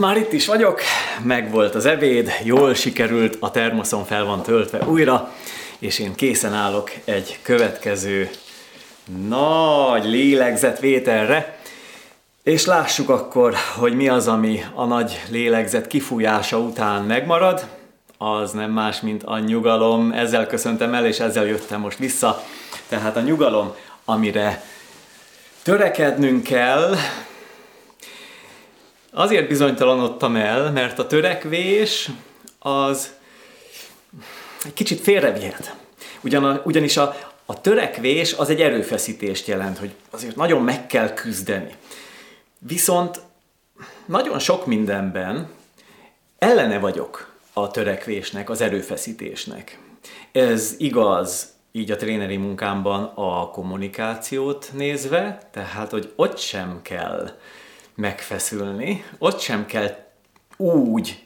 Már itt is vagyok, megvolt az ebéd, jól sikerült, a termoszon fel van töltve újra, és én készen állok egy következő nagy lélegzetvételre, és lássuk akkor, hogy mi az, ami a nagy lélegzet kifújása után megmarad. Az nem más, mint a nyugalom. Ezzel köszöntem el, és ezzel jöttem most vissza. Tehát a nyugalom, amire törekednünk kell, Azért bizonytalanodtam el, mert a törekvés az egy kicsit félrevihet. Ugyan, ugyanis a, a törekvés az egy erőfeszítést jelent, hogy azért nagyon meg kell küzdeni. Viszont nagyon sok mindenben ellene vagyok a törekvésnek, az erőfeszítésnek. Ez igaz így a tréneri munkámban a kommunikációt nézve, tehát hogy ott sem kell megfeszülni, ott sem kell úgy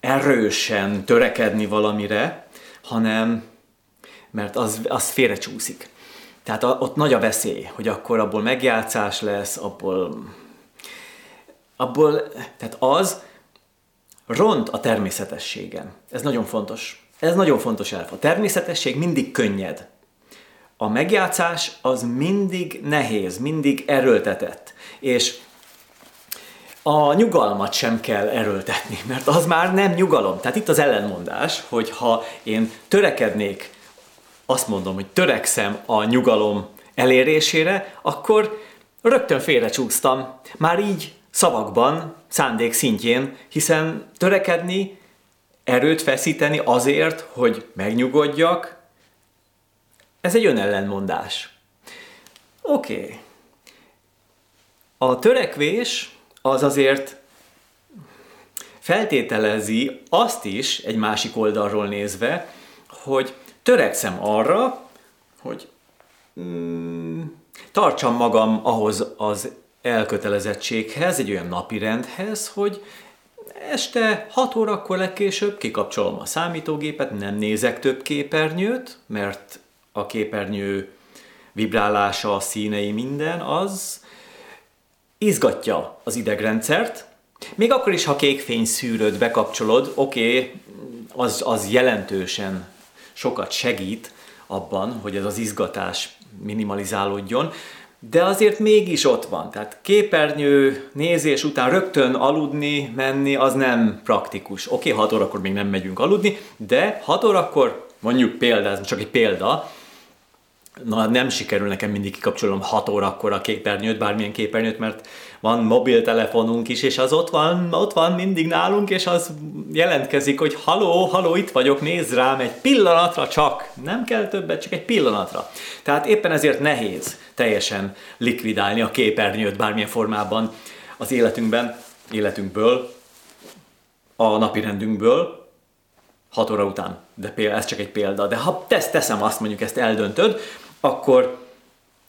erősen törekedni valamire, hanem mert az, az félrecsúszik. Tehát ott nagy a veszély, hogy akkor abból megjátszás lesz, abból, abból, tehát az ront a természetességen. Ez nagyon fontos. Ez nagyon fontos elfa. A természetesség mindig könnyed. A megjátszás az mindig nehéz, mindig erőltetett. És a nyugalmat sem kell erőltetni, mert az már nem nyugalom. Tehát itt az ellenmondás, hogy ha én törekednék azt mondom, hogy törekszem a nyugalom elérésére, akkor rögtön félrecsúsztam. Már így szavakban, szándék szintjén, hiszen törekedni, erőt feszíteni azért, hogy megnyugodjak, ez egy önellenmondás. Oké. Okay. A törekvés az azért feltételezi azt is, egy másik oldalról nézve, hogy törekszem arra, hogy mm, tartsam magam ahhoz az elkötelezettséghez, egy olyan napi rendhez, hogy este 6 órakor legkésőbb kikapcsolom a számítógépet, nem nézek több képernyőt, mert a képernyő vibrálása, a színei, minden, az izgatja az idegrendszert, még akkor is, ha kék szűrőt bekapcsolod, oké, okay, az, az jelentősen sokat segít abban, hogy ez az izgatás minimalizálódjon, de azért mégis ott van. Tehát képernyő nézés után rögtön aludni, menni, az nem praktikus. Oké, okay, 6 órakor még nem megyünk aludni, de 6 órakor, mondjuk példa, ez csak egy példa, na nem sikerül nekem mindig kikapcsolom 6 órakor a képernyőt, bármilyen képernyőt, mert van mobiltelefonunk is, és az ott van, ott van mindig nálunk, és az jelentkezik, hogy haló, haló, itt vagyok, nézz rám egy pillanatra csak, nem kell többet, csak egy pillanatra. Tehát éppen ezért nehéz teljesen likvidálni a képernyőt bármilyen formában az életünkben, életünkből, a napi rendünkből, 6 óra után. De például ez csak egy példa. De ha tesz, teszem azt, mondjuk ezt eldöntöd, akkor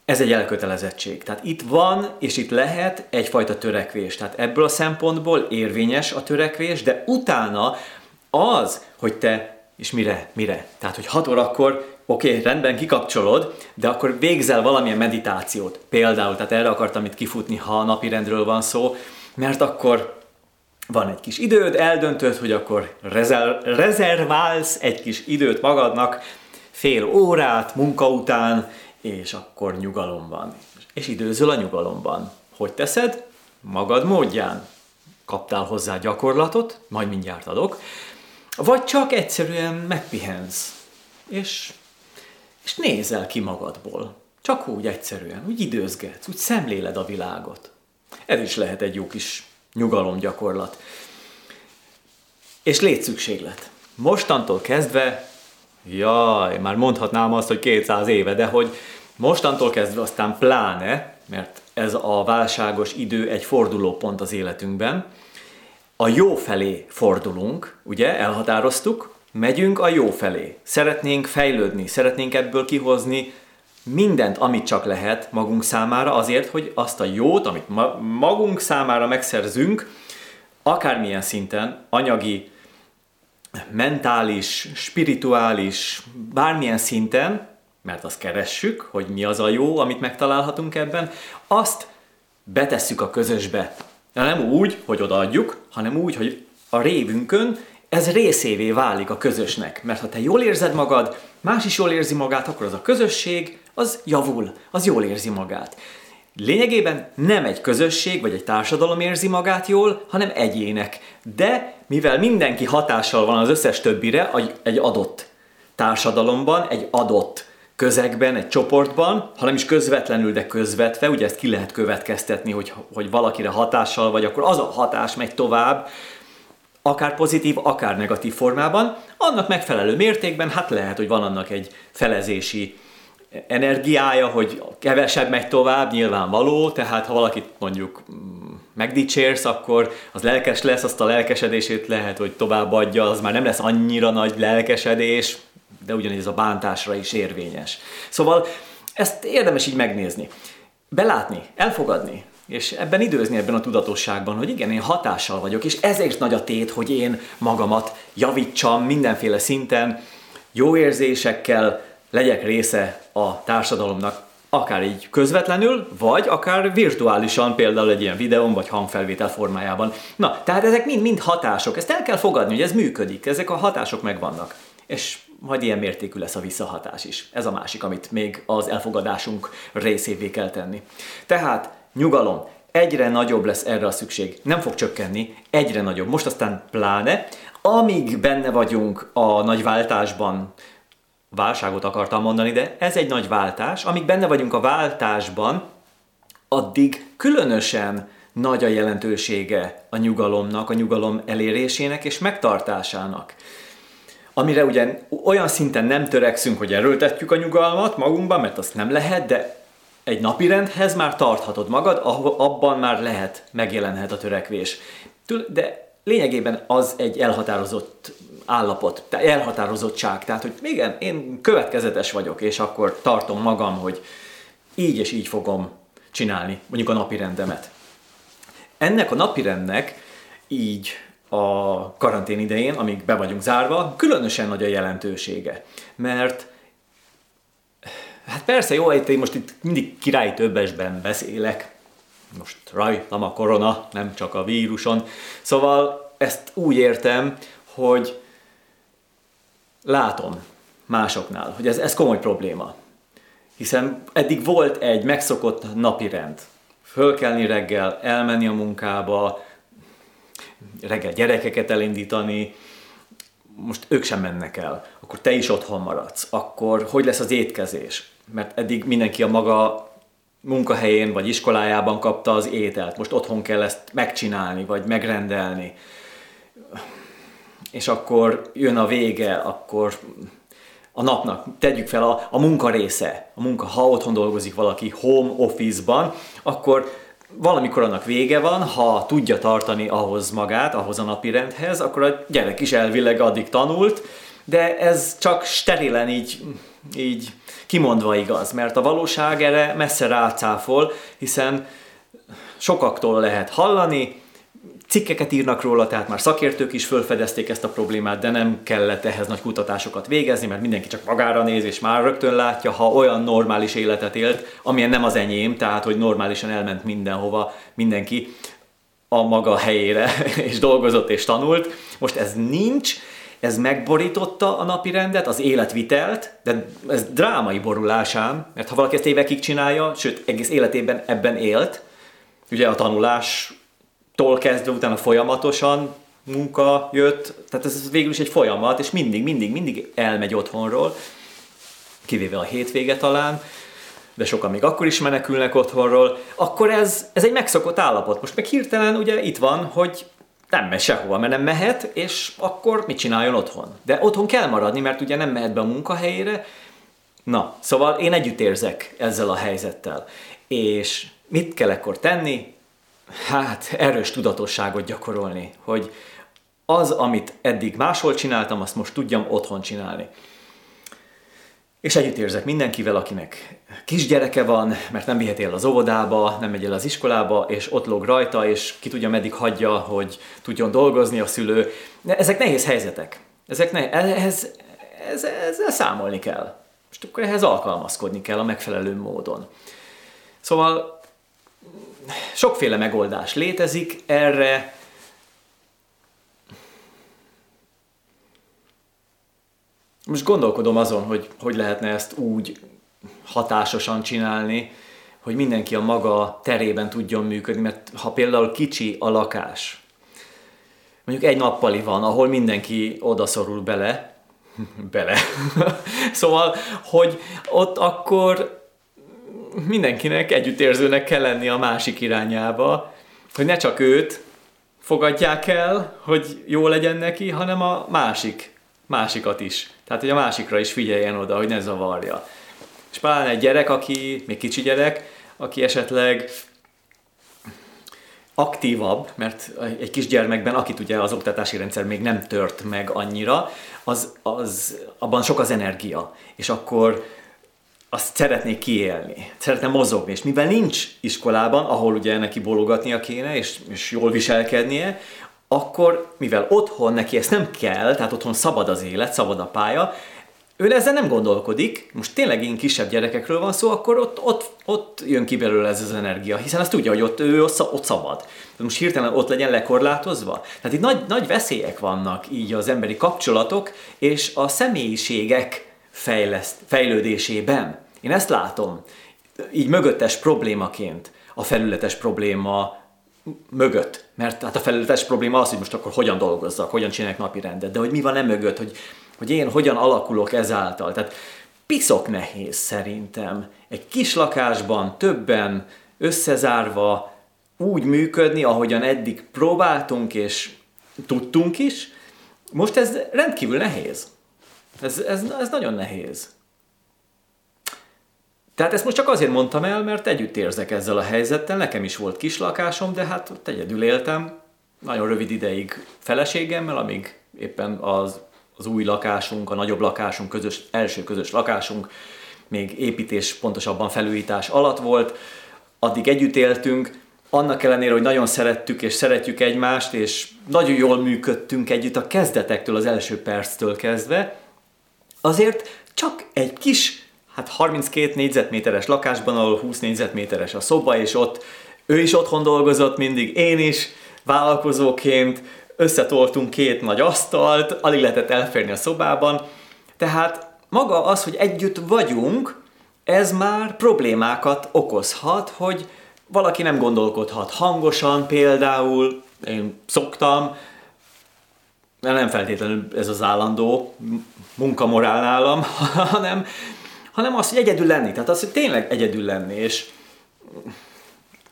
ez egy elkötelezettség. Tehát itt van, és itt lehet egyfajta törekvés. Tehát ebből a szempontból érvényes a törekvés, de utána az, hogy te, és mire, mire? Tehát, hogy 6 órakor, oké, okay, rendben kikapcsolod, de akkor végzel valamilyen meditációt. Például, tehát erre akartam itt kifutni, ha a napi rendről van szó, mert akkor van egy kis időd, eldöntöd, hogy akkor rezer- rezerválsz egy kis időt magadnak, fél órát munka után, és akkor nyugalom van. És időzöl a nyugalomban. Hogy teszed? Magad módján. Kaptál hozzá gyakorlatot, majd mindjárt adok, vagy csak egyszerűen megpihensz, és, és nézel ki magadból. Csak úgy egyszerűen, úgy időzgetsz, úgy szemléled a világot. Ez is lehet egy jó kis nyugalomgyakorlat. És létszükséglet. Mostantól kezdve, jaj, már mondhatnám azt, hogy 200 éve, de hogy mostantól kezdve aztán pláne, mert ez a válságos idő egy fordulópont az életünkben, a jó felé fordulunk, ugye, elhatároztuk, megyünk a jó felé. Szeretnénk fejlődni, szeretnénk ebből kihozni mindent, amit csak lehet magunk számára azért, hogy azt a jót, amit ma- magunk számára megszerzünk, akármilyen szinten, anyagi, mentális, spirituális, bármilyen szinten, mert azt keressük, hogy mi az a jó, amit megtalálhatunk ebben, azt betesszük a közösbe. De nem úgy, hogy odaadjuk, hanem úgy, hogy a révünkön ez részévé válik a közösnek. Mert ha te jól érzed magad, más is jól érzi magát, akkor az a közösség, az javul, az jól érzi magát. Lényegében nem egy közösség vagy egy társadalom érzi magát jól, hanem egyének. De mivel mindenki hatással van az összes többire egy adott társadalomban, egy adott közegben, egy csoportban, ha nem is közvetlenül, de közvetve, ugye ezt ki lehet következtetni, hogy, hogy valakire hatással vagy, akkor az a hatás megy tovább, akár pozitív, akár negatív formában, annak megfelelő mértékben, hát lehet, hogy van annak egy felezési energiája, hogy kevesebb megy tovább, nyilvánvaló, tehát ha valakit mondjuk mm, megdicsérsz, akkor az lelkes lesz, azt a lelkesedését lehet, hogy továbbadja, az már nem lesz annyira nagy lelkesedés, de ugyanígy ez a bántásra is érvényes. Szóval ezt érdemes így megnézni. Belátni, elfogadni, és ebben időzni ebben a tudatosságban, hogy igen, én hatással vagyok, és ezért nagy a tét, hogy én magamat javítsam mindenféle szinten, jó érzésekkel legyek része a társadalomnak, akár így közvetlenül, vagy akár virtuálisan, például egy ilyen videón vagy hangfelvétel formájában. Na, tehát ezek mind-mind hatások, ezt el kell fogadni, hogy ez működik, ezek a hatások megvannak. És majd ilyen mértékű lesz a visszahatás is. Ez a másik, amit még az elfogadásunk részévé kell tenni. Tehát nyugalom, egyre nagyobb lesz erre a szükség. Nem fog csökkenni, egyre nagyobb. Most aztán pláne, amíg benne vagyunk a nagy váltásban, válságot akartam mondani, de ez egy nagy váltás, amíg benne vagyunk a váltásban, addig különösen nagy a jelentősége a nyugalomnak, a nyugalom elérésének és megtartásának amire ugye olyan szinten nem törekszünk, hogy erőltetjük a nyugalmat magunkban, mert azt nem lehet, de egy napirendhez már tarthatod magad, abban már lehet, megjelenhet a törekvés. De lényegében az egy elhatározott állapot, elhatározottság. Tehát, hogy igen, én következetes vagyok, és akkor tartom magam, hogy így és így fogom csinálni, mondjuk a napirendemet. Ennek a napirendnek így a karantén idején, amíg be vagyunk zárva, különösen nagy a jelentősége. Mert hát persze jó, én most itt mindig királyi többesben beszélek, most rajtam a korona, nem csak a víruson. Szóval ezt úgy értem, hogy látom másoknál, hogy ez, ez komoly probléma. Hiszen eddig volt egy megszokott napirend. Fölkelni reggel, elmenni a munkába, reggel gyerekeket elindítani, most ők sem mennek el, akkor te is otthon maradsz, akkor hogy lesz az étkezés? Mert eddig mindenki a maga munkahelyén vagy iskolájában kapta az ételt, most otthon kell ezt megcsinálni, vagy megrendelni. És akkor jön a vége, akkor a napnak tegyük fel a, a munka része, a munka, ha otthon dolgozik valaki home office-ban, akkor valamikor annak vége van, ha tudja tartani ahhoz magát, ahhoz a napirendhez, akkor a gyerek is elvileg addig tanult, de ez csak sterilen így, így kimondva igaz, mert a valóság erre messze rácáfol, hiszen sokaktól lehet hallani, cikkeket írnak róla, tehát már szakértők is felfedezték ezt a problémát, de nem kellett ehhez nagy kutatásokat végezni, mert mindenki csak magára néz, és már rögtön látja, ha olyan normális életet élt, amilyen nem az enyém, tehát hogy normálisan elment mindenhova mindenki a maga helyére, és dolgozott és tanult. Most ez nincs, ez megborította a napi rendet, az életvitelt, de ez drámai borulásám, mert ha valaki ezt évekig csinálja, sőt egész életében ebben élt, ugye a tanulás tól kezdve utána folyamatosan munka jött, tehát ez végül is egy folyamat, és mindig, mindig, mindig elmegy otthonról, kivéve a hétvége talán, de sokan még akkor is menekülnek otthonról, akkor ez, ez egy megszokott állapot. Most meg hirtelen ugye itt van, hogy nem megy sehova, mert nem mehet, és akkor mit csináljon otthon? De otthon kell maradni, mert ugye nem mehet be a munkahelyére. Na, szóval én együtt érzek ezzel a helyzettel. És mit kell ekkor tenni? Hát erős tudatosságot gyakorolni, hogy az, amit eddig máshol csináltam, azt most tudjam otthon csinálni. És együtt érzek mindenkivel, akinek kisgyereke van, mert nem viheti el az óvodába, nem megy el az iskolába, és ott lóg rajta, és ki tudja, meddig hagyja, hogy tudjon dolgozni a szülő. Ezek nehéz helyzetek. Ezek ne, ehhez, ez, ezzel számolni kell. És akkor ehhez alkalmazkodni kell a megfelelő módon. Szóval sokféle megoldás létezik erre, Most gondolkodom azon, hogy hogy lehetne ezt úgy hatásosan csinálni, hogy mindenki a maga terében tudjon működni, mert ha például kicsi a lakás, mondjuk egy nappali van, ahol mindenki odaszorul bele, bele, szóval, hogy ott akkor mindenkinek együttérzőnek kell lenni a másik irányába, hogy ne csak őt fogadják el, hogy jó legyen neki, hanem a másik, másikat is. Tehát, hogy a másikra is figyeljen oda, hogy ne zavarja. És pláne egy gyerek, aki, még kicsi gyerek, aki esetleg aktívabb, mert egy kisgyermekben, akit ugye az oktatási rendszer még nem tört meg annyira, az, az abban sok az energia, és akkor azt szeretnék kiélni, szeretne mozogni, és mivel nincs iskolában, ahol ugye neki bologatnia kéne, és, és jól viselkednie, akkor mivel otthon neki ezt nem kell, tehát otthon szabad az élet, szabad a pálya, ő ezzel nem gondolkodik, most tényleg én kisebb gyerekekről van szó, akkor ott, ott, ott jön ki belőle ez az energia, hiszen azt tudja, hogy ott ő ott szabad. De most hirtelen ott legyen lekorlátozva. Tehát itt nagy, nagy veszélyek vannak így az emberi kapcsolatok és a személyiségek fejleszt, fejlődésében. Én ezt látom, így mögöttes problémaként a felületes probléma mögött. Mert hát a felületes probléma az, hogy most akkor hogyan dolgozzak, hogyan csinálják napi rendet, de hogy mi van e mögött, hogy hogy én hogyan alakulok ezáltal. Tehát piszok nehéz szerintem egy kis lakásban többen összezárva úgy működni, ahogyan eddig próbáltunk és tudtunk is. Most ez rendkívül nehéz. Ez, ez, ez nagyon nehéz. Tehát ezt most csak azért mondtam el, mert együtt érzek ezzel a helyzettel. Nekem is volt kis lakásom, de hát ott egyedül éltem. Nagyon rövid ideig feleségemmel, amíg éppen az az új lakásunk, a nagyobb lakásunk, közös, első közös lakásunk még építés, pontosabban felújítás alatt volt, addig együtt éltünk, annak ellenére, hogy nagyon szerettük és szeretjük egymást, és nagyon jól működtünk együtt a kezdetektől, az első perctől kezdve, azért csak egy kis, hát 32 négyzetméteres lakásban, ahol 20 négyzetméteres a szoba, és ott ő is otthon dolgozott mindig, én is, vállalkozóként, összetoltunk két nagy asztalt, alig lehetett elférni a szobában, tehát maga az, hogy együtt vagyunk, ez már problémákat okozhat, hogy valaki nem gondolkodhat hangosan például, én szoktam, de nem feltétlenül ez az állandó munkamorál nálam, hanem, hanem az, hogy egyedül lenni, tehát az, hogy tényleg egyedül lenni, és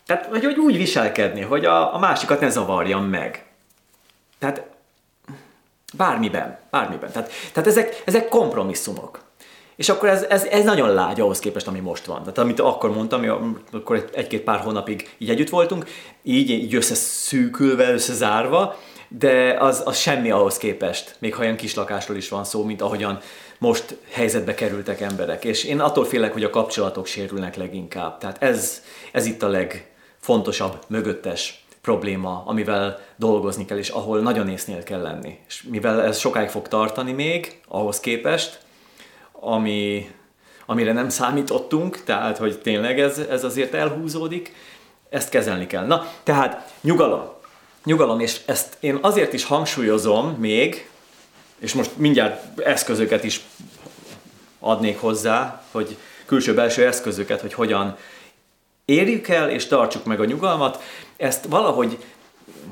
tehát, vagy hogy úgy viselkedni, hogy a, a másikat ne zavarjam meg. Tehát bármiben, bármiben. Tehát, tehát ezek, ezek kompromisszumok. És akkor ez, ez, ez nagyon lágy ahhoz képest, ami most van. Tehát amit akkor mondtam, akkor egy-két pár hónapig így együtt voltunk, így, így összeszűkülve, összezárva, de az, az semmi ahhoz képest, még ha olyan kis lakásról is van szó, mint ahogyan most helyzetbe kerültek emberek. És én attól félek, hogy a kapcsolatok sérülnek leginkább. Tehát ez, ez itt a legfontosabb mögöttes probléma, amivel dolgozni kell, és ahol nagyon észnél kell lenni. És mivel ez sokáig fog tartani még, ahhoz képest, ami, amire nem számítottunk, tehát hogy tényleg ez, ez azért elhúzódik, ezt kezelni kell. Na, tehát nyugalom. Nyugalom, és ezt én azért is hangsúlyozom még, és most mindjárt eszközöket is adnék hozzá, hogy külső-belső eszközöket, hogy hogyan érjük el és tartsuk meg a nyugalmat, ezt valahogy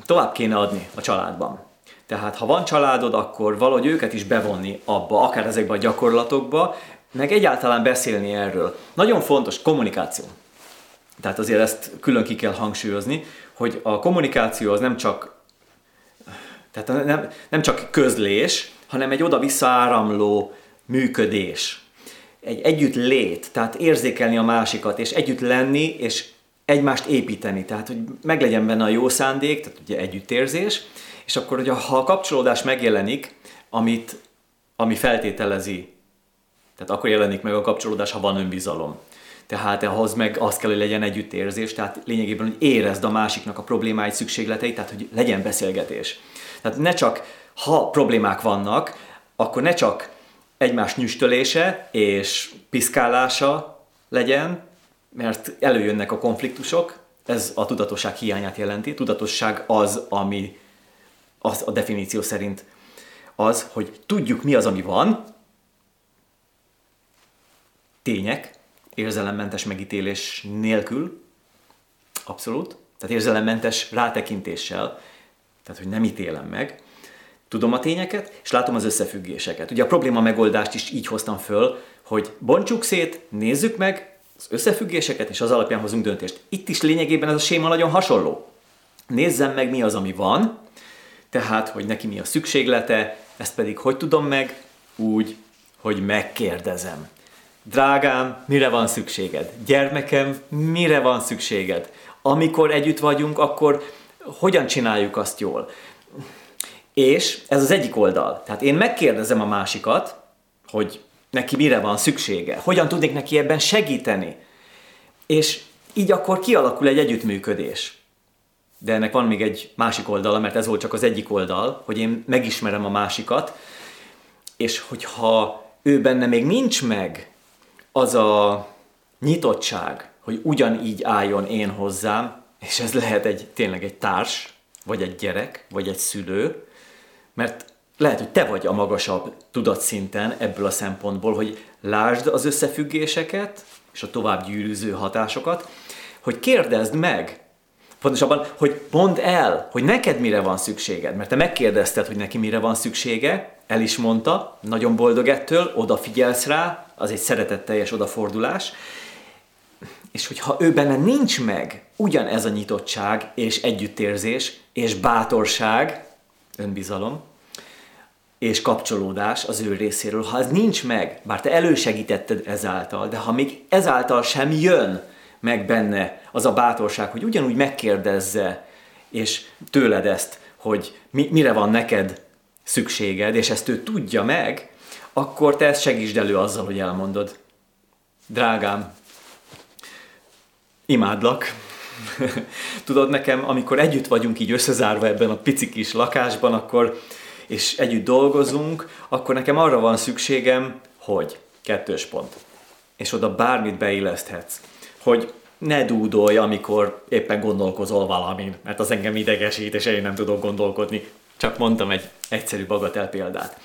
tovább kéne adni a családban. Tehát ha van családod, akkor valahogy őket is bevonni abba, akár ezekbe a gyakorlatokba, meg egyáltalán beszélni erről. Nagyon fontos kommunikáció. Tehát azért ezt külön ki kell hangsúlyozni, hogy a kommunikáció az nem csak tehát nem, nem csak közlés, hanem egy oda-vissza áramló működés. Egy együtt lét, tehát érzékelni a másikat, és együtt lenni, és egymást építeni, tehát hogy meglegyen benne a jó szándék, tehát ugye együttérzés, és akkor, hogy ha a kapcsolódás megjelenik, amit, ami feltételezi, tehát akkor jelenik meg a kapcsolódás, ha van önbizalom. Tehát ahhoz meg az kell, hogy legyen együttérzés, tehát lényegében, hogy érezd a másiknak a problémáit, szükségleteit, tehát hogy legyen beszélgetés. Tehát ne csak, ha problémák vannak, akkor ne csak egymás nyüstölése és piszkálása legyen, mert előjönnek a konfliktusok, ez a tudatosság hiányát jelenti. Tudatosság az, ami az a definíció szerint az, hogy tudjuk mi az, ami van, tények, érzelemmentes megítélés nélkül, abszolút, tehát érzelemmentes rátekintéssel, tehát hogy nem ítélem meg, tudom a tényeket, és látom az összefüggéseket. Ugye a probléma megoldást is így hoztam föl, hogy bontsuk szét, nézzük meg az összefüggéseket, és az alapján hozunk döntést. Itt is lényegében ez a séma nagyon hasonló. Nézzem meg, mi az, ami van, tehát, hogy neki mi a szükséglete, ezt pedig hogy tudom meg? Úgy, hogy megkérdezem. Drágám, mire van szükséged? Gyermekem, mire van szükséged? Amikor együtt vagyunk, akkor hogyan csináljuk azt jól? És ez az egyik oldal. Tehát én megkérdezem a másikat, hogy neki mire van szüksége, hogyan tudnék neki ebben segíteni. És így akkor kialakul egy együttműködés. De ennek van még egy másik oldala, mert ez volt csak az egyik oldal, hogy én megismerem a másikat, és hogyha ő benne még nincs meg az a nyitottság, hogy ugyanígy álljon én hozzám, és ez lehet egy tényleg egy társ, vagy egy gyerek, vagy egy szülő, mert lehet, hogy te vagy a magasabb tudatszinten ebből a szempontból, hogy lásd az összefüggéseket és a tovább gyűrűző hatásokat, hogy kérdezd meg, pontosabban, hogy mondd el, hogy neked mire van szükséged, mert te megkérdezted, hogy neki mire van szüksége, el is mondta, nagyon boldog ettől, odafigyelsz rá, az egy szeretetteljes odafordulás, és hogyha ő benne nincs meg ugyanez a nyitottság és együttérzés és bátorság, önbizalom, és kapcsolódás az ő részéről. Ha ez nincs meg, bár te elősegítetted ezáltal, de ha még ezáltal sem jön meg benne az a bátorság, hogy ugyanúgy megkérdezze, és tőled ezt, hogy mi, mire van neked szükséged, és ezt ő tudja meg, akkor te ezt segítsd elő azzal, hogy elmondod. Drágám, imádlak. Tudod, nekem, amikor együtt vagyunk így összezárva ebben a pici kis lakásban, akkor és együtt dolgozunk, akkor nekem arra van szükségem, hogy kettős pont. És oda bármit beilleszthetsz. Hogy ne dúdolj, amikor éppen gondolkozol valamin, mert az engem idegesít, és én nem tudok gondolkodni. Csak mondtam egy egyszerű bagatel példát.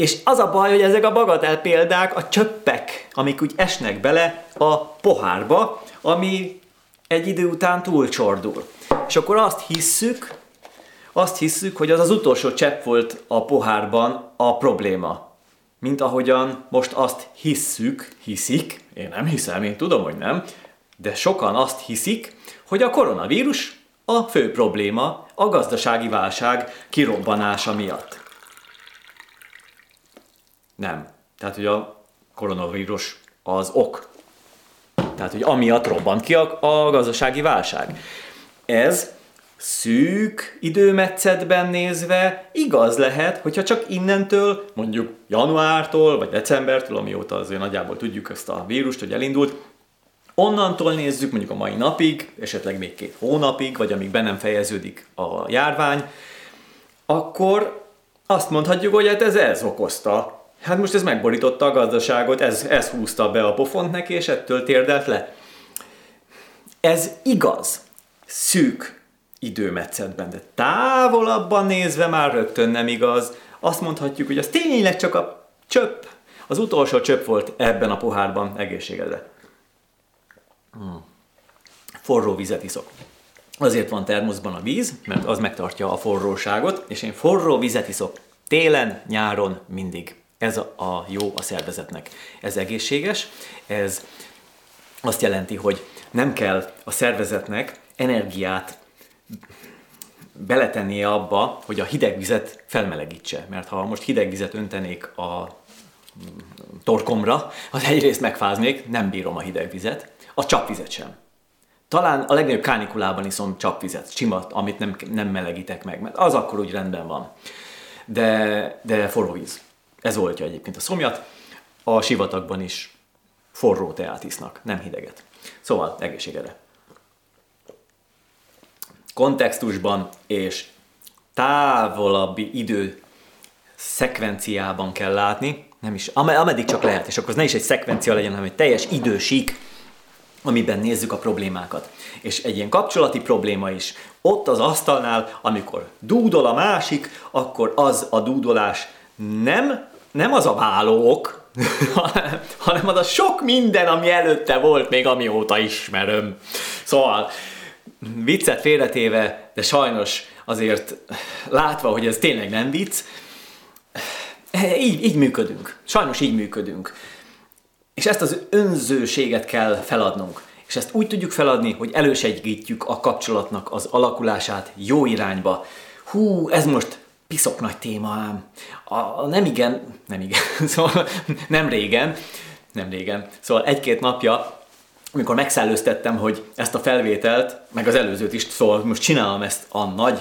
És az a baj, hogy ezek a bagatel példák a csöppek, amik úgy esnek bele a pohárba, ami egy idő után túlcsordul. És akkor azt hisszük, azt hisszük, hogy az az utolsó csepp volt a pohárban a probléma. Mint ahogyan most azt hisszük, hiszik, én nem hiszem, én tudom, hogy nem, de sokan azt hiszik, hogy a koronavírus a fő probléma a gazdasági válság kirobbanása miatt. Nem. Tehát, hogy a koronavírus az ok. Tehát, hogy amiatt robbant ki a, a gazdasági válság. Ez szűk időmetszetben nézve igaz lehet, hogyha csak innentől, mondjuk januártól vagy decembertől, amióta azért nagyjából tudjuk ezt a vírust, hogy elindult, onnantól nézzük mondjuk a mai napig, esetleg még két hónapig, vagy amíg be nem fejeződik a járvány, akkor azt mondhatjuk, hogy hát ez ez okozta. Hát most ez megborította a gazdaságot, ez, ez húzta be a pofont neki, és ettől térdelt le. Ez igaz, szűk időmetszetben, de távolabban nézve már rögtön nem igaz. Azt mondhatjuk, hogy az tényleg csak a csöpp, az utolsó csöpp volt ebben a pohárban egészségedre. Hmm. Forró vizet iszok. Azért van termoszban a víz, mert az megtartja a forróságot, és én forró vizet iszok télen, nyáron, mindig. Ez a, jó a szervezetnek. Ez egészséges, ez azt jelenti, hogy nem kell a szervezetnek energiát beletennie abba, hogy a hideg vizet felmelegítse. Mert ha most hideg vizet öntenék a torkomra, az egyrészt megfáznék, nem bírom a hideg vizet, a csapvizet sem. Talán a legnagyobb kánikulában iszom csapvizet, csimat, amit nem, nem melegítek meg, mert az akkor úgy rendben van. De, de forró víz. Ez oltja egyébként a szomjat. A sivatagban is forró teát isznak, nem hideget. Szóval egészségedre kontextusban és távolabbi idő szekvenciában kell látni, nem is, ameddig csak lehet, és akkor ne is egy szekvencia legyen, hanem egy teljes idősík, amiben nézzük a problémákat. És egy ilyen kapcsolati probléma is. Ott az asztalnál, amikor dúdol a másik, akkor az a dúdolás nem, nem az a válók, hanem az a sok minden, ami előtte volt, még amióta ismeröm. Szóval, viccet félretéve, de sajnos azért látva, hogy ez tényleg nem vicc, így, így működünk. Sajnos így működünk. És ezt az önzőséget kell feladnunk. És ezt úgy tudjuk feladni, hogy elősegítjük a kapcsolatnak az alakulását jó irányba. Hú, ez most piszok nagy téma ám. A, nem igen, nem igen, szóval nem régen, nem régen. Szóval egy-két napja, amikor megszellőztettem, hogy ezt a felvételt, meg az előzőt is, szóval most csinálom ezt a nagy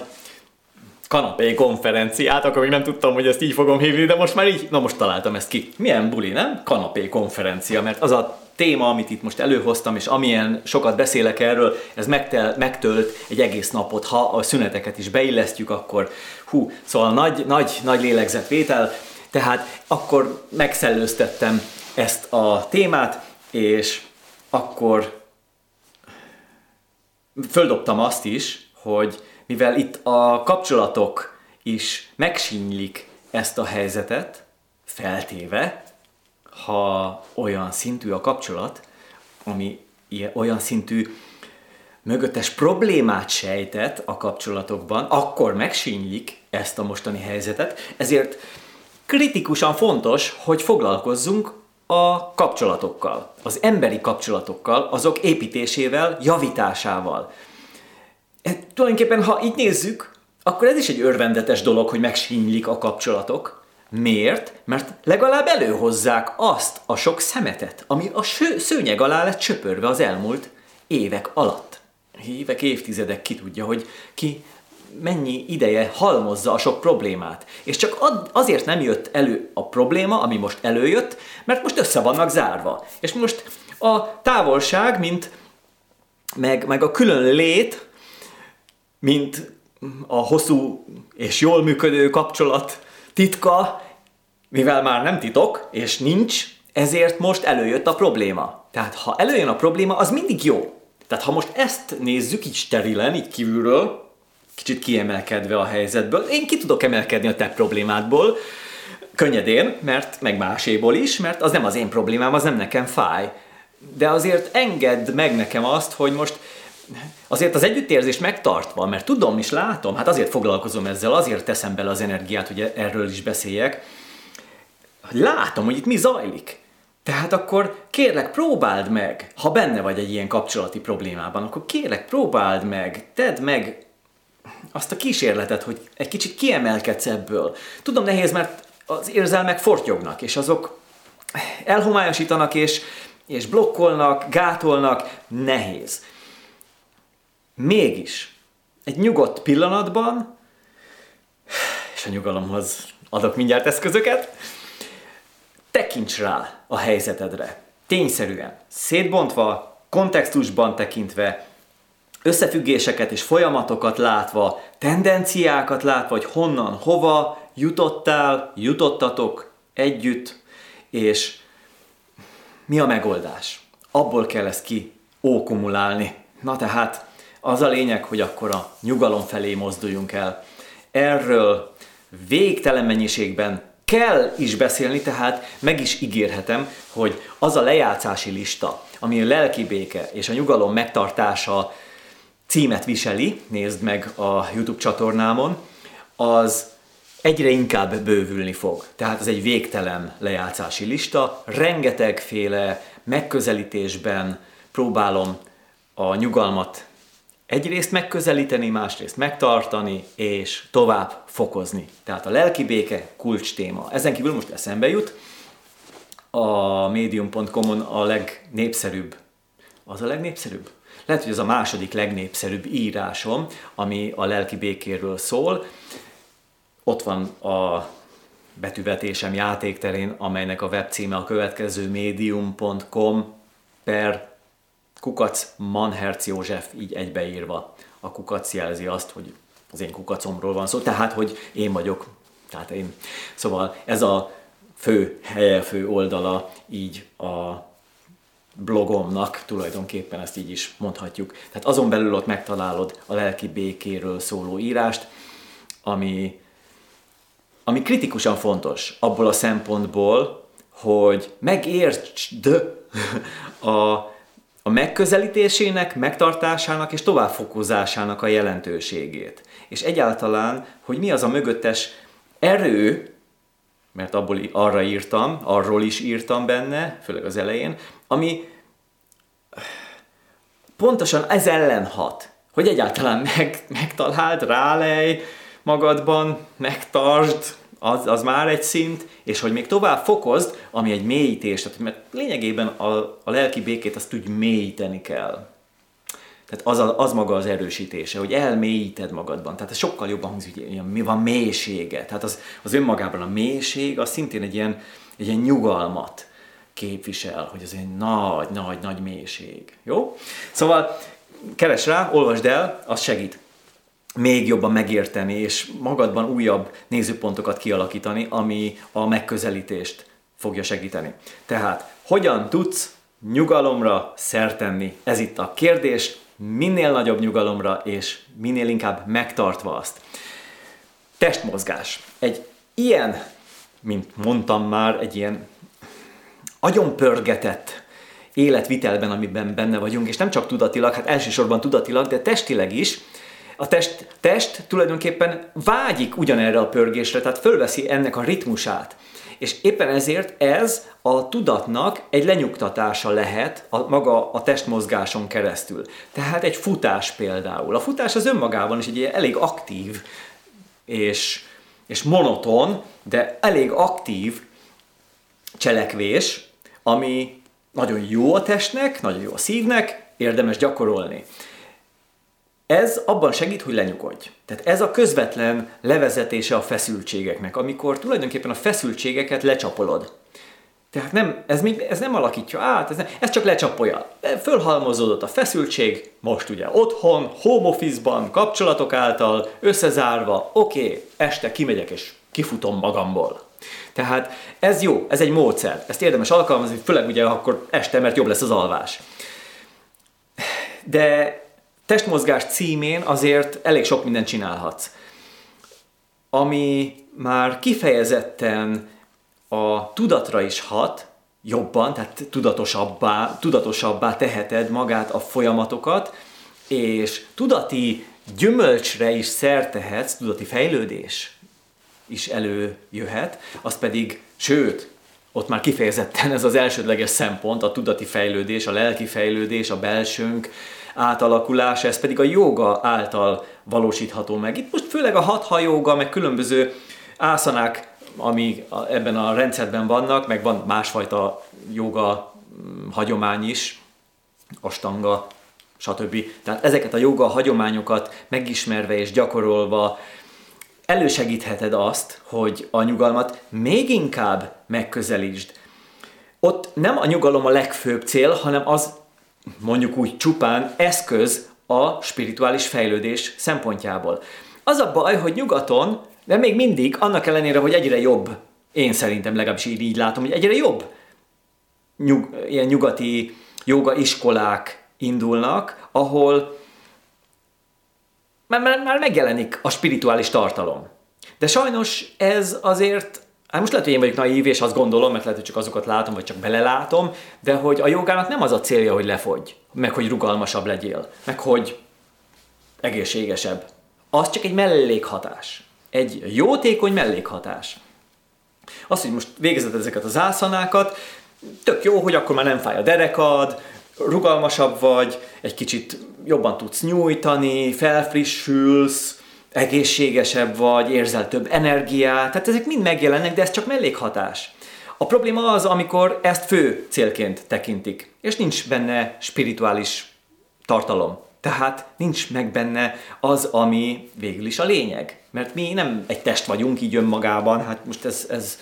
kanapé konferenciát, akkor még nem tudtam, hogy ezt így fogom hívni, de most már így, na most találtam ezt ki. Milyen buli, nem? Kanapé konferencia, mert az a téma, amit itt most előhoztam, és amilyen sokat beszélek erről, ez megtel, megtölt egy egész napot. Ha a szüneteket is beillesztjük, akkor hú, szóval nagy, nagy, nagy lélegzetvétel, tehát akkor megszellőztettem ezt a témát, és akkor földobtam azt is, hogy mivel itt a kapcsolatok is megsínylik ezt a helyzetet, feltéve, ha olyan szintű a kapcsolat, ami olyan szintű mögöttes problémát sejtett a kapcsolatokban, akkor megsínylik ezt a mostani helyzetet, ezért kritikusan fontos, hogy foglalkozzunk a kapcsolatokkal, az emberi kapcsolatokkal, azok építésével, javításával. E, tulajdonképpen, ha így nézzük, akkor ez is egy örvendetes dolog, hogy megsínylik a kapcsolatok. Miért? Mert legalább előhozzák azt a sok szemetet, ami a szőnyeg alá lett csöpörve az elmúlt évek alatt. Évek, évtizedek ki tudja, hogy ki mennyi ideje halmozza a sok problémát. És csak azért nem jött elő a probléma, ami most előjött, mert most össze vannak zárva. És most a távolság, mint meg, meg a külön lét, mint a hosszú és jól működő kapcsolat titka, mivel már nem titok, és nincs, ezért most előjött a probléma. Tehát ha előjön a probléma, az mindig jó. Tehát ha most ezt nézzük így sterilen, így kívülről, kicsit kiemelkedve a helyzetből, én ki tudok emelkedni a te problémádból, könnyedén, mert meg máséból is, mert az nem az én problémám, az nem nekem fáj. De azért engedd meg nekem azt, hogy most azért az együttérzés megtartva, mert tudom és látom, hát azért foglalkozom ezzel, azért teszem bele az energiát, hogy erről is beszéljek, hogy látom, hogy itt mi zajlik. Tehát akkor kérlek, próbáld meg, ha benne vagy egy ilyen kapcsolati problémában, akkor kérlek, próbáld meg, tedd meg azt a kísérletet, hogy egy kicsit kiemelkedsz ebből. Tudom, nehéz, mert az érzelmek fortyognak, és azok elhomályosítanak, és, és blokkolnak, gátolnak, nehéz. Mégis, egy nyugodt pillanatban, és a nyugalomhoz adok mindjárt eszközöket, tekints rá a helyzetedre. Tényszerűen, szétbontva, kontextusban tekintve, összefüggéseket és folyamatokat látva, tendenciákat látva, hogy honnan, hova jutottál, jutottatok együtt, és mi a megoldás. Abból kell ezt ki ókumulálni. Na tehát, az a lényeg, hogy akkor a nyugalom felé mozduljunk el. Erről végtelen mennyiségben kell is beszélni, tehát meg is ígérhetem, hogy az a lejátszási lista, ami a lelki béke és a nyugalom megtartása címet viseli, nézd meg a YouTube csatornámon, az egyre inkább bővülni fog. Tehát ez egy végtelen lejátszási lista, rengetegféle megközelítésben próbálom a nyugalmat egyrészt megközelíteni, másrészt megtartani, és tovább fokozni. Tehát a lelki béke kulcs téma. Ezen kívül most eszembe jut, a medium.com-on a legnépszerűbb, az a legnépszerűbb? Lehet, hogy ez a második legnépszerűbb írásom, ami a lelki békéről szól. Ott van a betűvetésem játékterén, amelynek a webcíme a következő medium.com per kukac Manherc József így egybeírva. A kukac jelzi azt, hogy az én kukacomról van szó, tehát, hogy én vagyok, tehát én. Szóval ez a fő helye, fő oldala így a blogomnak tulajdonképpen ezt így is mondhatjuk. Tehát azon belül ott megtalálod a lelki békéről szóló írást, ami, ami kritikusan fontos abból a szempontból, hogy megértsd a, a megközelítésének, megtartásának és továbbfokozásának a jelentőségét. És egyáltalán, hogy mi az a mögöttes erő, mert abból arra írtam, arról is írtam benne, főleg az elején, ami pontosan ez ellen hat, hogy egyáltalán meg, megtaláld, rálej magadban, megtartsd, az, az már egy szint, és hogy még tovább fokozd, ami egy mélyítés, tehát, mert lényegében a, a lelki békét azt úgy mélyíteni kell. Tehát az, a, az maga az erősítése, hogy elmélyíted magadban. Tehát ez sokkal jobban hangzik, hogy ilyen, mi van mélysége. Tehát az, az önmagában a mélység, az szintén egy ilyen, egy ilyen nyugalmat képvisel, hogy ez egy nagy, nagy, nagy mélység. Jó? Szóval keres rá, olvasd el, az segít még jobban megérteni, és magadban újabb nézőpontokat kialakítani, ami a megközelítést fogja segíteni. Tehát, hogyan tudsz nyugalomra szertenni? Ez itt a kérdés, minél nagyobb nyugalomra, és minél inkább megtartva azt. Testmozgás. Egy ilyen, mint mondtam már, egy ilyen agyonpörgetett életvitelben, amiben benne vagyunk, és nem csak tudatilag, hát elsősorban tudatilag, de testileg is, a test, test tulajdonképpen vágyik ugyanerre a pörgésre, tehát fölveszi ennek a ritmusát. És éppen ezért ez a tudatnak egy lenyugtatása lehet a, maga a testmozgáson keresztül. Tehát egy futás például. A futás az önmagában is egy elég aktív és, és monoton, de elég aktív cselekvés, ami nagyon jó a testnek, nagyon jó a szívnek, érdemes gyakorolni. Ez abban segít, hogy lenyugodj. Tehát ez a közvetlen levezetése a feszültségeknek, amikor tulajdonképpen a feszültségeket lecsapolod. Tehát nem, ez, még, ez nem alakítja át, ez, nem, ez csak lecsapolja. Fölhalmozódott a feszültség, most ugye otthon, home office-ban, kapcsolatok által, összezárva, oké, okay, este kimegyek és kifutom magamból. Tehát ez jó, ez egy módszer, ezt érdemes alkalmazni, főleg ugye akkor este, mert jobb lesz az alvás. De testmozgás címén azért elég sok mindent csinálhatsz. Ami már kifejezetten a tudatra is hat, jobban, tehát tudatosabbá, tudatosabbá teheted magát a folyamatokat, és tudati gyümölcsre is szertehetsz, tudati fejlődés is előjöhet, az pedig, sőt, ott már kifejezetten ez az elsődleges szempont, a tudati fejlődés, a lelki fejlődés, a belsőnk átalakulása, ez pedig a joga által valósítható meg. Itt most főleg a hatha joga, meg különböző ászanák, ami ebben a rendszerben vannak, meg van másfajta joga mm, hagyomány is, astanga, stb. Tehát ezeket a joga hagyományokat megismerve és gyakorolva elősegítheted azt, hogy a nyugalmat még inkább megközelítsd. Ott nem a nyugalom a legfőbb cél, hanem az mondjuk úgy csupán eszköz a spirituális fejlődés szempontjából. Az a baj, hogy nyugaton, de még mindig, annak ellenére, hogy egyre jobb, én szerintem legalábbis így, látom, hogy egyre jobb nyug, ilyen nyugati joga iskolák indulnak, ahol már, már, már megjelenik a spirituális tartalom. De sajnos ez azért Hát most lehet, hogy én vagyok naív, és azt gondolom, mert lehet, hogy csak azokat látom, vagy csak belelátom, de hogy a jogának nem az a célja, hogy lefogy, meg hogy rugalmasabb legyél, meg hogy egészségesebb. Az csak egy mellékhatás. Egy jótékony mellékhatás. Az, hogy most végezed ezeket az ászanákat, tök jó, hogy akkor már nem fáj a derekad, rugalmasabb vagy, egy kicsit jobban tudsz nyújtani, felfrissülsz, egészségesebb vagy, érzel több energiát, tehát ezek mind megjelennek, de ez csak mellékhatás. A probléma az, amikor ezt fő célként tekintik, és nincs benne spirituális tartalom. Tehát nincs meg benne az, ami végül is a lényeg. Mert mi nem egy test vagyunk így önmagában, hát most ez, ez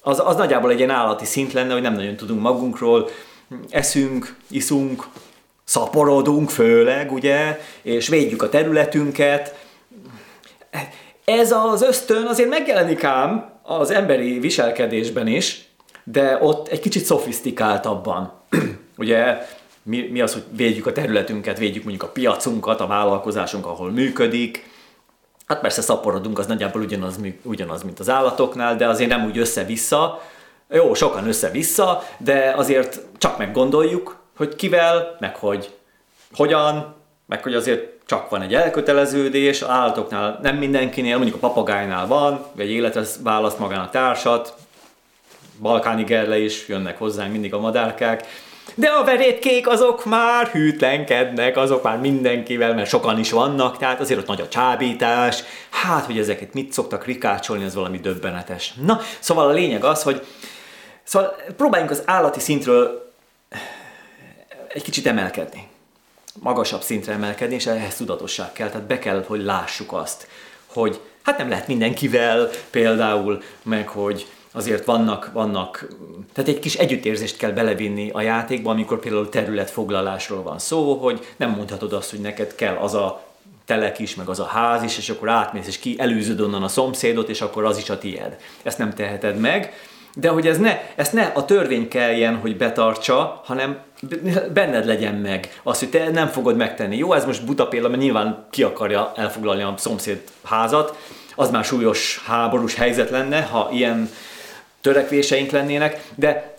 az, az nagyjából egy ilyen állati szint lenne, hogy nem nagyon tudunk magunkról, eszünk, iszunk, szaporodunk főleg, ugye, és védjük a területünket, ez az ösztön azért megjelenik ám az emberi viselkedésben is, de ott egy kicsit szofisztikáltabban. ugye mi, mi az, hogy védjük a területünket, védjük mondjuk a piacunkat, a vállalkozásunk, ahol működik, Hát persze szaporodunk, az nagyjából ugyanaz, ugyanaz, mint az állatoknál, de azért nem úgy össze-vissza. Jó, sokan össze-vissza, de azért csak meggondoljuk, hogy kivel, meg hogy hogyan, meg hogy azért csak van egy elköteleződés, állatoknál nem mindenkinél, mondjuk a papagájnál van, egy életre választ magának társat, balkáni gerle is jönnek hozzánk mindig a madárkák, de a verétkék azok már hűtlenkednek, azok már mindenkivel, mert sokan is vannak, tehát azért ott nagy a csábítás. Hát, hogy ezeket mit szoktak rikácsolni, ez valami döbbenetes. Na, szóval a lényeg az, hogy szóval próbáljunk az állati szintről egy kicsit emelkedni. Magasabb szintre emelkedni, és ehhez tudatosság kell. Tehát be kell, hogy lássuk azt, hogy hát nem lehet mindenkivel például, meg hogy azért vannak, vannak, tehát egy kis együttérzést kell belevinni a játékba, amikor például területfoglalásról van szó, hogy nem mondhatod azt, hogy neked kell az a telek is, meg az a ház is, és akkor átmész, és ki előzöd onnan a szomszédot, és akkor az is a tied. Ezt nem teheted meg, de hogy ez ne, ezt ne a törvény kelljen, hogy betartsa, hanem benned legyen meg az, hogy te nem fogod megtenni. Jó, ez most buta példa, mert nyilván ki akarja elfoglalni a szomszéd házat, az már súlyos háborús helyzet lenne, ha ilyen törekvéseink lennének, de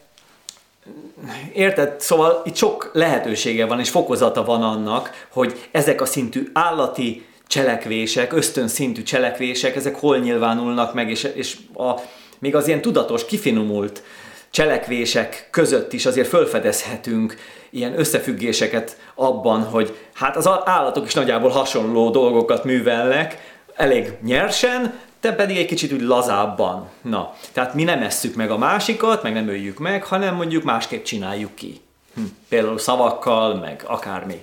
érted? Szóval itt sok lehetősége van, és fokozata van annak, hogy ezek a szintű állati cselekvések, ösztönszintű cselekvések, ezek hol nyilvánulnak meg, és, és a, még az ilyen tudatos, kifinomult cselekvések között is azért felfedezhetünk ilyen összefüggéseket abban, hogy hát az állatok is nagyjából hasonló dolgokat művelnek, elég nyersen, te pedig egy kicsit úgy lazábban. Na, tehát mi nem esszük meg a másikat, meg nem öljük meg, hanem mondjuk másképp csináljuk ki. Hm. Például szavakkal, meg akármi.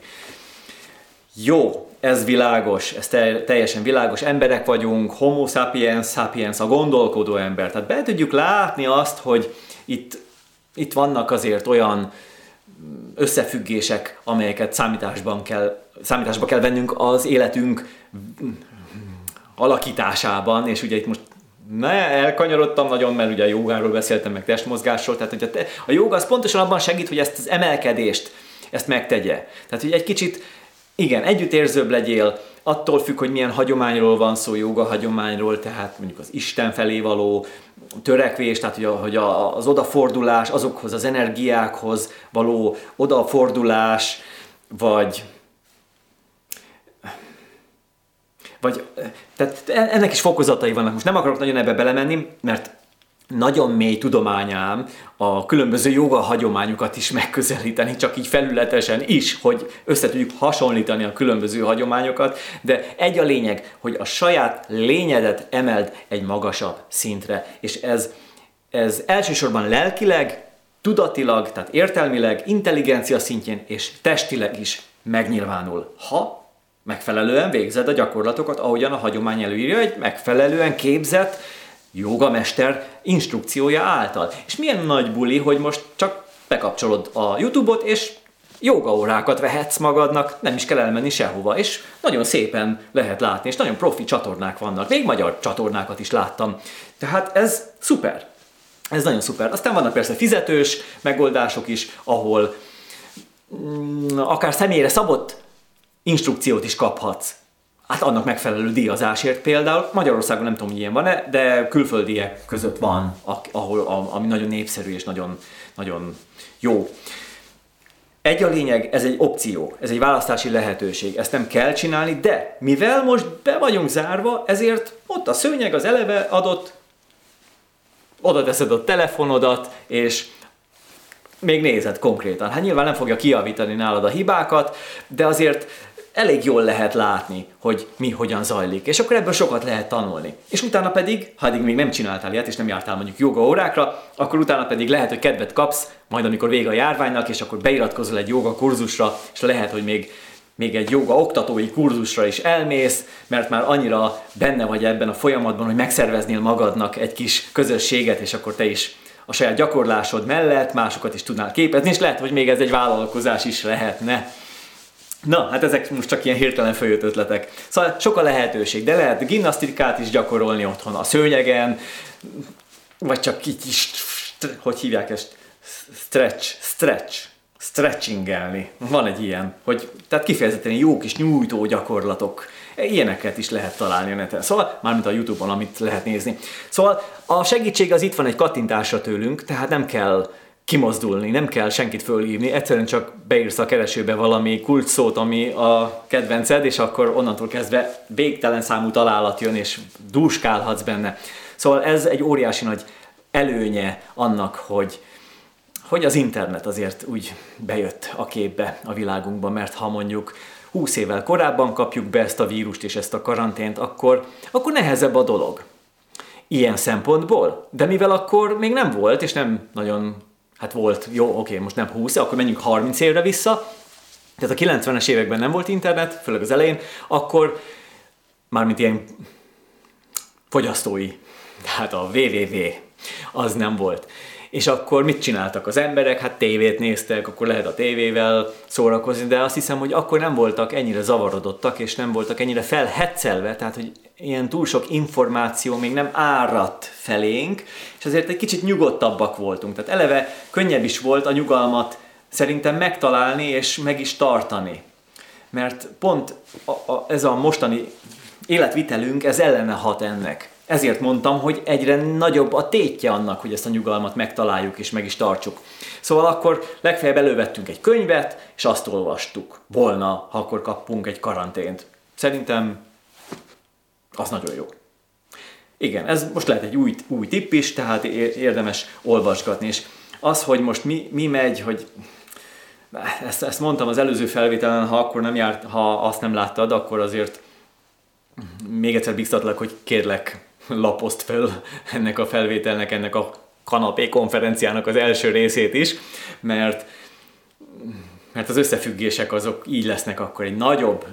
Jó, ez világos, ez te- teljesen világos. Emberek vagyunk, homo sapiens sapiens, a gondolkodó ember. Tehát be tudjuk látni azt, hogy itt, itt vannak azért olyan összefüggések, amelyeket számításban kell, számításba kell vennünk az életünk alakításában, és ugye itt most ne, elkanyarodtam nagyon, mert ugye a jogáról beszéltem, meg testmozgásról, tehát hogy a, te, a joga az pontosan abban segít, hogy ezt az emelkedést, ezt megtegye. Tehát, hogy egy kicsit, igen, együttérzőbb legyél, attól függ, hogy milyen hagyományról van szó, joga hagyományról, tehát mondjuk az Isten felé való törekvés, tehát hogy, a, hogy a, az odafordulás, azokhoz az energiákhoz való odafordulás, vagy vagy, tehát ennek is fokozatai vannak. Most nem akarok nagyon ebbe belemenni, mert nagyon mély tudományám a különböző joga hagyományokat is megközelíteni, csak így felületesen is, hogy össze tudjuk hasonlítani a különböző hagyományokat, de egy a lényeg, hogy a saját lényedet emeld egy magasabb szintre, és ez, ez elsősorban lelkileg, tudatilag, tehát értelmileg, intelligencia szintjén és testileg is megnyilvánul, ha megfelelően végzed a gyakorlatokat, ahogyan a hagyomány előírja, egy megfelelően képzett jogamester instrukciója által. És milyen nagy buli, hogy most csak bekapcsolod a YouTube-ot, és jogaórákat vehetsz magadnak, nem is kell elmenni sehova, és nagyon szépen lehet látni, és nagyon profi csatornák vannak, még magyar csatornákat is láttam. Tehát ez szuper. Ez nagyon szuper. Aztán vannak persze fizetős megoldások is, ahol mm, akár személyre szabott instrukciót is kaphatsz. Hát annak megfelelő díjazásért például. Magyarországon nem tudom, ilyen van-e, de külföldiek között van, ahol, ami nagyon népszerű és nagyon, nagyon jó. Egy a lényeg, ez egy opció, ez egy választási lehetőség, ezt nem kell csinálni, de mivel most be vagyunk zárva, ezért ott a szőnyeg az eleve adott, oda teszed a telefonodat, és még nézed konkrétan. Hát nyilván nem fogja kiavítani nálad a hibákat, de azért elég jól lehet látni, hogy mi hogyan zajlik, és akkor ebből sokat lehet tanulni. És utána pedig, ha eddig még nem csináltál ilyet, és nem jártál mondjuk joga órákra, akkor utána pedig lehet, hogy kedvet kapsz, majd amikor vége a járványnak, és akkor beiratkozol egy joga kurzusra, és lehet, hogy még még egy joga oktatói kurzusra is elmész, mert már annyira benne vagy ebben a folyamatban, hogy megszerveznél magadnak egy kis közösséget, és akkor te is a saját gyakorlásod mellett másokat is tudnál képezni, és lehet, hogy még ez egy vállalkozás is lehetne. Na, hát ezek most csak ilyen hirtelen följött ötletek. Szóval sok a lehetőség, de lehet gimnasztikát is gyakorolni otthon a szőnyegen, vagy csak így is, hogy hívják ezt? Stretch, stretch. stretchingelni. Van egy ilyen, hogy tehát kifejezetten jó kis nyújtó gyakorlatok. Ilyeneket is lehet találni a neten. Szóval, mármint a Youtube-on, amit lehet nézni. Szóval a segítség az itt van egy kattintásra tőlünk, tehát nem kell kimozdulni, nem kell senkit fölhívni, egyszerűen csak beírsz a keresőbe valami kulcsszót, ami a kedvenced, és akkor onnantól kezdve végtelen számú találat jön, és dúskálhatsz benne. Szóval ez egy óriási nagy előnye annak, hogy, hogy az internet azért úgy bejött a képbe a világunkba, mert ha mondjuk 20 évvel korábban kapjuk be ezt a vírust és ezt a karantént, akkor, akkor nehezebb a dolog. Ilyen szempontból. De mivel akkor még nem volt, és nem nagyon, hát volt, jó, oké, most nem 20, akkor menjünk 30 évre vissza, tehát a 90-es években nem volt internet, főleg az elején, akkor mármint ilyen fogyasztói, tehát a www az nem volt. És akkor mit csináltak az emberek? Hát tévét néztek, akkor lehet a tévével szórakozni, de azt hiszem, hogy akkor nem voltak ennyire zavarodottak, és nem voltak ennyire felhetszelve, tehát hogy ilyen túl sok információ még nem áradt felénk, és azért egy kicsit nyugodtabbak voltunk. Tehát eleve könnyebb is volt a nyugalmat szerintem megtalálni és meg is tartani. Mert pont a, a, ez a mostani életvitelünk, ez ellene hat ennek. Ezért mondtam, hogy egyre nagyobb a tétje annak, hogy ezt a nyugalmat megtaláljuk és meg is tartsuk. Szóval akkor legfeljebb elővettünk egy könyvet, és azt olvastuk volna, ha akkor kapunk egy karantént. Szerintem az nagyon jó. Igen, ez most lehet egy új, új tipp is, tehát érdemes olvasgatni. És az, hogy most mi, mi megy, hogy ezt, ezt mondtam az előző felvételen, ha akkor nem járt, ha azt nem láttad, akkor azért még egyszer biztatlak, hogy kérlek, lapozt fel ennek a felvételnek, ennek a kanapé konferenciának az első részét is, mert, mert az összefüggések azok így lesznek akkor egy nagyobb,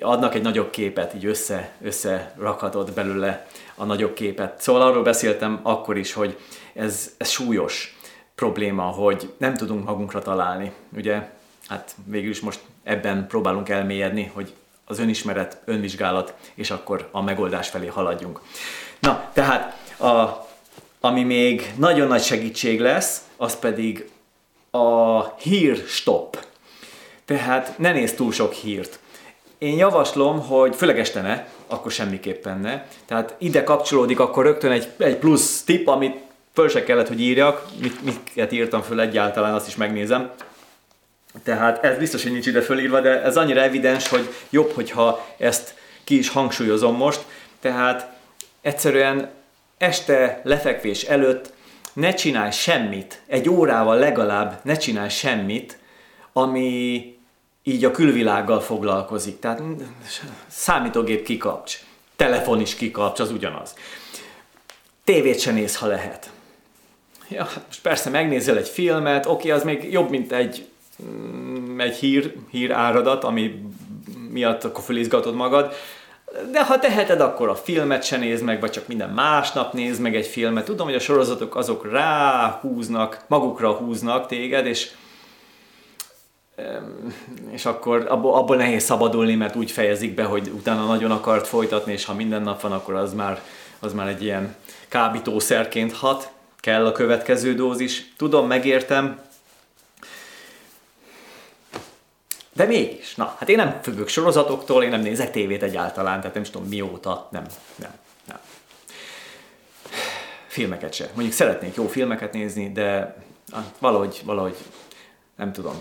adnak egy nagyobb képet, így össze, összerakhatod belőle a nagyobb képet. Szóval arról beszéltem akkor is, hogy ez, ez súlyos probléma, hogy nem tudunk magunkra találni. Ugye, hát végül is most ebben próbálunk elmélyedni, hogy az önismeret, önvizsgálat, és akkor a megoldás felé haladjunk. Na, tehát a, ami még nagyon nagy segítség lesz, az pedig a hír stop. Tehát ne nézz túl sok hírt. Én javaslom, hogy főleg este ne, akkor semmiképpen ne. Tehát ide kapcsolódik akkor rögtön egy, egy plusz tip, amit föl se kellett, hogy írjak, mit, miket írtam föl egyáltalán, azt is megnézem. Tehát ez biztos, hogy nincs ide fölírva, de ez annyira evidens, hogy jobb, hogyha ezt ki is hangsúlyozom most. Tehát egyszerűen este lefekvés előtt ne csinálj semmit, egy órával legalább ne csinálj semmit, ami így a külvilággal foglalkozik. Tehát számítógép kikapcs, telefon is kikapcs, az ugyanaz. Tévét se néz, ha lehet. Ja, hát most persze megnézel egy filmet, oké, az még jobb, mint egy, mm, egy hír, hír áradat, ami miatt akkor fölizgatod magad, de ha teheted, akkor a filmet se nézd meg, vagy csak minden másnap nézd meg egy filmet. Tudom, hogy a sorozatok azok ráhúznak, magukra húznak téged, és és akkor abból, abból nehéz szabadulni, mert úgy fejezik be, hogy utána nagyon akart folytatni, és ha minden nap van, akkor az már, az már egy ilyen kábítószerként hat, kell a következő dózis. Tudom, megértem, De mégis, na, hát én nem függök sorozatoktól, én nem nézek tévét egyáltalán, tehát nem is tudom mióta, nem, nem, nem. Filmeket se. Mondjuk szeretnék jó filmeket nézni, de valahogy, valahogy nem tudom.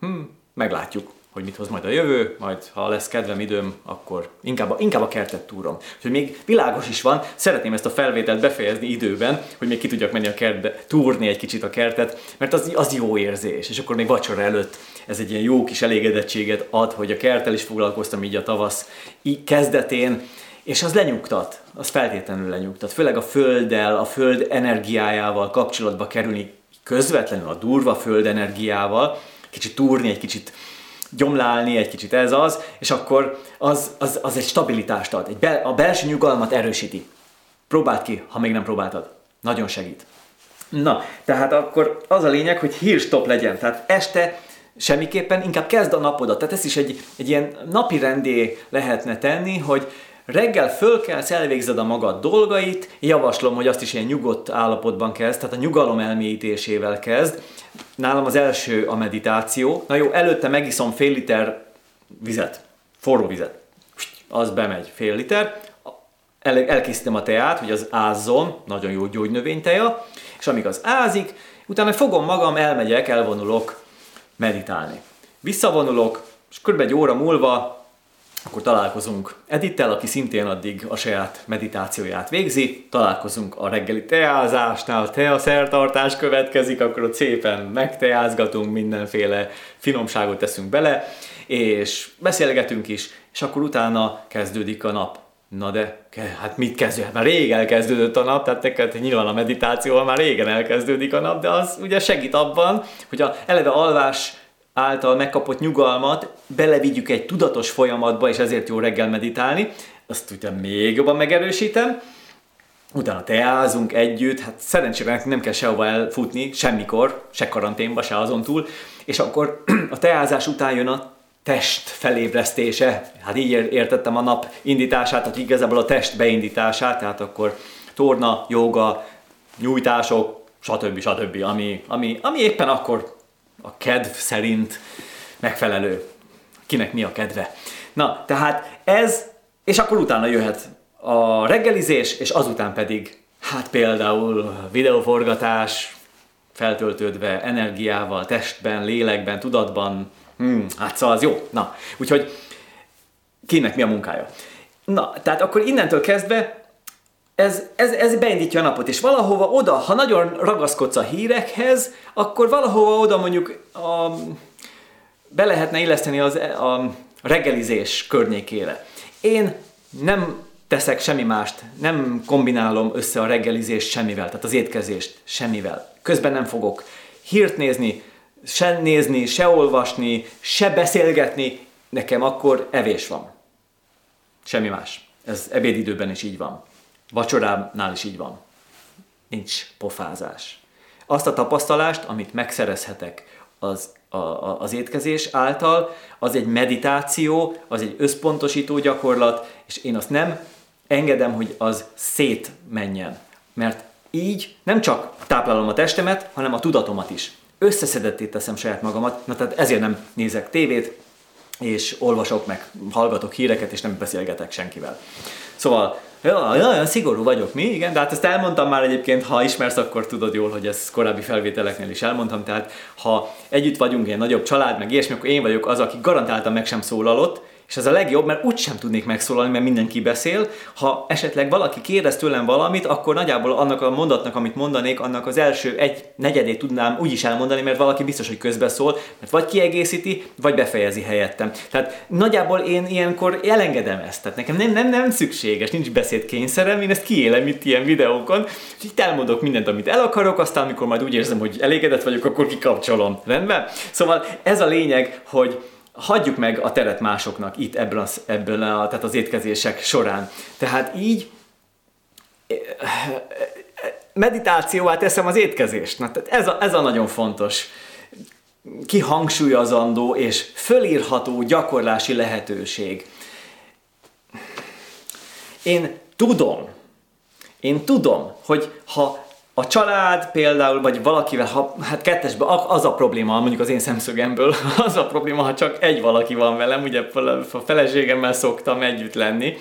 Hm, meglátjuk hogy mit hoz majd a jövő, majd ha lesz kedvem, időm, akkor inkább a, inkább a kertet túrom. Hogy még világos is van, szeretném ezt a felvételt befejezni időben, hogy még ki tudjak menni a kertbe, túrni egy kicsit a kertet, mert az, az jó érzés, és akkor még vacsora előtt ez egy ilyen jó kis elégedettséget ad, hogy a kerttel is foglalkoztam így a tavasz kezdetén, és az lenyugtat, az feltétlenül lenyugtat. Főleg a földdel, a föld energiájával kapcsolatba kerülni közvetlenül a durva föld energiával, kicsit túrni, egy kicsit gyomlálni, egy kicsit ez az, és akkor az, az, az egy stabilitást ad, egy bel, a belső nyugalmat erősíti. Próbáld ki, ha még nem próbáltad. Nagyon segít. Na, tehát akkor az a lényeg, hogy hírstop legyen. Tehát este semmiképpen inkább kezd a napodat. Tehát ez is egy, egy ilyen napi rendé lehetne tenni, hogy reggel fölkelsz, elvégzed a magad dolgait, javaslom, hogy azt is ilyen nyugodt állapotban kezd, tehát a nyugalom elmélyítésével kezd. Nálam az első a meditáció. Na jó, előtte megiszom fél liter vizet, forró vizet. Az bemegy fél liter, el, elkészítem a teát, hogy az ázzon, nagyon jó gyógynövényteja, és amíg az ázik, utána fogom magam, elmegyek, elvonulok meditálni. Visszavonulok, és kb. egy óra múlva akkor találkozunk Edittel, aki szintén addig a saját meditációját végzi, találkozunk a reggeli teázásnál, tea szertartás következik, akkor ott szépen megteázgatunk, mindenféle finomságot teszünk bele, és beszélgetünk is, és akkor utána kezdődik a nap. Na de, hát mit kezdő? Hát már rég elkezdődött a nap, tehát neked nyilván a meditációval már régen elkezdődik a nap, de az ugye segít abban, hogy a eleve alvás által megkapott nyugalmat belevigyük egy tudatos folyamatba, és ezért jó reggel meditálni, azt ugye még jobban megerősítem, utána teázunk együtt, hát szerencsére nem kell sehova elfutni, semmikor, se karanténba, se azon túl, és akkor a teázás után jön a test felébresztése, hát így értettem a nap indítását, tehát igazából a test beindítását, tehát akkor torna, joga, nyújtások, stb. stb. Ami, ami, ami éppen akkor a kedv szerint megfelelő. Kinek mi a kedve. Na, tehát ez, és akkor utána jöhet a reggelizés, és azután pedig, hát például videóforgatás, feltöltődve energiával, testben, lélekben, tudatban, hmm, hát szóval az jó. Na, úgyhogy kinek mi a munkája. Na, tehát akkor innentől kezdve ez, ez, ez beindítja a napot, és valahova oda, ha nagyon ragaszkodsz a hírekhez, akkor valahova oda mondjuk a, be lehetne illeszteni az, a reggelizés környékére. Én nem teszek semmi mást, nem kombinálom össze a reggelizést semmivel, tehát az étkezést semmivel. Közben nem fogok hírt nézni, se nézni, se olvasni, se beszélgetni, nekem akkor evés van. Semmi más. Ez ebédidőben is így van. Vacsoránál is így van. Nincs pofázás. Azt a tapasztalást, amit megszerezhetek az, a, a, az étkezés által, az egy meditáció, az egy összpontosító gyakorlat, és én azt nem engedem, hogy az szétmenjen. Mert így nem csak táplálom a testemet, hanem a tudatomat is. Összeszedetté teszem saját magamat, na tehát ezért nem nézek tévét, és olvasok meg, hallgatok híreket, és nem beszélgetek senkivel. Szóval Ja, olyan szigorú vagyok, mi? Igen, de hát ezt elmondtam már egyébként, ha ismersz, akkor tudod jól, hogy ezt korábbi felvételeknél is elmondtam, tehát ha együtt vagyunk, ilyen nagyobb család, meg ilyesmi, akkor én vagyok az, aki garantáltan meg sem szólalott, és ez a legjobb, mert úgy sem tudnék megszólalni, mert mindenki beszél. Ha esetleg valaki kérdez tőlem valamit, akkor nagyjából annak a mondatnak, amit mondanék, annak az első egy negyedét tudnám úgy is elmondani, mert valaki biztos, hogy közbeszól, mert vagy kiegészíti, vagy befejezi helyettem. Tehát nagyjából én ilyenkor elengedem ezt. Tehát nekem nem, nem, nem szükséges, nincs beszédkényszerem, én ezt kiélem itt ilyen videókon, és itt elmondok mindent, amit el akarok, aztán amikor majd úgy érzem, hogy elégedett vagyok, akkor kikapcsolom. Rendben? Szóval ez a lényeg, hogy hagyjuk meg a teret másoknak itt ebből, az, ebből a, tehát az étkezések során. Tehát így meditációvá teszem az étkezést. Na, tehát ez, a, ez a nagyon fontos kihangsúlyozandó és fölírható gyakorlási lehetőség. Én tudom, én tudom, hogy ha a család például, vagy valakivel, ha, hát kettesben az a probléma, mondjuk az én szemszögemből, az a probléma, ha csak egy valaki van velem, ugye a feleségemmel szoktam együtt lenni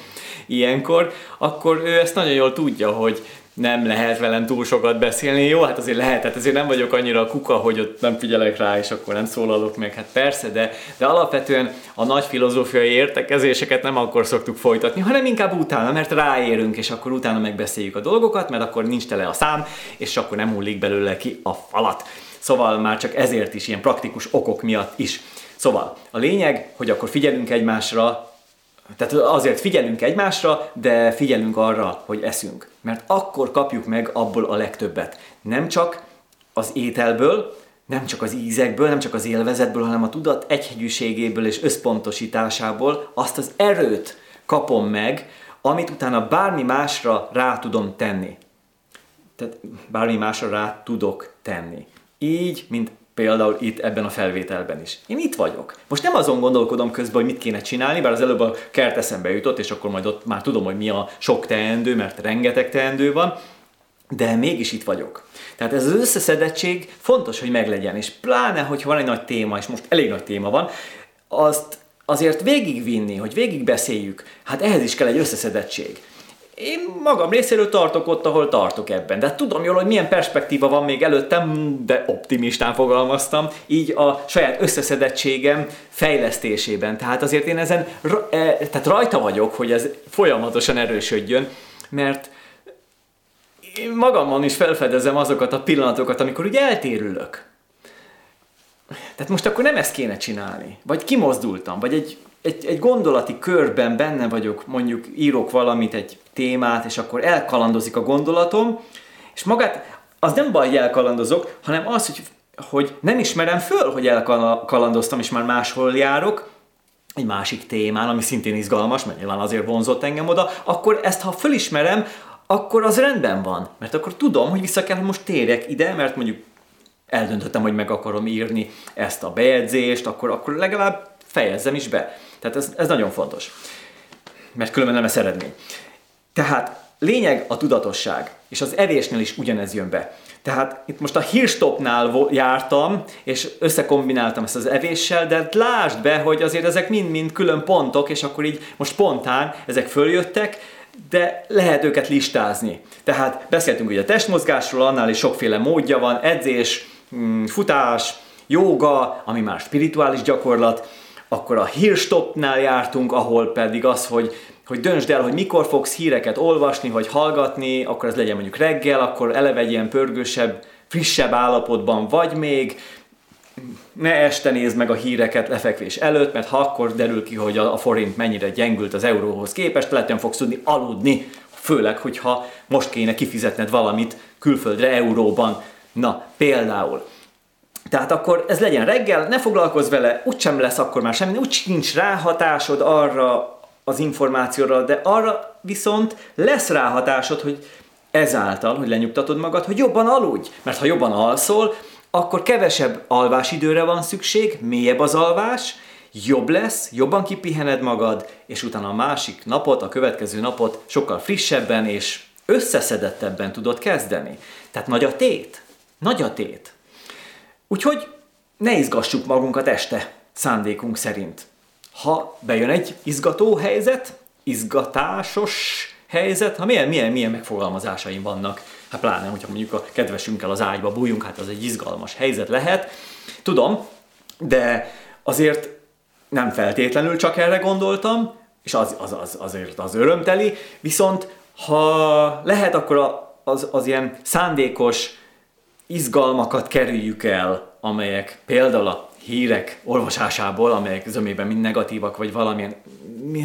ilyenkor, akkor ő ezt nagyon jól tudja, hogy nem lehet velem túl sokat beszélni. Jó, hát azért lehet, hát azért nem vagyok annyira a kuka, hogy ott nem figyelek rá, és akkor nem szólalok meg. Hát persze, de, de alapvetően a nagy filozófiai értekezéseket nem akkor szoktuk folytatni, hanem inkább utána, mert ráérünk, és akkor utána megbeszéljük a dolgokat, mert akkor nincs tele a szám, és akkor nem hullik belőle ki a falat. Szóval már csak ezért is, ilyen praktikus okok miatt is. Szóval a lényeg, hogy akkor figyelünk egymásra, tehát azért figyelünk egymásra, de figyelünk arra, hogy eszünk. Mert akkor kapjuk meg abból a legtöbbet. Nem csak az ételből, nem csak az ízekből, nem csak az élvezetből, hanem a tudat egyhegyűségéből és összpontosításából azt az erőt kapom meg, amit utána bármi másra rá tudom tenni. Tehát bármi másra rá tudok tenni. Így, mint például itt ebben a felvételben is. Én itt vagyok. Most nem azon gondolkodom közben, hogy mit kéne csinálni, bár az előbb a kert eszembe jutott, és akkor majd ott már tudom, hogy mi a sok teendő, mert rengeteg teendő van, de mégis itt vagyok. Tehát ez az összeszedettség fontos, hogy meglegyen, és pláne, hogy van egy nagy téma, és most elég nagy téma van, azt azért végigvinni, hogy végigbeszéljük, hát ehhez is kell egy összeszedettség. Én magam részéről tartok ott, ahol tartok ebben, de tudom jól, hogy milyen perspektíva van még előttem, de optimistán fogalmaztam, így a saját összeszedettségem fejlesztésében. Tehát azért én ezen, e, tehát rajta vagyok, hogy ez folyamatosan erősödjön, mert én magamon is felfedezem azokat a pillanatokat, amikor úgy eltérülök. Tehát most akkor nem ezt kéne csinálni. Vagy kimozdultam, vagy egy, egy, egy gondolati körben benne vagyok, mondjuk írok valamit, egy témát, és akkor elkalandozik a gondolatom, és magát, az nem baj, hogy elkalandozok, hanem az, hogy, hogy nem ismerem föl, hogy elkalandoztam, és már máshol járok, egy másik témán, ami szintén izgalmas, mert nyilván azért vonzott engem oda, akkor ezt ha fölismerem, akkor az rendben van. Mert akkor tudom, hogy vissza kell, hogy most térjek ide, mert mondjuk eldöntöttem, hogy meg akarom írni ezt a bejegyzést, akkor, akkor legalább fejezzem is be. Tehát ez, ez nagyon fontos. Mert különben nem lesz eredmény. Tehát lényeg a tudatosság, és az evésnél is ugyanez jön be. Tehát itt most a hírstopnál jártam, és összekombináltam ezt az evéssel, de lásd be, hogy azért ezek mind-mind külön pontok, és akkor így most spontán ezek följöttek, de lehet őket listázni. Tehát beszéltünk ugye a testmozgásról, annál is sokféle módja van, edzés, mm, futás, joga, ami már spirituális gyakorlat, akkor a hírstopnál jártunk, ahol pedig az, hogy hogy döntsd el, hogy mikor fogsz híreket olvasni vagy hallgatni, akkor ez legyen mondjuk reggel, akkor eleve egy ilyen pörgősebb, frissebb állapotban vagy még, ne este nézd meg a híreket lefekvés előtt, mert ha akkor derül ki, hogy a forint mennyire gyengült az euróhoz képest, lehet, fogsz tudni aludni, főleg, hogyha most kéne kifizetned valamit külföldre euróban. Na, például. Tehát akkor ez legyen reggel, ne foglalkozz vele, úgysem lesz akkor már semmi, úgy nincs ráhatásod arra az információra, de arra viszont lesz ráhatásod, hogy ezáltal, hogy lenyugtatod magad, hogy jobban aludj. Mert ha jobban alszol, akkor kevesebb alvásidőre van szükség, mélyebb az alvás, jobb lesz, jobban kipihened magad, és utána a másik napot, a következő napot sokkal frissebben és összeszedettebben tudod kezdeni. Tehát nagy a tét. Nagy a tét. Úgyhogy ne izgassuk magunkat este szándékunk szerint. Ha bejön egy izgató helyzet, izgatásos helyzet, ha milyen, milyen, milyen megfogalmazásaim vannak, hát pláne, hogyha mondjuk a kedvesünkkel az ágyba bújunk, hát az egy izgalmas helyzet lehet. Tudom, de azért nem feltétlenül csak erre gondoltam, és az, az, az azért az örömteli, viszont ha lehet, akkor az, az ilyen szándékos izgalmakat kerüljük el, amelyek például a hírek olvasásából, amelyek zömében mind negatívak, vagy valamilyen,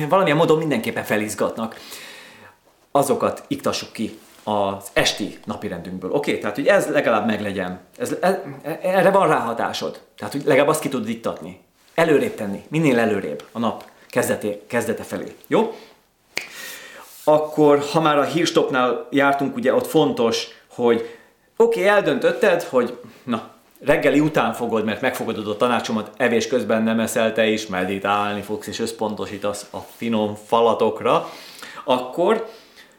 valamilyen módon mindenképpen felizgatnak, azokat iktassuk ki az esti napirendünkből. Oké, okay? tehát hogy ez legalább meglegyen. Ez, ez, erre van ráhatásod. Tehát hogy legalább azt ki tudod iktatni. Előrébb tenni, minél előrébb a nap kezdeté, kezdete felé. Jó? Akkor, ha már a hírstopnál jártunk, ugye ott fontos, hogy oké, okay, eldöntötted, hogy na, reggeli után fogod, mert megfogadod a tanácsomat, evés közben nem eszel te is, meditálni fogsz és összpontosítasz a finom falatokra, akkor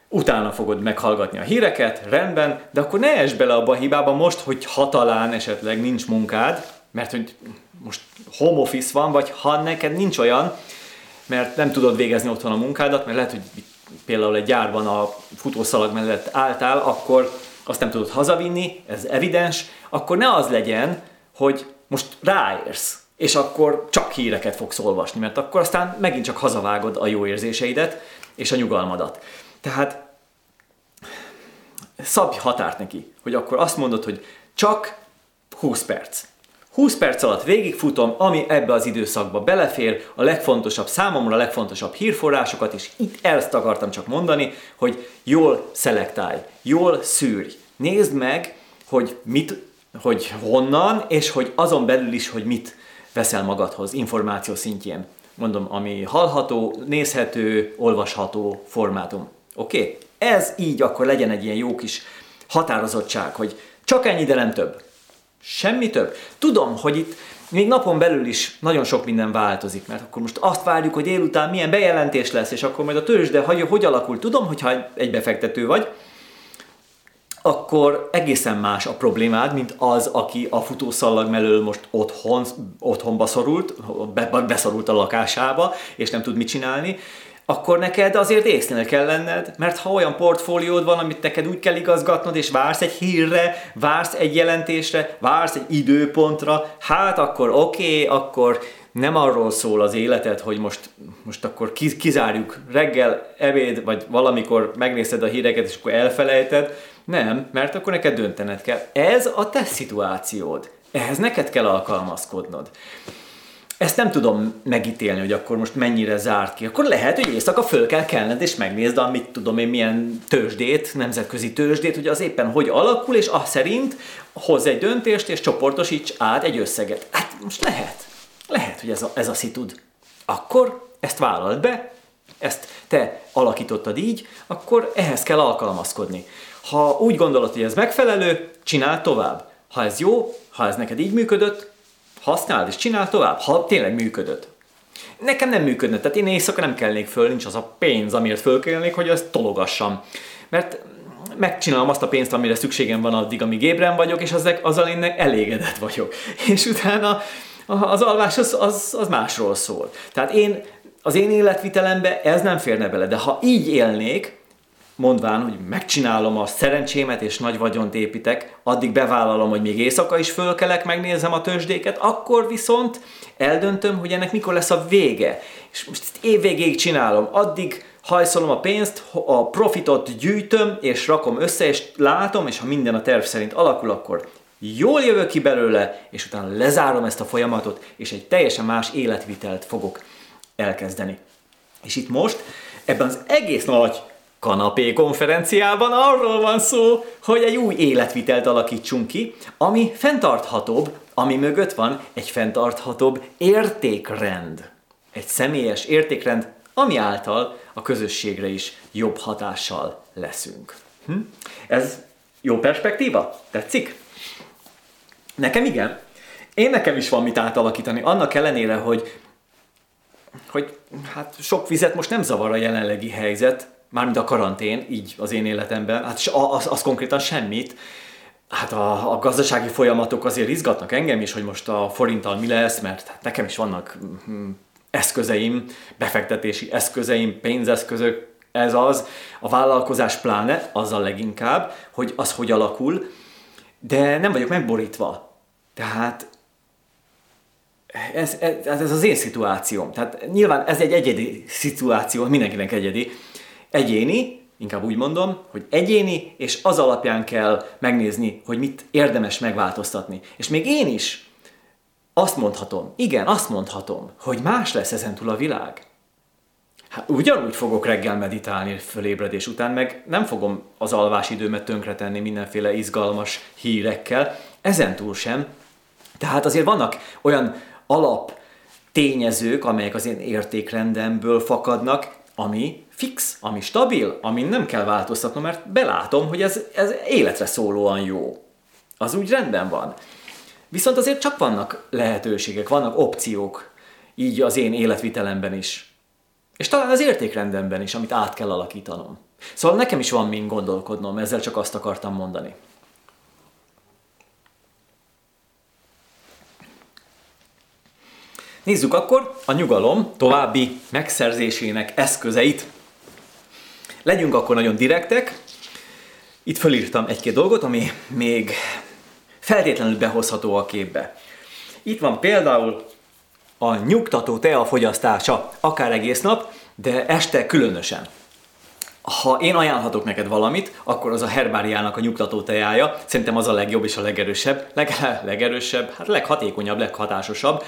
utána fogod meghallgatni a híreket, rendben, de akkor ne esd bele abba a hibába most, hogy hatalán esetleg nincs munkád, mert hogy most home office van, vagy ha neked nincs olyan, mert nem tudod végezni otthon a munkádat, mert lehet, hogy például egy gyárban a futószalag mellett álltál, akkor azt nem tudod hazavinni, ez evidens, akkor ne az legyen, hogy most ráérsz, és akkor csak híreket fogsz olvasni, mert akkor aztán megint csak hazavágod a jó érzéseidet és a nyugalmadat. Tehát szabj határt neki, hogy akkor azt mondod, hogy csak 20 perc. 20 perc alatt végigfutom, ami ebbe az időszakba belefér, a legfontosabb, számomra a legfontosabb hírforrásokat, és itt ezt akartam csak mondani, hogy jól szelektálj, jól szűrj. Nézd meg, hogy mit, hogy honnan, és hogy azon belül is, hogy mit veszel magadhoz információ szintjén. Mondom, ami hallható, nézhető, olvasható formátum. Oké? Okay? Ez így akkor legyen egy ilyen jó kis határozottság, hogy csak ennyi, de nem több. Semmi több. Tudom, hogy itt még napon belül is nagyon sok minden változik, mert akkor most azt várjuk, hogy délután milyen bejelentés lesz, és akkor majd a tőzsde hogy, hogy alakul. Tudom, hogyha egy befektető vagy, akkor egészen más a problémád, mint az, aki a futószallag mellől most otthon, otthonba szorult, be, beszorult a lakásába, és nem tud mit csinálni, akkor neked azért észnél kell lenned, mert ha olyan portfóliód van, amit neked úgy kell igazgatnod, és vársz egy hírre, vársz egy jelentésre, vársz egy időpontra, hát akkor oké, okay, akkor nem arról szól az életed, hogy most, most akkor kizárjuk reggel, ebéd, vagy valamikor megnézed a híreket, és akkor elfelejted. Nem, mert akkor neked döntened kell. Ez a te szituációd. Ehhez neked kell alkalmazkodnod ezt nem tudom megítélni, hogy akkor most mennyire zárt ki. Akkor lehet, hogy éjszaka föl kell kelned, és megnézd a mit tudom én milyen tőzsdét, nemzetközi tőzsdét, hogy az éppen hogy alakul, és azt szerint hoz egy döntést, és csoportosíts át egy összeget. Hát most lehet. Lehet, hogy ez a, ez a szitud. Akkor ezt vállald be, ezt te alakítottad így, akkor ehhez kell alkalmazkodni. Ha úgy gondolod, hogy ez megfelelő, csinál tovább. Ha ez jó, ha ez neked így működött, használd és csinál tovább, ha tényleg működött. Nekem nem működne, tehát én éjszaka nem kelnék föl, nincs az a pénz, amiért fölkelnék, hogy ezt tologassam. Mert megcsinálom azt a pénzt, amire szükségem van addig, amíg ébren vagyok, és azzal, azzal én elégedett vagyok. És utána az alvás az, az, az másról szól. Tehát én, az én életvitelembe ez nem férne bele, de ha így élnék, mondván, hogy megcsinálom a szerencsémet és nagy vagyont építek, addig bevállalom, hogy még éjszaka is fölkelek, megnézem a tőzsdéket, akkor viszont eldöntöm, hogy ennek mikor lesz a vége. És most ezt évvégéig csinálom, addig hajszolom a pénzt, a profitot gyűjtöm, és rakom össze, és látom, és ha minden a terv szerint alakul, akkor jól jövök ki belőle, és utána lezárom ezt a folyamatot, és egy teljesen más életvitelt fogok elkezdeni. És itt most, ebben az egész nagy kanapé konferenciában arról van szó, hogy egy új életvitelt alakítsunk ki, ami fenntarthatóbb, ami mögött van egy fenntarthatóbb értékrend. Egy személyes értékrend, ami által a közösségre is jobb hatással leszünk. Hm? Ez jó perspektíva? Tetszik? Nekem igen. Én nekem is van mit átalakítani, annak ellenére, hogy hogy hát sok vizet most nem zavar a jelenlegi helyzet, mármint a karantén, így az én életemben, hát az, az konkrétan semmit. Hát a, a gazdasági folyamatok azért izgatnak engem is, hogy most a forinttal mi lesz, mert hát nekem is vannak mm, eszközeim, befektetési eszközeim, pénzeszközök, ez az, a vállalkozás pláne, azzal leginkább, hogy az hogy alakul, de nem vagyok megborítva. Tehát ez, ez, ez az én szituációm. Tehát nyilván ez egy egyedi szituáció, mindenkinek egyedi, egyéni, inkább úgy mondom, hogy egyéni, és az alapján kell megnézni, hogy mit érdemes megváltoztatni. És még én is azt mondhatom, igen, azt mondhatom, hogy más lesz ezentúl a világ. Hát ugyanúgy fogok reggel meditálni fölébredés után, meg nem fogom az alvásidőmet tönkretenni mindenféle izgalmas hírekkel, ezentúl sem. Tehát azért vannak olyan alap tényezők, amelyek az én értékrendemből fakadnak, ami fix, ami stabil, amin nem kell változtatnom, mert belátom, hogy ez, ez életre szólóan jó. Az úgy rendben van. Viszont azért csak vannak lehetőségek, vannak opciók, így az én életvitelemben is. És talán az értékrendemben is, amit át kell alakítanom. Szóval nekem is van mind gondolkodnom, ezzel csak azt akartam mondani. Nézzük akkor a nyugalom további megszerzésének eszközeit. Legyünk akkor nagyon direktek. Itt fölírtam egy-két dolgot, ami még feltétlenül behozható a képbe. Itt van például a nyugtató tea fogyasztása, akár egész nap, de este különösen. Ha én ajánlhatok neked valamit, akkor az a herbáriának a nyugtató teája. Szerintem az a legjobb és a legerősebb, leg, legerősebb, hát leghatékonyabb, leghatásosabb.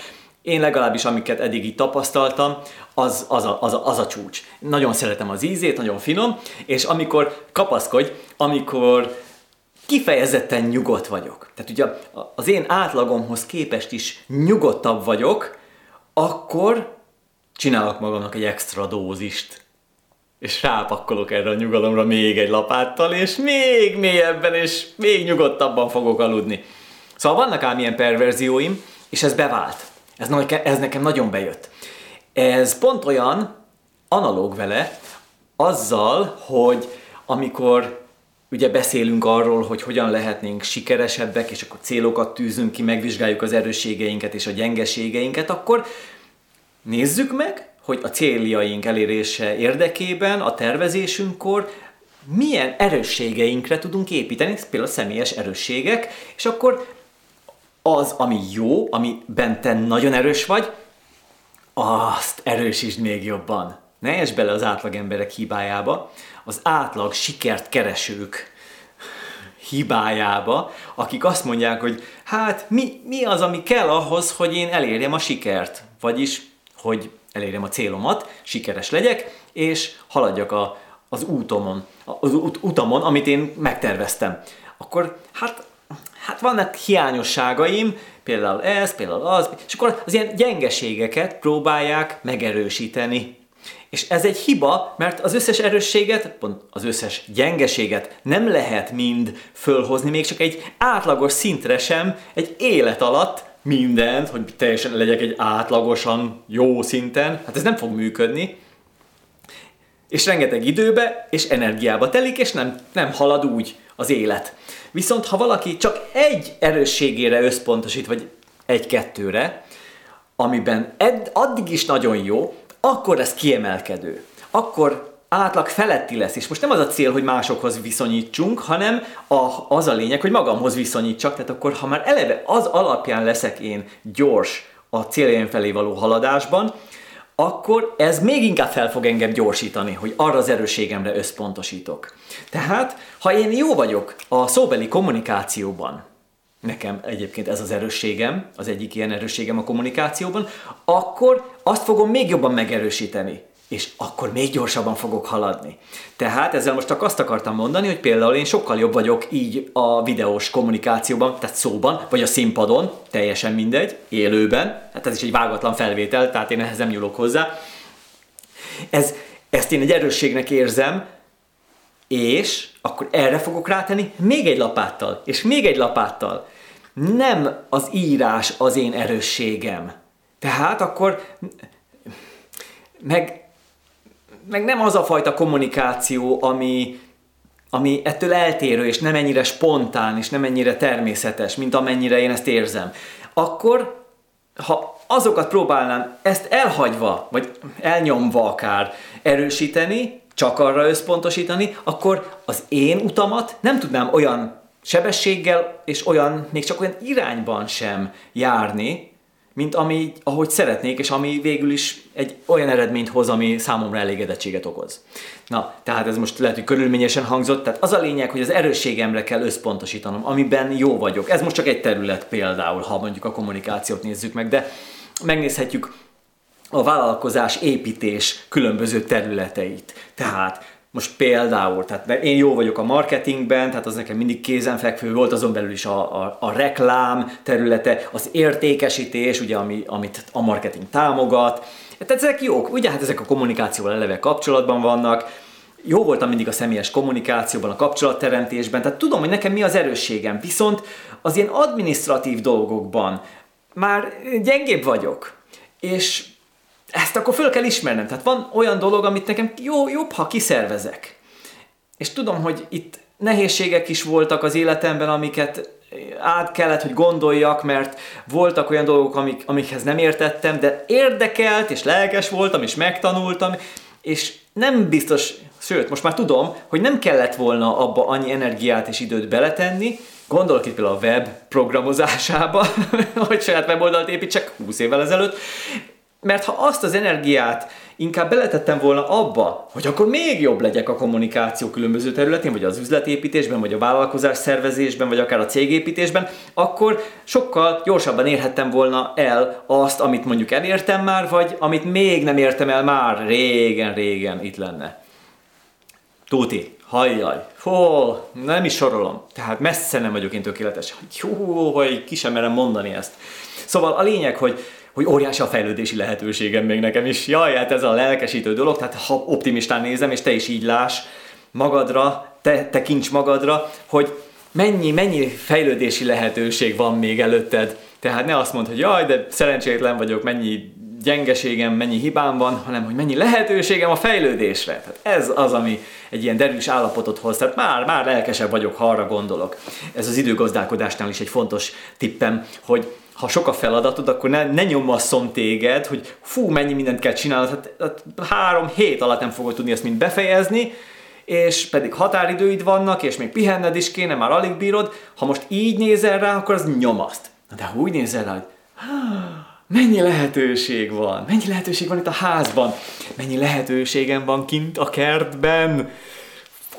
Én legalábbis, amiket eddig így tapasztaltam, az, az, a, az, a, az a csúcs. Nagyon szeretem az ízét, nagyon finom, és amikor kapaszkodj, amikor kifejezetten nyugodt vagyok, tehát ugye az én átlagomhoz képest is nyugodtabb vagyok, akkor csinálok magamnak egy extra dózist. És rápakkolok erre a nyugalomra még egy lapáttal, és még mélyebben, és még nyugodtabban fogok aludni. Szóval vannak ám ilyen perverzióim, és ez bevált. Ez, ez nekem nagyon bejött. Ez pont olyan analóg vele, azzal, hogy amikor ugye beszélünk arról, hogy hogyan lehetnénk sikeresebbek, és akkor célokat tűzünk ki, megvizsgáljuk az erősségeinket és a gyengeségeinket, akkor nézzük meg, hogy a céljaink elérése érdekében, a tervezésünkkor milyen erősségeinkre tudunk építeni, például személyes erősségek, és akkor az, ami jó, amiben te nagyon erős vagy, azt erősítsd még jobban. Ne esd bele az átlag emberek hibájába, az átlag sikert keresők hibájába, akik azt mondják, hogy hát mi, mi az, ami kell ahhoz, hogy én elérjem a sikert, vagyis, hogy elérjem a célomat, sikeres legyek, és haladjak a, az útomon, az út, utamon, amit én megterveztem. Akkor hát, hát vannak hiányosságaim, például ez, például az, és akkor az ilyen gyengeségeket próbálják megerősíteni. És ez egy hiba, mert az összes erősséget, pont az összes gyengeséget nem lehet mind fölhozni, még csak egy átlagos szintre sem, egy élet alatt mindent, hogy teljesen legyek egy átlagosan jó szinten, hát ez nem fog működni. És rengeteg időbe és energiába telik, és nem, nem halad úgy az élet. Viszont ha valaki csak egy erősségére összpontosít, vagy egy-kettőre, amiben ed, addig is nagyon jó, akkor ez kiemelkedő. Akkor átlag feletti lesz. És most nem az a cél, hogy másokhoz viszonyítsunk, hanem a, az a lényeg, hogy magamhoz viszonyítsak. Tehát akkor, ha már eleve az alapján leszek én gyors a céljaim felé való haladásban, akkor ez még inkább fel fog engem gyorsítani, hogy arra az erősségemre összpontosítok. Tehát, ha én jó vagyok a szóbeli kommunikációban, nekem egyébként ez az erősségem, az egyik ilyen erősségem a kommunikációban, akkor azt fogom még jobban megerősíteni és akkor még gyorsabban fogok haladni. Tehát ezzel most csak azt akartam mondani, hogy például én sokkal jobb vagyok így a videós kommunikációban, tehát szóban, vagy a színpadon, teljesen mindegy, élőben, hát ez is egy vágatlan felvétel, tehát én ehhez nem nyúlok hozzá. Ez, ezt én egy erősségnek érzem, és akkor erre fogok rátenni még egy lapáttal, és még egy lapáttal. Nem az írás az én erősségem. Tehát akkor meg, meg nem az a fajta kommunikáció, ami, ami ettől eltérő, és nem ennyire spontán, és nem ennyire természetes, mint amennyire én ezt érzem. Akkor, ha azokat próbálnám ezt elhagyva, vagy elnyomva akár erősíteni, csak arra összpontosítani, akkor az én utamat nem tudnám olyan sebességgel és olyan, még csak olyan irányban sem járni, mint ami, ahogy szeretnék, és ami végül is egy olyan eredményt hoz, ami számomra elégedettséget okoz. Na, tehát ez most lehet, hogy körülményesen hangzott, tehát az a lényeg, hogy az erősségemre kell összpontosítanom, amiben jó vagyok. Ez most csak egy terület például, ha mondjuk a kommunikációt nézzük meg, de megnézhetjük a vállalkozás építés különböző területeit. Tehát most például, tehát én jó vagyok a marketingben, tehát az nekem mindig kézenfekvő volt, azon belül is a, a, a reklám területe, az értékesítés, ugye, ami, amit a marketing támogat. Tehát ezek jók, ugye hát ezek a kommunikációval eleve kapcsolatban vannak, jó voltam mindig a személyes kommunikációban, a kapcsolatteremtésben, tehát tudom, hogy nekem mi az erősségem, viszont az ilyen administratív dolgokban már gyengébb vagyok. És ezt akkor föl kell ismernem. Tehát van olyan dolog, amit nekem jó, jobb, ha kiszervezek. És tudom, hogy itt nehézségek is voltak az életemben, amiket át kellett, hogy gondoljak, mert voltak olyan dolgok, amik, amikhez nem értettem, de érdekelt, és lelkes voltam, és megtanultam, és nem biztos, sőt, most már tudom, hogy nem kellett volna abba annyi energiát és időt beletenni, Gondolok itt például a web programozásába, hogy saját weboldalt építsek 20 évvel ezelőtt, mert ha azt az energiát inkább beletettem volna abba, hogy akkor még jobb legyek a kommunikáció különböző területén, vagy az üzletépítésben, vagy a vállalkozás szervezésben, vagy akár a cégépítésben, akkor sokkal gyorsabban érhettem volna el azt, amit mondjuk elértem már, vagy amit még nem értem el már régen-régen itt lenne. Tuti, hajjaj, hol, nem is sorolom. Tehát messze nem vagyok én tökéletes. Jó, hogy ki sem merem mondani ezt. Szóval a lényeg, hogy hogy óriási a fejlődési lehetőségem még nekem is. Jaj, hát ez a lelkesítő dolog, tehát ha optimistán nézem, és te is így láss magadra, te tekints magadra, hogy mennyi, mennyi fejlődési lehetőség van még előtted. Tehát ne azt mondd, hogy jaj, de szerencsétlen vagyok, mennyi gyengeségem, mennyi hibám van, hanem hogy mennyi lehetőségem a fejlődésre. Tehát ez az, ami egy ilyen derűs állapotot hoz. Tehát már, már lelkesebb vagyok, ha arra gondolok. Ez az időgazdálkodásnál is egy fontos tippem, hogy ha sok a feladatod, akkor ne, ne nyomasszon téged, hogy fú, mennyi mindent kell csinálnod, hát, hát három hét alatt nem fogod tudni ezt mind befejezni, és pedig határidőid vannak, és még pihenned is kéne, már alig bírod. Ha most így nézel rá, akkor az nyomaszt. De ha úgy nézel rá, hogy mennyi lehetőség van, mennyi lehetőség van itt a házban, mennyi lehetőségem van kint a kertben,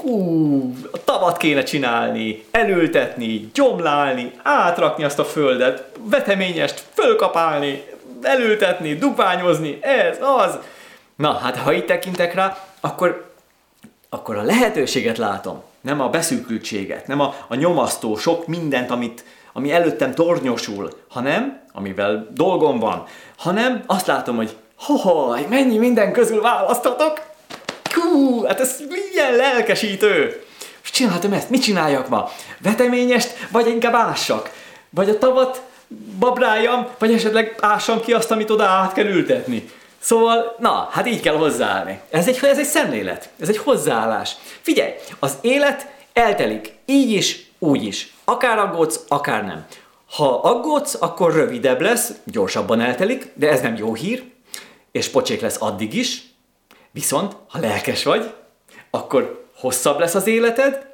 hú, a tavat kéne csinálni, elültetni, gyomlálni, átrakni azt a földet, veteményest fölkapálni, elültetni, dugványozni, ez, az. Na, hát ha itt tekintek rá, akkor, akkor a lehetőséget látom, nem a beszűkültséget, nem a, a nyomasztó sok mindent, amit, ami előttem tornyosul, hanem, amivel dolgom van, hanem azt látom, hogy hohoj, mennyi minden közül választhatok, Hú, hát ez milyen lelkesítő! És csináltam ezt, mit csináljak ma? Veteményest, vagy inkább ássak? Vagy a tavat babráljam, vagy esetleg ássam ki azt, amit oda át kell ültetni. Szóval, na, hát így kell hozzáállni. Ez egy, ez egy szemlélet, ez egy hozzáállás. Figyelj, az élet eltelik, így is, úgy is. Akár aggódsz, akár nem. Ha aggódsz, akkor rövidebb lesz, gyorsabban eltelik, de ez nem jó hír, és pocsék lesz addig is, Viszont, ha lelkes vagy, akkor hosszabb lesz az életed,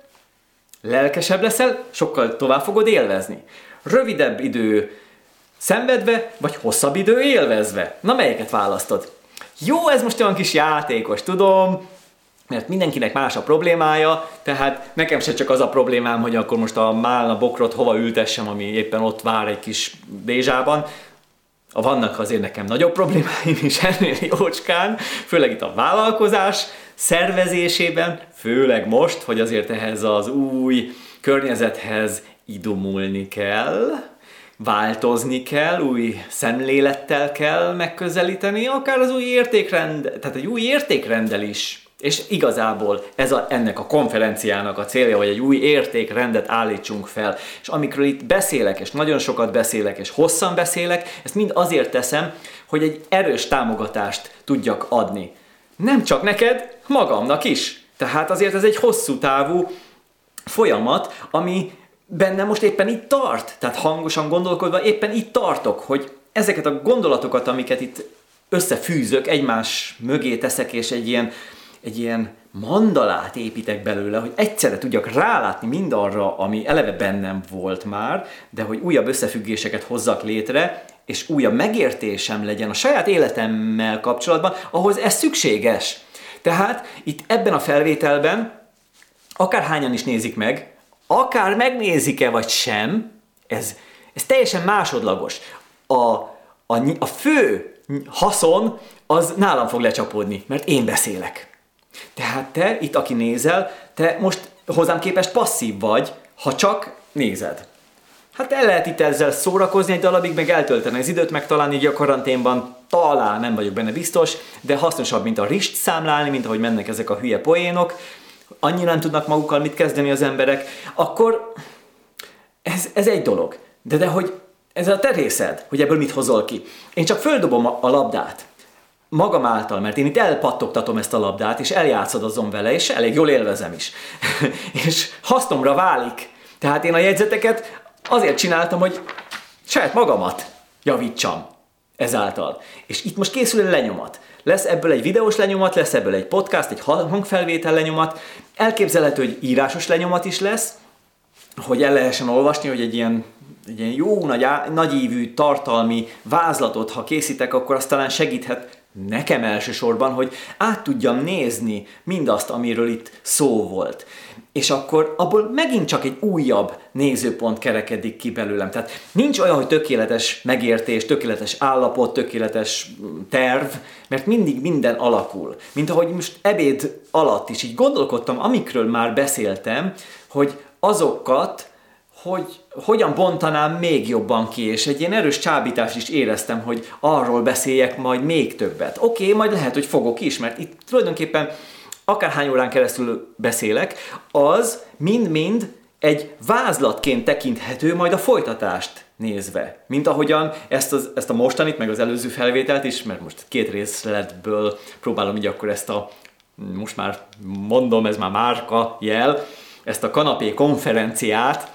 lelkesebb leszel, sokkal tovább fogod élvezni. Rövidebb idő szenvedve, vagy hosszabb idő élvezve. Na, melyiket választod? Jó, ez most olyan kis játékos, tudom, mert mindenkinek más a problémája, tehát nekem se csak az a problémám, hogy akkor most a málna bokrot hova ültessem, ami éppen ott vár egy kis dézsában, vannak azért nekem nagyobb problémáim is ennél jócskán, főleg itt a vállalkozás szervezésében, főleg most, hogy azért ehhez az új környezethez idomulni kell, változni kell, új szemlélettel kell megközelíteni, akár az új értékrend, tehát egy új értékrendel is és igazából ez a, ennek a konferenciának a célja, hogy egy új értékrendet állítsunk fel. És amikről itt beszélek, és nagyon sokat beszélek, és hosszan beszélek, ezt mind azért teszem, hogy egy erős támogatást tudjak adni. Nem csak neked, magamnak is. Tehát azért ez egy hosszú távú folyamat, ami bennem most éppen itt tart. Tehát hangosan gondolkodva éppen itt tartok, hogy ezeket a gondolatokat, amiket itt összefűzök, egymás mögé teszek, és egy ilyen egy ilyen mandalát építek belőle, hogy egyszerre tudjak rálátni mindarra, ami eleve bennem volt már, de hogy újabb összefüggéseket hozzak létre, és újabb megértésem legyen a saját életemmel kapcsolatban, ahhoz ez szükséges. Tehát itt ebben a felvételben, akárhányan is nézik meg, akár megnézik-e vagy sem, ez, ez teljesen másodlagos. A, a, a fő haszon az nálam fog lecsapódni, mert én beszélek. Tehát te, itt aki nézel, te most hozzám képest passzív vagy, ha csak nézed. Hát el lehet itt ezzel szórakozni egy darabig, meg eltölteni az időt, meg talán így a karanténban talán nem vagyok benne biztos, de hasznosabb, mint a rist számlálni, mint ahogy mennek ezek a hülye poénok, annyira nem tudnak magukkal mit kezdeni az emberek, akkor ez, ez egy dolog. De de hogy ez a te részed, hogy ebből mit hozol ki. Én csak földobom a, a labdát magam által, mert én itt elpattogtatom ezt a labdát, és eljátszadozom vele, és elég jól élvezem is. és hasznomra válik. Tehát én a jegyzeteket azért csináltam, hogy saját magamat javítsam ezáltal. És itt most készül egy lenyomat. Lesz ebből egy videós lenyomat, lesz ebből egy podcast, egy hangfelvétel lenyomat, elképzelhető, hogy írásos lenyomat is lesz, hogy el lehessen olvasni, hogy egy ilyen, egy ilyen jó, nagy, nagyívű, tartalmi vázlatot, ha készítek, akkor azt talán segíthet nekem elsősorban, hogy át tudjam nézni mindazt, amiről itt szó volt. És akkor abból megint csak egy újabb nézőpont kerekedik ki belőlem. Tehát nincs olyan, hogy tökéletes megértés, tökéletes állapot, tökéletes terv, mert mindig minden alakul. Mint ahogy most ebéd alatt is így gondolkodtam, amikről már beszéltem, hogy azokat hogy hogyan bontanám még jobban ki, és egy ilyen erős csábítást is éreztem, hogy arról beszéljek majd még többet. Oké, okay, majd lehet, hogy fogok is, mert itt tulajdonképpen akárhány órán keresztül beszélek, az mind-mind egy vázlatként tekinthető majd a folytatást nézve. Mint ahogyan ezt, az, ezt a mostanit, meg az előző felvételt is, mert most két részletből próbálom így akkor ezt a, most már mondom, ez már márka jel, ezt a kanapé konferenciát,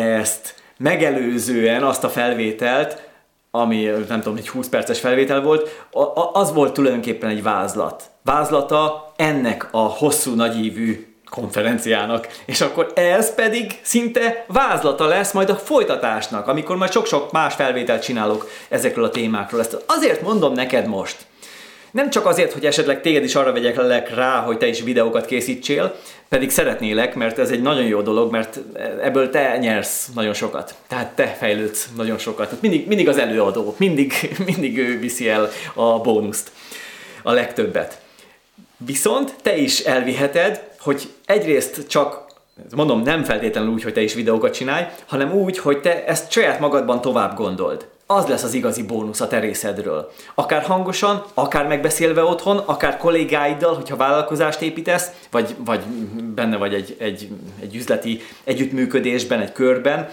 ezt megelőzően azt a felvételt, ami nem tudom, egy 20 perces felvétel volt, az volt tulajdonképpen egy vázlat. Vázlata ennek a hosszú, nagyívű konferenciának, és akkor ez pedig szinte vázlata lesz majd a folytatásnak, amikor majd sok-sok más felvételt csinálok ezekről a témákról. Ezt azért mondom neked most. Nem csak azért, hogy esetleg téged is arra vegyek rá, hogy te is videókat készítsél, pedig szeretnélek, mert ez egy nagyon jó dolog, mert ebből te nyersz nagyon sokat. Tehát te fejlődsz nagyon sokat. Mindig, mindig az előadó, mindig, mindig ő viszi el a bónuszt, a legtöbbet. Viszont te is elviheted, hogy egyrészt csak mondom, nem feltétlenül úgy, hogy te is videókat csinálj, hanem úgy, hogy te ezt saját magadban tovább gondold. Az lesz az igazi bónusz a te részedről. Akár hangosan, akár megbeszélve otthon, akár kollégáiddal, hogyha vállalkozást építesz, vagy, vagy benne vagy egy, egy, egy üzleti együttműködésben, egy körben,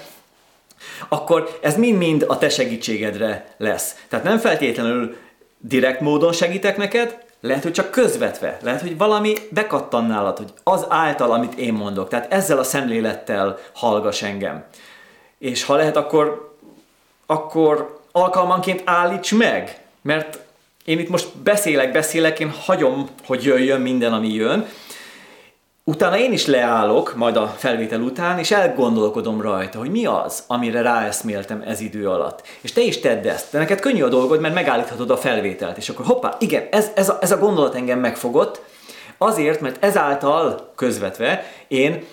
akkor ez mind-mind a te segítségedre lesz. Tehát nem feltétlenül direkt módon segítek neked, lehet, hogy csak közvetve, lehet, hogy valami bekattan nálad, hogy az által, amit én mondok. Tehát ezzel a szemlélettel hallgass engem. És ha lehet, akkor, akkor alkalmanként állíts meg, mert én itt most beszélek, beszélek, én hagyom, hogy jöjjön minden, ami jön, Utána én is leállok, majd a felvétel után, és elgondolkodom rajta, hogy mi az, amire ráeszméltem ez idő alatt. És te is tedd ezt. De neked könnyű a dolgod, mert megállíthatod a felvételt. És akkor hoppá, igen, ez, ez, a, ez a gondolat engem megfogott, azért, mert ezáltal közvetve én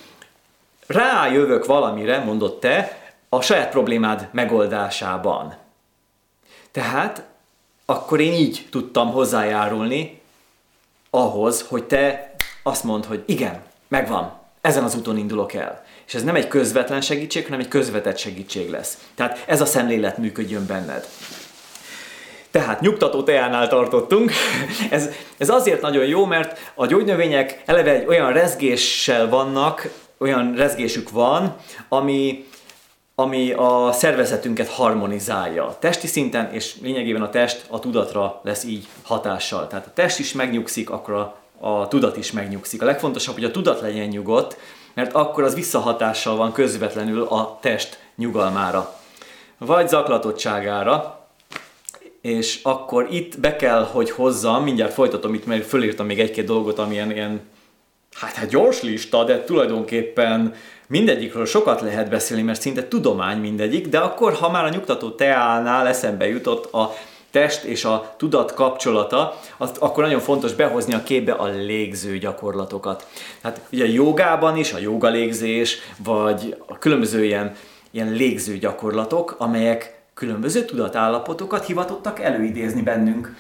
rájövök valamire, mondott te, a saját problémád megoldásában. Tehát akkor én így tudtam hozzájárulni ahhoz, hogy te azt mond, hogy igen, megvan, ezen az úton indulok el. És ez nem egy közvetlen segítség, hanem egy közvetett segítség lesz. Tehát ez a szemlélet működjön benned. Tehát nyugtató teánál tartottunk. Ez, ez azért nagyon jó, mert a gyógynövények eleve egy olyan rezgéssel vannak, olyan rezgésük van, ami, ami a szervezetünket harmonizálja. Testi szinten, és lényegében a test a tudatra lesz így hatással. Tehát a test is megnyugszik, akkor a a tudat is megnyugszik. A legfontosabb, hogy a tudat legyen nyugodt, mert akkor az visszahatással van közvetlenül a test nyugalmára, vagy zaklatottságára, és akkor itt be kell, hogy hozzam, mindjárt folytatom itt, mert fölírtam még egy-két dolgot, amilyen ilyen, hát, hát gyors lista, de tulajdonképpen mindegyikről sokat lehet beszélni, mert szinte tudomány mindegyik, de akkor, ha már a nyugtató teánál eszembe jutott a test és a tudat kapcsolata, azt akkor nagyon fontos behozni a képbe a légző gyakorlatokat. Tehát ugye a jogában is, a joga légzés, vagy a különböző ilyen, ilyen légző gyakorlatok, amelyek különböző tudatállapotokat hivatottak előidézni bennünk.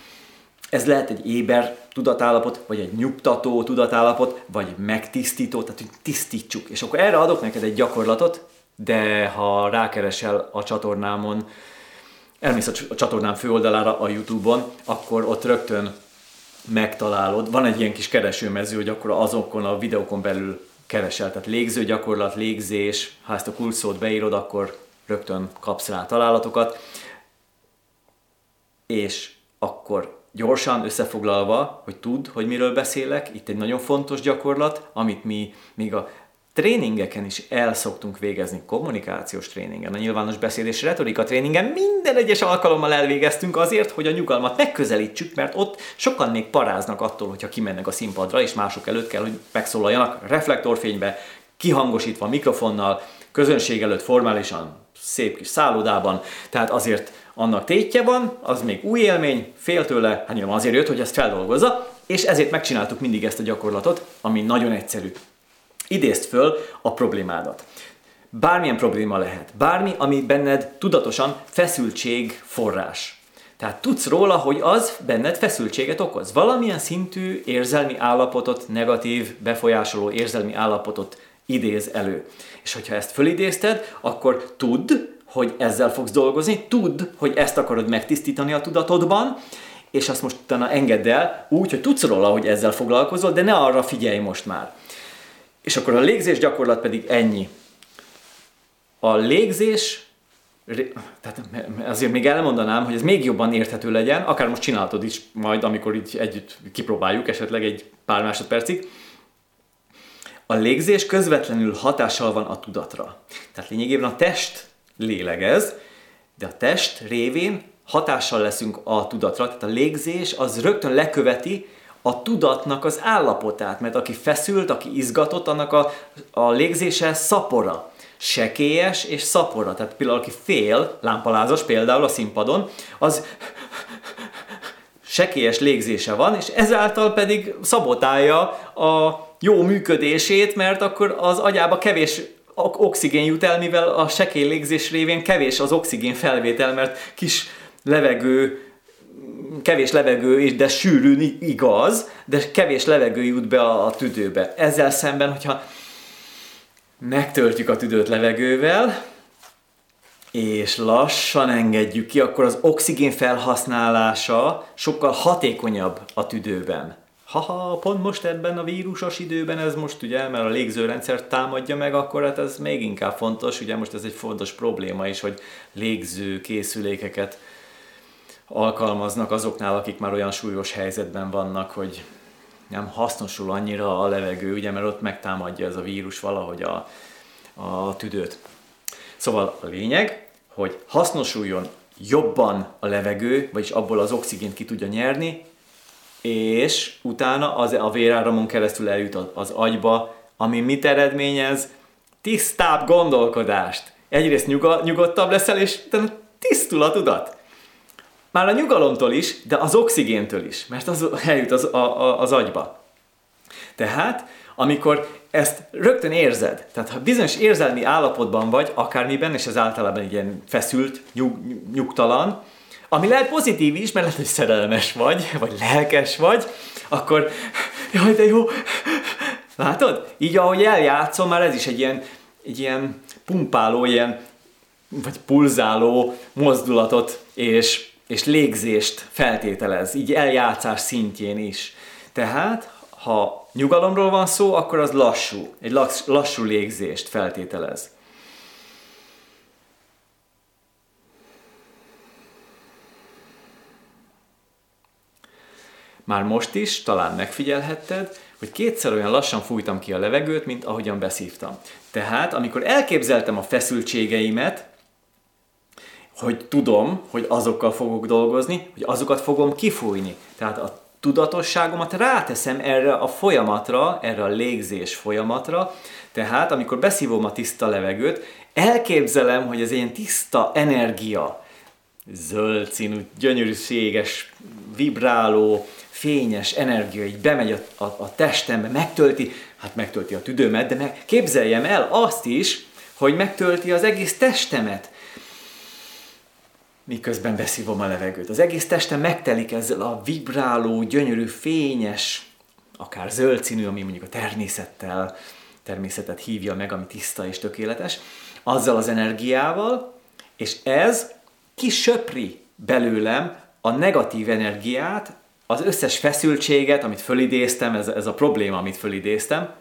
Ez lehet egy éber tudatállapot, vagy egy nyugtató tudatállapot, vagy megtisztító, tehát hogy tisztítsuk. És akkor erre adok neked egy gyakorlatot, de ha rákeresel a csatornámon, elmész a csatornám főoldalára a Youtube-on, akkor ott rögtön megtalálod. Van egy ilyen kis keresőmező, hogy akkor azokon a videókon belül keresel, tehát légző gyakorlat, légzés, ha ezt a kulcsszót beírod, akkor rögtön kapsz rá találatokat. És akkor gyorsan összefoglalva, hogy tudd, hogy miről beszélek, itt egy nagyon fontos gyakorlat, amit mi még a tréningeken is el szoktunk végezni, kommunikációs tréningen, a nyilvános beszéd és retorika tréningen. Minden egyes alkalommal elvégeztünk azért, hogy a nyugalmat megközelítsük, mert ott sokan még paráznak attól, hogyha kimennek a színpadra, és mások előtt kell, hogy megszólaljanak reflektorfénybe, kihangosítva mikrofonnal, közönség előtt formálisan, szép kis szállodában, tehát azért annak tétje van, az még új élmény, fél tőle, hát nyilván azért jött, hogy ezt feldolgozza, és ezért megcsináltuk mindig ezt a gyakorlatot, ami nagyon egyszerű. Idézd föl a problémádat. Bármilyen probléma lehet, bármi, ami benned tudatosan feszültség forrás. Tehát tudsz róla, hogy az benned feszültséget okoz. Valamilyen szintű érzelmi állapotot, negatív, befolyásoló érzelmi állapotot idéz elő. És hogyha ezt fölidézted, akkor tudd, hogy ezzel fogsz dolgozni, tudd, hogy ezt akarod megtisztítani a tudatodban, és azt most utána engedd el úgy, hogy tudsz róla, hogy ezzel foglalkozol, de ne arra figyelj most már. És akkor a légzés gyakorlat pedig ennyi. A légzés, tehát azért még elmondanám, hogy ez még jobban érthető legyen, akár most csinálhatod is majd, amikor így együtt kipróbáljuk, esetleg egy pár másodpercig. A légzés közvetlenül hatással van a tudatra. Tehát lényegében a test lélegez, de a test révén hatással leszünk a tudatra, tehát a légzés az rögtön leköveti a tudatnak az állapotát, mert aki feszült, aki izgatott, annak a, a légzése szapora, sekélyes és szapora. Tehát például aki fél, lámpalázas például a színpadon, az sekélyes légzése van, és ezáltal pedig szabotálja a jó működését, mert akkor az agyába kevés oxigén jut el, mivel a sekély légzés révén kevés az oxigén felvétel, mert kis levegő, kevés levegő, de sűrű igaz, de kevés levegő jut be a, a tüdőbe. Ezzel szemben, hogyha megtöltjük a tüdőt levegővel, és lassan engedjük ki, akkor az oxigén felhasználása sokkal hatékonyabb a tüdőben. Haha, pont most ebben a vírusos időben ez most ugye, mert a légzőrendszer támadja meg, akkor hát ez még inkább fontos, ugye most ez egy fontos probléma is, hogy légző készülékeket alkalmaznak azoknál, akik már olyan súlyos helyzetben vannak, hogy nem hasznosul annyira a levegő, ugye, mert ott megtámadja ez a vírus valahogy a, a tüdőt. Szóval a lényeg, hogy hasznosuljon jobban a levegő, vagyis abból az oxigént ki tudja nyerni, és utána az, a véráramon keresztül eljut az agyba, ami mit eredményez? Tisztább gondolkodást. Egyrészt nyuga, nyugodtabb leszel, és tisztul a tudat. Már a nyugalomtól is, de az oxigéntől is, mert az eljut az, a, a, az agyba. Tehát, amikor ezt rögtön érzed, tehát ha bizonyos érzelmi állapotban vagy, akármiben, és ez általában ilyen feszült, nyug, nyugtalan, ami lehet pozitív is, mert lehet, hogy szerelmes vagy, vagy lelkes vagy, akkor jaj, de jó, látod? Így ahogy eljátszom, már ez is egy ilyen, egy ilyen pumpáló, ilyen, vagy pulzáló mozdulatot és, és légzést feltételez, így eljátszás szintjén is. Tehát, ha nyugalomról van szó, akkor az lassú, egy lassú légzést feltételez. Már most is, talán megfigyelhetted, hogy kétszer olyan lassan fújtam ki a levegőt, mint ahogyan beszívtam. Tehát, amikor elképzeltem a feszültségeimet, hogy tudom, hogy azokkal fogok dolgozni, hogy azokat fogom kifújni. Tehát a tudatosságomat ráteszem erre a folyamatra, erre a légzés folyamatra, tehát amikor beszívom a tiszta levegőt, elképzelem, hogy ez ilyen tiszta energia, zöld színű, gyönyörűséges, vibráló, fényes energia így bemegy a, a, a testembe, megtölti, hát megtölti a tüdőmet, de meg képzeljem el azt is, hogy megtölti az egész testemet. Miközben beszívom a levegőt. Az egész testem megtelik ezzel a vibráló, gyönyörű, fényes, akár zöld színű, ami mondjuk a természettel, természetet hívja meg, ami tiszta és tökéletes, azzal az energiával, és ez kisöpri belőlem a negatív energiát, az összes feszültséget, amit fölidéztem, ez, ez a probléma, amit fölidéztem,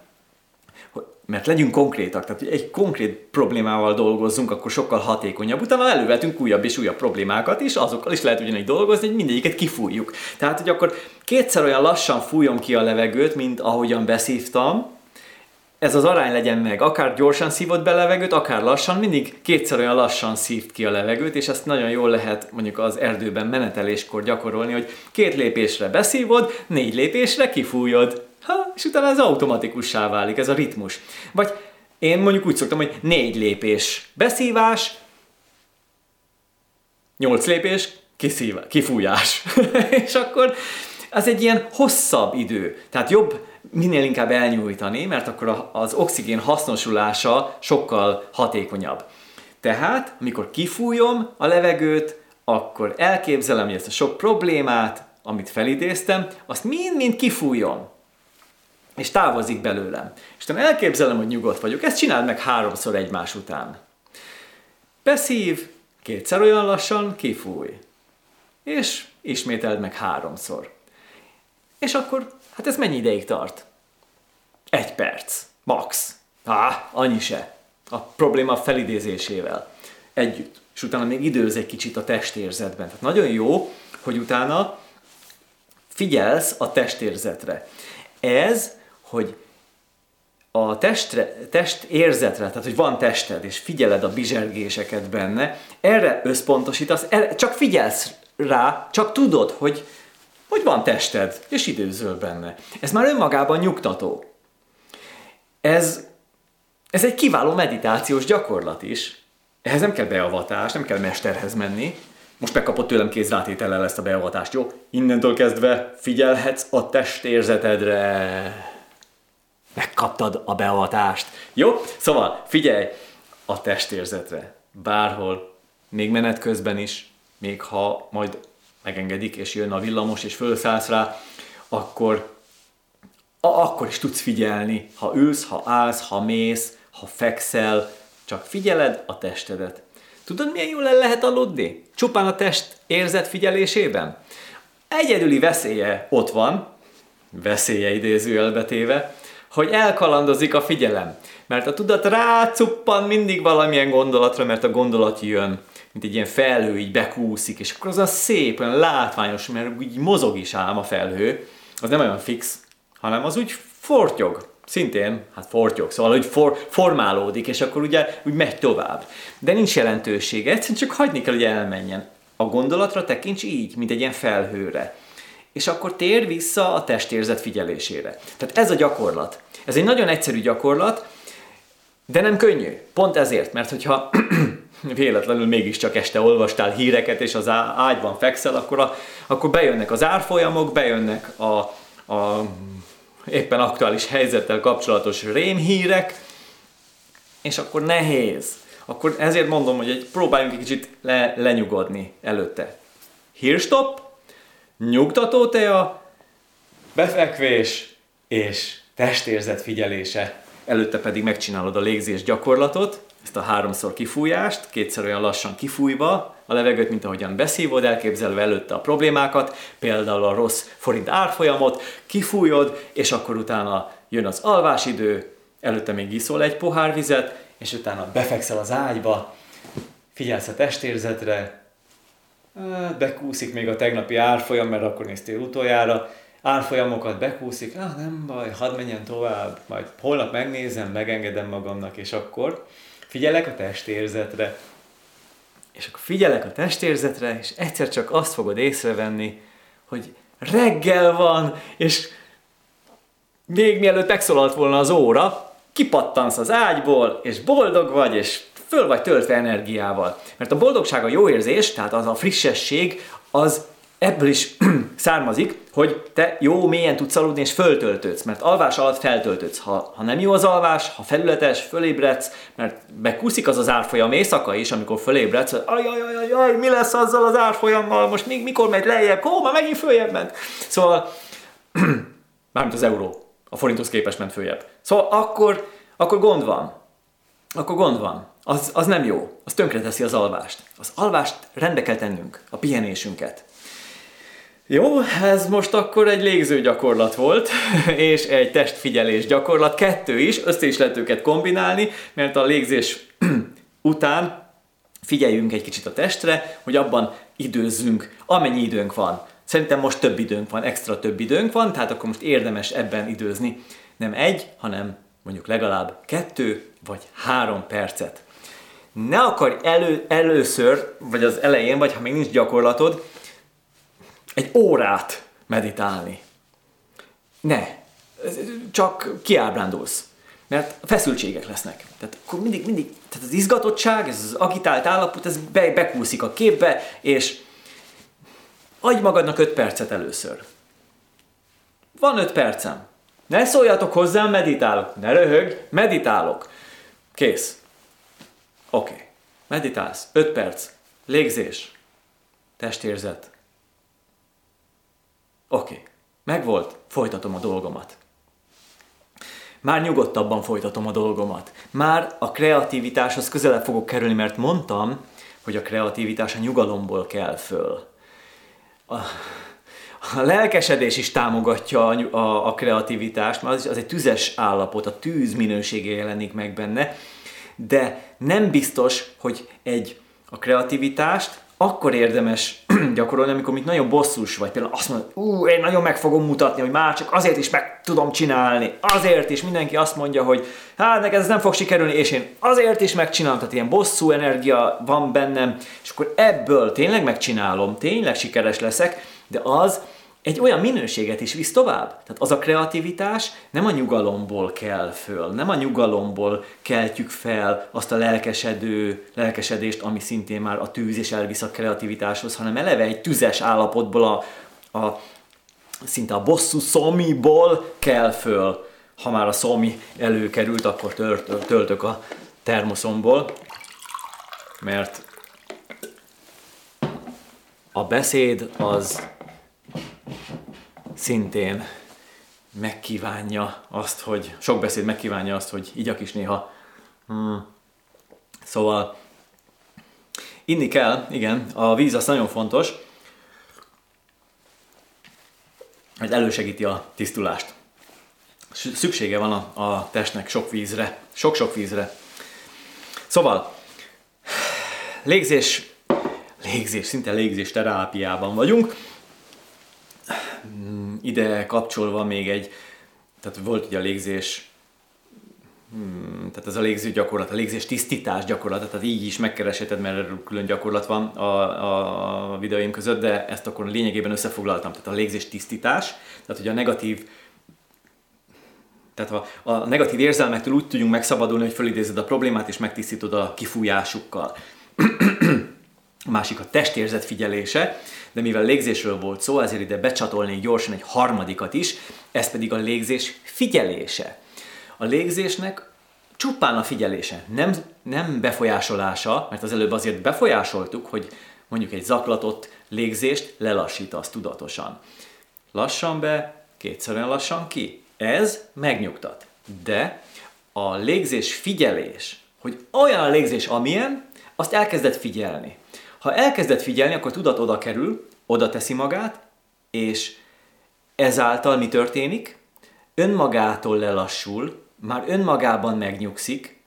mert legyünk konkrétak, tehát egy konkrét problémával dolgozzunk, akkor sokkal hatékonyabb. Utána elővetünk újabb és újabb problémákat is, azokkal is lehet ugyanígy dolgozni, hogy mindegyiket kifújjuk. Tehát, hogy akkor kétszer olyan lassan fújom ki a levegőt, mint ahogyan beszívtam, ez az arány legyen meg, akár gyorsan szívod be levegőt, akár lassan, mindig kétszer olyan lassan szívd ki a levegőt, és ezt nagyon jól lehet mondjuk az erdőben meneteléskor gyakorolni, hogy két lépésre beszívod, négy lépésre kifújod. Ha, és utána ez automatikussá válik, ez a ritmus. Vagy én mondjuk úgy szoktam, hogy négy lépés beszívás, nyolc lépés kiszívás, kifújás. és akkor az egy ilyen hosszabb idő. Tehát jobb minél inkább elnyújtani, mert akkor az oxigén hasznosulása sokkal hatékonyabb. Tehát, amikor kifújom a levegőt, akkor elképzelem, hogy ezt a sok problémát, amit felidéztem, azt mind-mind kifújom. És távozik belőlem. És utána elképzelem, hogy nyugodt vagyok. Ezt csináld meg háromszor egymás után. Beszív, kétszer olyan lassan, kifúj. És ismételd meg háromszor. És akkor Hát ez mennyi ideig tart? Egy perc. Max. Á, annyi se. A probléma felidézésével együtt. És utána még időz egy kicsit a testérzetben. Tehát nagyon jó, hogy utána figyelsz a testérzetre. Ez, hogy a testre, test érzetre, tehát hogy van tested, és figyeled a bizsergéseket benne, erre összpontosítasz, erre, csak figyelsz rá, csak tudod, hogy, hogy van tested, és időzöl benne. Ez már önmagában nyugtató. Ez, ez egy kiváló meditációs gyakorlat is. Ehhez nem kell beavatás, nem kell mesterhez menni. Most megkapott tőlem kézrátétellel ezt a beavatást, jó? Innentől kezdve figyelhetsz a testérzetedre megkaptad a beavatást. Jó? Szóval figyelj a testérzetre. Bárhol, még menet közben is, még ha majd megengedik, és jön a villamos, és fölszállsz rá, akkor, a, akkor is tudsz figyelni. Ha ülsz, ha állsz, ha mész, ha fekszel, csak figyeled a testedet. Tudod, milyen jól el lehet aludni? Csupán a test érzet figyelésében? Egyedüli veszélye ott van, veszélye idézőjelbetéve, hogy elkalandozik a figyelem. Mert a tudat rácuppan mindig valamilyen gondolatra, mert a gondolat jön, mint egy ilyen felhő, így bekúszik, és akkor az a szép, olyan látványos, mert úgy mozog is ám a felhő, az nem olyan fix, hanem az úgy fortyog, szintén, hát fortyog, szóval hogy for, formálódik, és akkor ugye úgy megy tovább. De nincs jelentősége, egyszerűen csak hagyni kell, hogy elmenjen. A gondolatra tekints így, mint egy ilyen felhőre. És akkor tér vissza a testérzet figyelésére. Tehát ez a gyakorlat. Ez egy nagyon egyszerű gyakorlat, de nem könnyű. Pont ezért, mert hogyha véletlenül mégiscsak este olvastál híreket, és az ágyban fekszel, akkor, a, akkor bejönnek az árfolyamok, bejönnek a, a éppen aktuális helyzettel kapcsolatos rémhírek, és akkor nehéz. Akkor ezért mondom, hogy egy, próbáljunk egy kicsit le, lenyugodni előtte. Hírstop, nyugtató tea, befekvés és testérzet figyelése. Előtte pedig megcsinálod a légzés gyakorlatot, ezt a háromszor kifújást, kétszer olyan lassan kifújva a levegőt, mint ahogyan beszívod, elképzelve előtte a problémákat, például a rossz forint árfolyamot, kifújod, és akkor utána jön az alvásidő, előtte még iszol egy pohár vizet, és utána befekszel az ágyba, figyelsz a testérzetre, bekúszik még a tegnapi árfolyam, mert akkor néztél utoljára, árfolyamokat bekúszik, ah nem baj, hadd menjen tovább, majd holnap megnézem, megengedem magamnak, és akkor figyelek a testérzetre. És akkor figyelek a testérzetre, és egyszer csak azt fogod észrevenni, hogy reggel van, és még mielőtt megszólalt volna az óra, kipattansz az ágyból, és boldog vagy, és föl vagy töltve energiával. Mert a boldogság a jó érzés, tehát az a frissesség, az ebből is származik, hogy te jó mélyen tudsz aludni és föltöltődsz, mert alvás alatt feltöltődsz. Ha, ha nem jó az alvás, ha felületes, fölébredsz, mert bekúszik az az árfolyam éjszaka is, amikor fölébredsz, hogy ajajajajaj, mi lesz azzal az árfolyammal, most még mikor megy lejjebb, ó, már megint följebb ment. Szóval, mármint az euró, a forinthoz képest ment följebb. Szóval akkor, akkor gond van. Akkor gond van. Az, az nem jó. Az tönkreteszi az alvást. Az alvást rendbe kell tennünk, a pihenésünket. Jó, ez most akkor egy légző gyakorlat volt, és egy testfigyelés gyakorlat, kettő is, össze is lehet őket kombinálni, mert a légzés után figyeljünk egy kicsit a testre, hogy abban időzzünk, amennyi időnk van. Szerintem most több időnk van, extra több időnk van, tehát akkor most érdemes ebben időzni. Nem egy, hanem mondjuk legalább kettő vagy három percet. Ne akarj elő, először, vagy az elején, vagy ha még nincs gyakorlatod, egy órát meditálni. Ne, csak kiábrándulsz. Mert feszültségek lesznek. Tehát akkor mindig, mindig, tehát az izgatottság, ez az agitált állapot, ez be, bekúszik a képbe, és adj magadnak öt percet először. Van öt percem. Ne szóljatok hozzám, meditálok. Ne röhög, meditálok. Kész. Oké. Okay. Meditálsz. Öt perc. Légzés. Testérzet. Oké, megvolt, folytatom a dolgomat. Már nyugodtabban folytatom a dolgomat. Már a kreativitáshoz közelebb fogok kerülni, mert mondtam, hogy a kreativitás a nyugalomból kell föl. A, A lelkesedés is támogatja a, a kreativitást, mert az, az egy tüzes állapot, a tűz minősége jelenik meg benne, de nem biztos, hogy egy a kreativitást akkor érdemes gyakorolni, amikor mit nagyon bosszus vagy. Például azt mondod, ú, én nagyon meg fogom mutatni, hogy már csak azért is meg tudom csinálni. Azért is mindenki azt mondja, hogy hát neked ez nem fog sikerülni, és én azért is megcsinálom. Tehát ilyen bosszú energia van bennem, és akkor ebből tényleg megcsinálom, tényleg sikeres leszek, de az egy olyan minőséget is visz tovább. Tehát az a kreativitás nem a nyugalomból kell föl, nem a nyugalomból keltjük fel azt a lelkesedő, lelkesedést, ami szintén már a tűz és elvisz a kreativitáshoz, hanem eleve egy tüzes állapotból a, a szinte a bosszú szomiból kell föl. Ha már a szomi előkerült, akkor tört, töltök a termoszomból, mert a beszéd az szintén megkívánja azt, hogy sok beszéd megkívánja azt, hogy igyak is néha. Hmm. Szóval inni kell, igen, a víz az nagyon fontos, hogy elősegíti a tisztulást. Szüksége van a, a testnek sok vízre, sok-sok vízre. Szóval, légzés, légzés, szinte légzés terápiában vagyunk ide kapcsolva még egy, tehát volt ugye a légzés, hmm, tehát ez a légző gyakorlat, a légzés tisztítás gyakorlat, tehát így is megkeresheted, mert erről külön gyakorlat van a, a videóim között, de ezt akkor lényegében összefoglaltam. Tehát a légzés tisztítás, tehát hogy a negatív tehát ha a negatív érzelmektől úgy tudjunk megszabadulni, hogy fölidézed a problémát és megtisztítod a kifújásukkal. A másik a testérzet figyelése, de mivel légzésről volt szó, ezért ide becsatolnék gyorsan egy harmadikat is, ez pedig a légzés figyelése. A légzésnek csupán a figyelése, nem, nem befolyásolása, mert az előbb azért befolyásoltuk, hogy mondjuk egy zaklatott légzést lelassítasz tudatosan. Lassan be, kétszerűen lassan ki. Ez megnyugtat. De a légzés figyelés, hogy olyan a légzés, amilyen, azt elkezded figyelni. Ha elkezded figyelni, akkor tudat oda kerül, oda teszi magát, és ezáltal mi történik? Önmagától lelassul, már önmagában megnyugszik,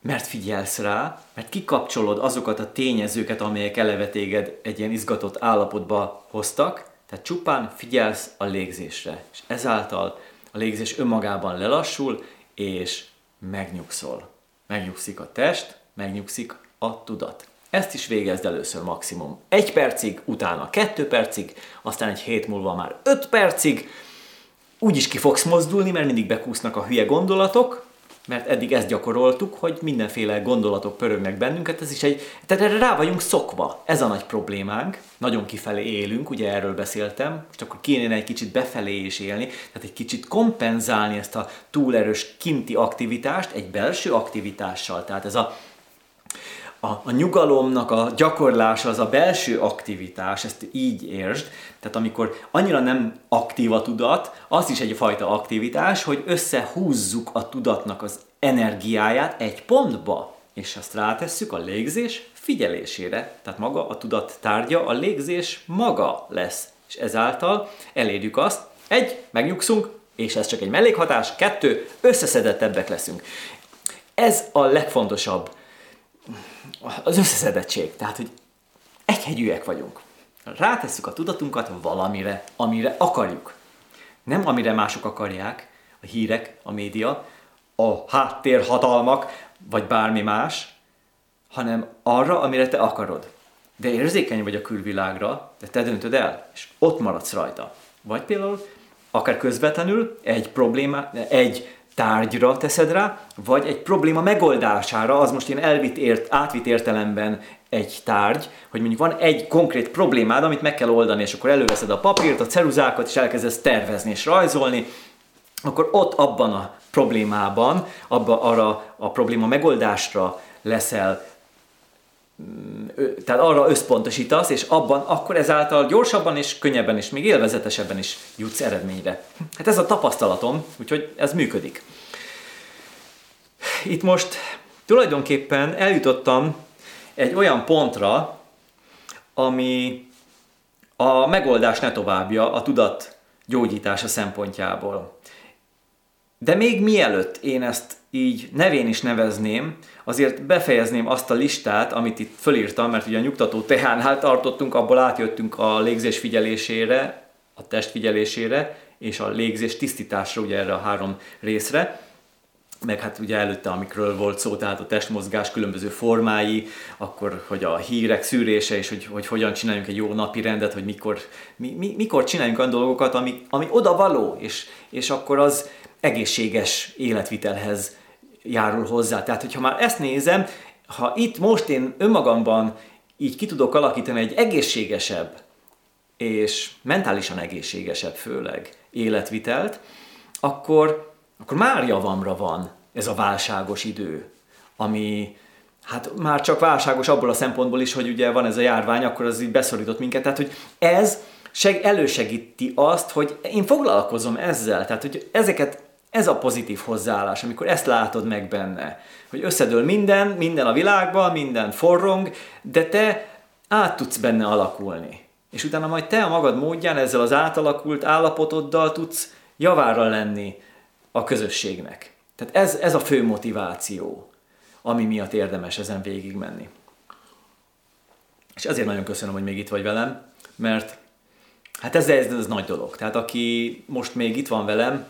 mert figyelsz rá, mert kikapcsolod azokat a tényezőket, amelyek eleve téged egy ilyen izgatott állapotba hoztak, tehát csupán figyelsz a légzésre, és ezáltal a légzés önmagában lelassul, és megnyugszol. Megnyugszik a test, megnyugszik a tudat. Ezt is végezd először maximum egy percig, utána kettő percig, aztán egy hét múlva már öt percig. Úgyis ki fogsz mozdulni, mert mindig bekúsznak a hülye gondolatok, mert eddig ezt gyakoroltuk, hogy mindenféle gondolatok pörögnek bennünket, ez is egy, tehát erre rá vagyunk szokva, ez a nagy problémánk, nagyon kifelé élünk, ugye erről beszéltem, most akkor kéne egy kicsit befelé is élni, tehát egy kicsit kompenzálni ezt a túlerős kinti aktivitást egy belső aktivitással, tehát ez a a, a nyugalomnak a gyakorlása az a belső aktivitás, ezt így értsd, tehát amikor annyira nem aktív a tudat, az is egyfajta aktivitás, hogy összehúzzuk a tudatnak az energiáját egy pontba, és azt rátesszük a légzés figyelésére. Tehát maga a tudat tárgya, a légzés maga lesz. És ezáltal elérjük azt, egy, megnyugszunk, és ez csak egy mellékhatás, kettő, összeszedettebbek leszünk. Ez a legfontosabb az összeszedettség. Tehát, hogy egyhegyűek vagyunk. Rátesszük a tudatunkat valamire, amire akarjuk. Nem amire mások akarják, a hírek, a média, a háttérhatalmak, vagy bármi más, hanem arra, amire te akarod. De érzékeny vagy a külvilágra, de te döntöd el, és ott maradsz rajta. Vagy például akár közvetlenül egy probléma, egy tárgyra teszed rá, vagy egy probléma megoldására, az most ilyen elvitt ért, átvitt értelemben egy tárgy, hogy mondjuk van egy konkrét problémád, amit meg kell oldani, és akkor előveszed a papírt, a ceruzákat, és elkezdesz tervezni és rajzolni, akkor ott abban a problémában, abba arra a probléma megoldásra leszel tehát arra összpontosítasz, és abban akkor ezáltal gyorsabban és könnyebben és még élvezetesebben is jutsz eredményre. Hát ez a tapasztalatom, úgyhogy ez működik. Itt most tulajdonképpen eljutottam egy olyan pontra, ami a megoldás ne továbbja a tudat gyógyítása szempontjából. De még mielőtt én ezt így nevén is nevezném, azért befejezném azt a listát, amit itt fölírtam, mert ugye a nyugtató tehánál tartottunk, abból átjöttünk a légzés figyelésére, a test figyelésére, és a légzés tisztításra, ugye erre a három részre. Meg hát ugye előtte, amikről volt szó, tehát a testmozgás különböző formái, akkor hogy a hírek szűrése, és hogy, hogy hogyan csináljunk egy jó napi rendet, hogy mikor, mi, mi, mikor csináljunk olyan dolgokat, ami, ami oda való, és, és akkor az egészséges életvitelhez járul hozzá. Tehát, hogyha már ezt nézem, ha itt most én önmagamban így ki tudok alakítani egy egészségesebb, és mentálisan egészségesebb főleg életvitelt, akkor, akkor már javamra van ez a válságos idő, ami hát már csak válságos abból a szempontból is, hogy ugye van ez a járvány, akkor az így beszorított minket. Tehát, hogy ez seg, elősegíti azt, hogy én foglalkozom ezzel, tehát, hogy ezeket, ez a pozitív hozzáállás, amikor ezt látod meg benne, hogy összedől minden, minden a világban, minden forrong, de te át tudsz benne alakulni. És utána majd te a magad módján ezzel az átalakult állapotoddal tudsz javára lenni a közösségnek. Tehát ez, ez a fő motiváció, ami miatt érdemes ezen végigmenni. És ezért nagyon köszönöm, hogy még itt vagy velem, mert hát ez, ez, ez nagy dolog. Tehát aki most még itt van velem,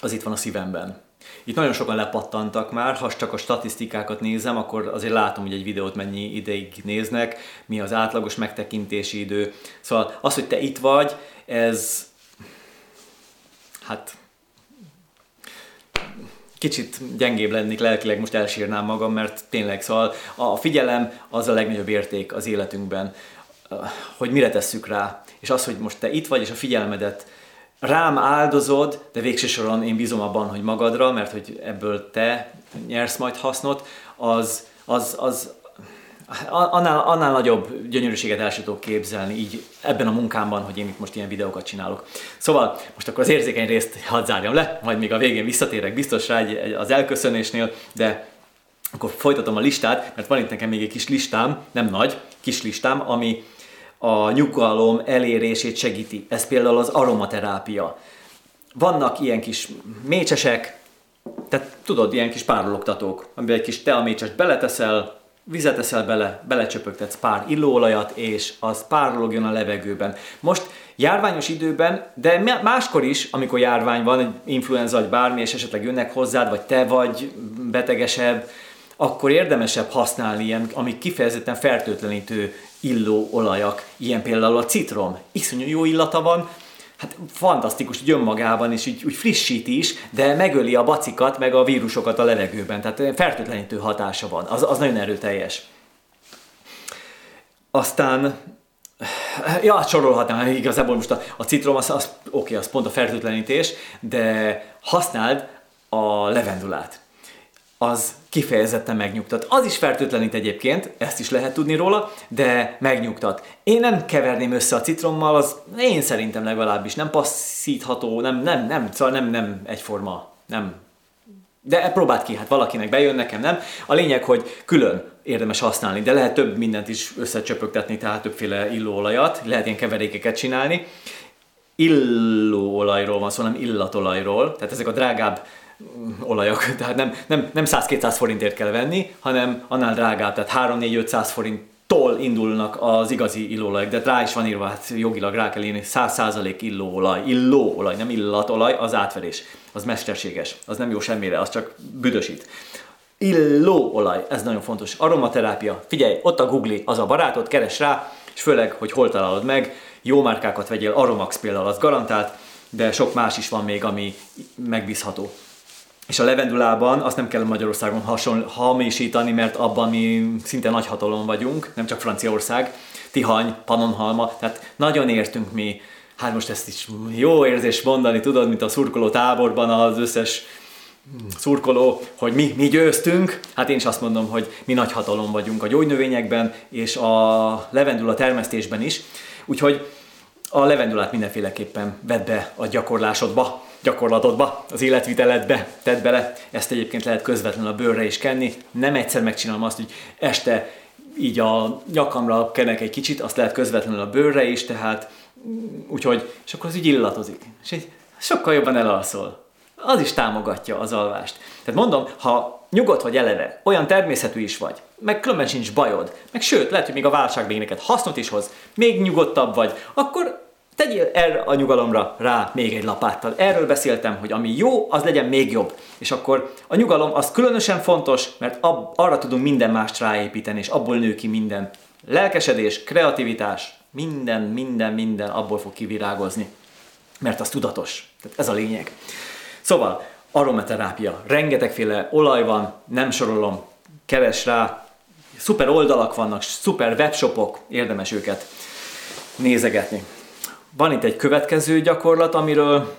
az itt van a szívemben. Itt nagyon sokan lepattantak már, ha csak a statisztikákat nézem, akkor azért látom, hogy egy videót mennyi ideig néznek, mi az átlagos megtekintési idő. Szóval az, hogy te itt vagy, ez hát kicsit gyengébb lennék lelkileg, most elsírnám magam, mert tényleg, szóval a figyelem az a legnagyobb érték az életünkben, hogy mire tesszük rá. És az, hogy most te itt vagy, és a figyelmedet rám áldozod, de végső soron én bízom abban, hogy magadra, mert hogy ebből te nyersz majd hasznot, az, az, az annál, annál nagyobb gyönyörűséget el tudok képzelni így ebben a munkámban, hogy én itt most ilyen videókat csinálok. Szóval most akkor az érzékeny részt hadd zárjam le, majd még a végén visszatérek biztos rá egy, egy, az elköszönésnél, de akkor folytatom a listát, mert van itt nekem még egy kis listám, nem nagy, kis listám, ami a nyugalom elérését segíti. Ez például az aromaterápia. Vannak ilyen kis mécsesek, tehát tudod, ilyen kis párologtatók, amiben egy kis teamécsest beleteszel, vizet eszel bele, belecsöpögtetsz pár illóolajat, és az párologjon a levegőben. Most járványos időben, de máskor is, amikor járvány van, egy influenza vagy bármi, és esetleg jönnek hozzád, vagy te vagy betegesebb, akkor érdemesebb használni ilyen, amik kifejezetten fertőtlenítő illóolajak, ilyen például a citrom. Iszonyú jó illata van, hát fantasztikus, hogy önmagában is úgy, úgy frissít is, de megöli a bacikat, meg a vírusokat a levegőben, tehát fertőtlenítő hatása van, az, az nagyon erőteljes. Aztán, ja, sorolhatnám, igazából most a, a citrom, az, az oké, okay, az pont a fertőtlenítés, de használd a levendulát az kifejezetten megnyugtat. Az is fertőtlenít egyébként, ezt is lehet tudni róla, de megnyugtat. Én nem keverném össze a citrommal, az én szerintem legalábbis nem passzítható, nem, nem, nem, szóval nem, nem egyforma, nem. De próbáld ki, hát valakinek bejön, nekem nem. A lényeg, hogy külön érdemes használni, de lehet több mindent is összecsöpögtetni, tehát többféle illóolajat, lehet ilyen keverékeket csinálni. Illóolajról van szó, nem illatolajról, tehát ezek a drágább olajok, tehát nem, nem, nem 100-200 forintért kell venni, hanem annál drágább, tehát 3-4-500 forinttól indulnak az igazi illóolajok, de rá is van írva, hát jogilag rá kell írni 100% illóolaj, illóolaj, nem illatolaj, az átverés, az mesterséges, az nem jó semmire, az csak büdösít. Illóolaj, ez nagyon fontos. Aromaterápia, figyelj, ott a Google, az a barátod, keres rá, és főleg, hogy hol találod meg, jó márkákat vegyél, Aromax például az garantált, de sok más is van még, ami megbízható. És a levendulában azt nem kell Magyarországon hason, hamisítani, mert abban mi szinte nagy hatalom vagyunk, nem csak Franciaország, Tihany, Panonhalma, tehát nagyon értünk mi, hát most ezt is jó érzés mondani, tudod, mint a szurkoló táborban az összes szurkoló, hogy mi, mi győztünk, hát én is azt mondom, hogy mi nagy hatalom vagyunk a gyógynövényekben és a levendula termesztésben is, úgyhogy a levendulát mindenféleképpen vedd be a gyakorlásodba gyakorlatodba, az életviteledbe tedd bele. Ezt egyébként lehet közvetlenül a bőrre is kenni. Nem egyszer megcsinálom azt, hogy este így a nyakamra kenek egy kicsit, azt lehet közvetlenül a bőrre is, tehát úgyhogy, és akkor az így illatozik. És így sokkal jobban elalszol. Az is támogatja az alvást. Tehát mondom, ha nyugodt vagy eleve, olyan természetű is vagy, meg különben sincs bajod, meg sőt, lehet, hogy még a válság még neked hasznot is hoz, még nyugodtabb vagy, akkor tegyél erre a nyugalomra rá még egy lapáttal. Erről beszéltem, hogy ami jó, az legyen még jobb. És akkor a nyugalom az különösen fontos, mert ab, arra tudunk minden mást ráépíteni, és abból nő ki minden. Lelkesedés, kreativitás, minden, minden, minden abból fog kivirágozni. Mert az tudatos. Tehát ez a lényeg. Szóval, aromaterápia. Rengetegféle olaj van, nem sorolom, keres rá. Szuper oldalak vannak, szuper webshopok, érdemes őket nézegetni. Van itt egy következő gyakorlat, amiről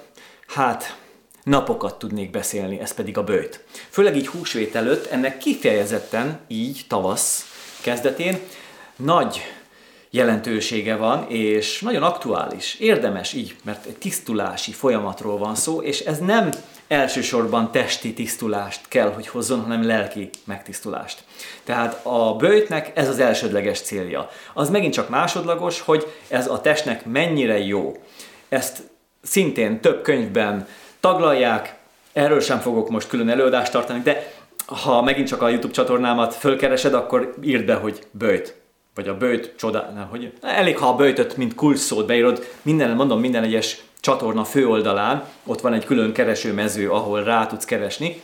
hát napokat tudnék beszélni, ez pedig a bőjt. Főleg így húsvét előtt, ennek kifejezetten így tavasz kezdetén nagy jelentősége van, és nagyon aktuális, érdemes így, mert egy tisztulási folyamatról van szó, és ez nem elsősorban testi tisztulást kell, hogy hozzon, hanem lelki megtisztulást. Tehát a bőjtnek ez az elsődleges célja. Az megint csak másodlagos, hogy ez a testnek mennyire jó. Ezt szintén több könyvben taglalják, erről sem fogok most külön előadást tartani, de ha megint csak a YouTube csatornámat fölkeresed, akkor írd be, hogy bőjt vagy a bőjt csodá... Nem, hogy, elég, ha a bőjtöt, mint kulcsszót beírod, minden, mondom, minden egyes csatorna főoldalán ott van egy külön keresőmező, ahol rá tudsz keresni,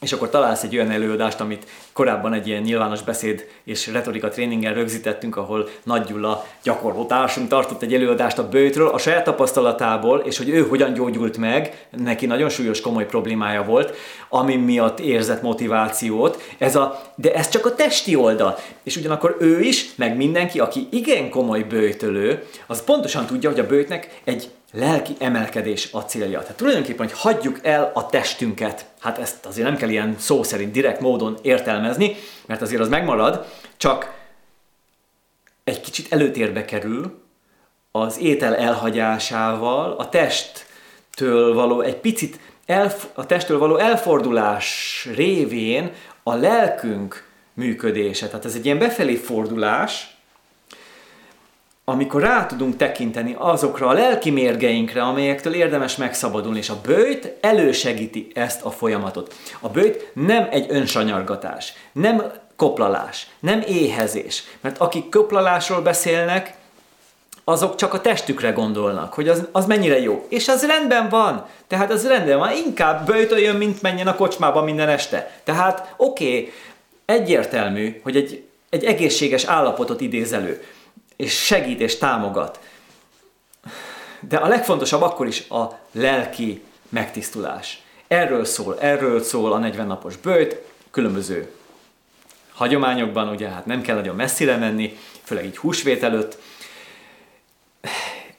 és akkor találsz egy olyan előadást, amit korábban egy ilyen nyilvános beszéd és retorika tréningen rögzítettünk, ahol Nagy Gyula gyakorló társunk tartott egy előadást a bőtről, a saját tapasztalatából, és hogy ő hogyan gyógyult meg, neki nagyon súlyos komoly problémája volt, ami miatt érzett motivációt, ez a, de ez csak a testi oldal. És ugyanakkor ő is, meg mindenki, aki igen komoly bőjtölő, az pontosan tudja, hogy a bőjtnek egy lelki emelkedés a célja. Tehát tulajdonképpen, hogy hagyjuk el a testünket. Hát ezt azért nem kell ilyen szó szerint, direkt módon értelmezni, mert azért az megmarad, csak egy kicsit előtérbe kerül az étel elhagyásával, a testtől való egy picit elf- a testtől való elfordulás révén a lelkünk működése. Tehát ez egy ilyen befelé fordulás, amikor rá tudunk tekinteni azokra a lelki mérgeinkre, amelyektől érdemes megszabadulni, és a bőjt elősegíti ezt a folyamatot. A bőjt nem egy önsanyargatás, nem koplalás, nem éhezés, mert akik koplalásról beszélnek, azok csak a testükre gondolnak, hogy az, az mennyire jó. És az rendben van. Tehát az rendben van. Inkább bőjtöljön, mint menjen a kocsmába minden este. Tehát oké, okay, egyértelmű, hogy egy, egy egészséges állapotot idéz elő és segít és támogat. De a legfontosabb akkor is a lelki megtisztulás. Erről szól, erről szól a 40 napos bőjt, különböző hagyományokban, ugye hát nem kell nagyon messzire menni, főleg így húsvét előtt.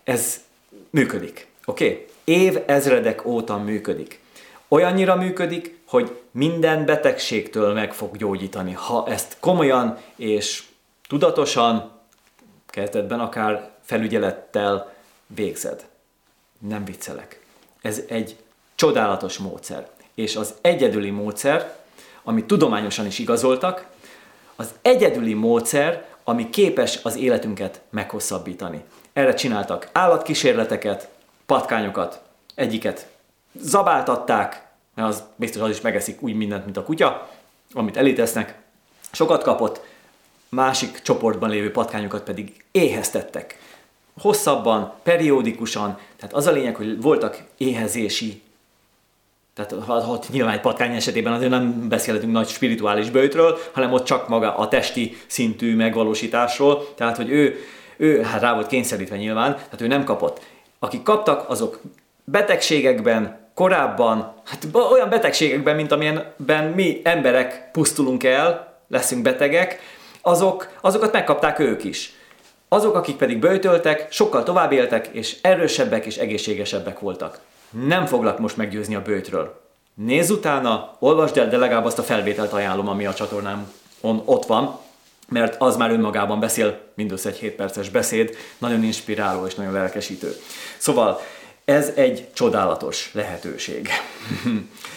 Ez működik, oké? Okay? Év ezredek óta működik. Olyannyira működik, hogy minden betegségtől meg fog gyógyítani, ha ezt komolyan és tudatosan kezdetben akár felügyelettel végzed. Nem viccelek. Ez egy csodálatos módszer. És az egyedüli módszer, amit tudományosan is igazoltak, az egyedüli módszer, ami képes az életünket meghosszabbítani. Erre csináltak állatkísérleteket, patkányokat, egyiket zabáltatták, mert az biztos az is megeszik úgy mindent, mint a kutya, amit elítesznek. Sokat kapott, másik csoportban lévő patkányokat pedig éheztettek. Hosszabban, periódikusan, tehát az a lényeg, hogy voltak éhezési tehát ha nyilván egy patkány esetében azért nem beszélhetünk nagy spirituális bőtről, hanem ott csak maga a testi szintű megvalósításról, tehát hogy ő, ő hát rá volt kényszerítve nyilván, tehát ő nem kapott. Akik kaptak, azok betegségekben, korábban, hát olyan betegségekben, mint amilyenben mi emberek pusztulunk el, leszünk betegek, azok, azokat megkapták ők is. Azok, akik pedig bőjtöltek, sokkal tovább éltek, és erősebbek és egészségesebbek voltak. Nem foglak most meggyőzni a bőjtről. Nézz utána, olvasd el, de legalább azt a felvételt ajánlom, ami a csatornámon ott van, mert az már önmagában beszél, mindössze egy 7 perces beszéd, nagyon inspiráló és nagyon lelkesítő. Szóval ez egy csodálatos lehetőség.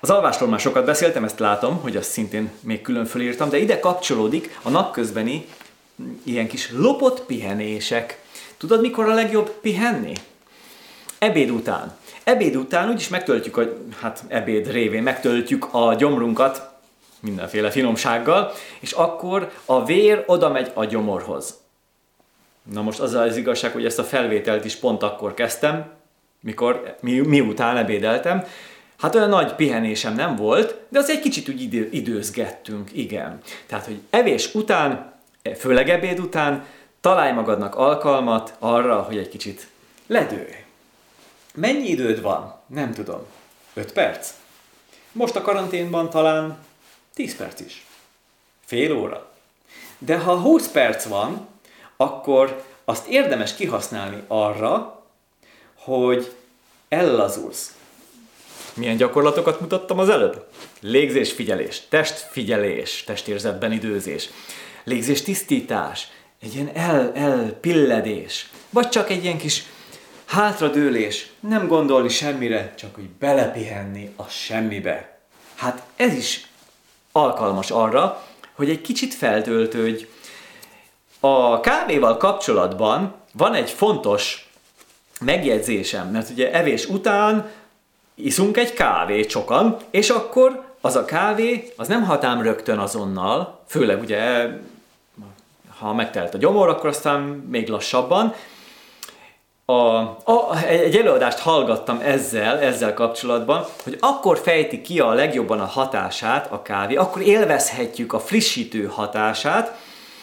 Az alvásról már sokat beszéltem, ezt látom, hogy azt szintén még külön fölírtam, de ide kapcsolódik a napközbeni ilyen kis lopott pihenések. Tudod, mikor a legjobb pihenni? Ebéd után. Ebéd után úgyis megtöltjük, a, hát ebéd révén megtöltjük a gyomrunkat mindenféle finomsággal, és akkor a vér oda megy a gyomorhoz. Na most az az igazság, hogy ezt a felvételt is pont akkor kezdtem, mikor, mi, miután ebédeltem. Hát olyan nagy pihenésem nem volt, de az egy kicsit úgy idő, időzgettünk, igen. Tehát, hogy evés után, főleg ebéd után, találj magadnak alkalmat arra, hogy egy kicsit ledőj. Mennyi időd van? Nem tudom. 5 perc? Most a karanténban talán 10 perc is. Fél óra. De ha 20 perc van, akkor azt érdemes kihasználni arra, hogy ellazulsz. Milyen gyakorlatokat mutattam az előbb? Légzés figyelés, testfigyelés, testérzetben időzés, légzés tisztítás, egy ilyen el, elpilledés, vagy csak egy ilyen kis hátradőlés, nem gondolni semmire, csak hogy belepihenni a semmibe. Hát ez is alkalmas arra, hogy egy kicsit feltöltődj. A kávéval kapcsolatban van egy fontos megjegyzésem, mert ugye evés után iszunk egy kávét sokan, és akkor az a kávé, az nem hatám rögtön azonnal, főleg ugye, ha megtelt a gyomor, akkor aztán még lassabban, a, a, egy előadást hallgattam ezzel, ezzel kapcsolatban, hogy akkor fejti ki a legjobban a hatását a kávé, akkor élvezhetjük a frissítő hatását,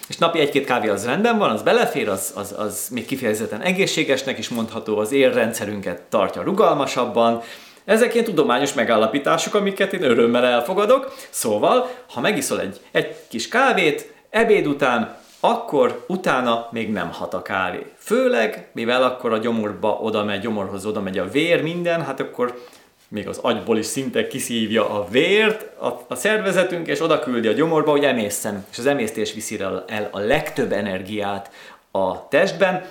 és napi egy-két kávé az rendben van, az belefér, az, az, az még kifejezetten egészségesnek is mondható, az érrendszerünket tartja rugalmasabban, ezek ilyen tudományos megállapítások, amiket én örömmel elfogadok. Szóval, ha megiszol egy, egy kis kávét, ebéd után akkor utána még nem hat a kávé. Főleg, mivel akkor a gyomorba oda megy, gyomorhoz oda megy a vér, minden, hát akkor még az agyból is szinte kiszívja a vért a, a szervezetünk, és oda küldi a gyomorba, hogy emészszem. És az emésztés viszi el, el a legtöbb energiát a testben,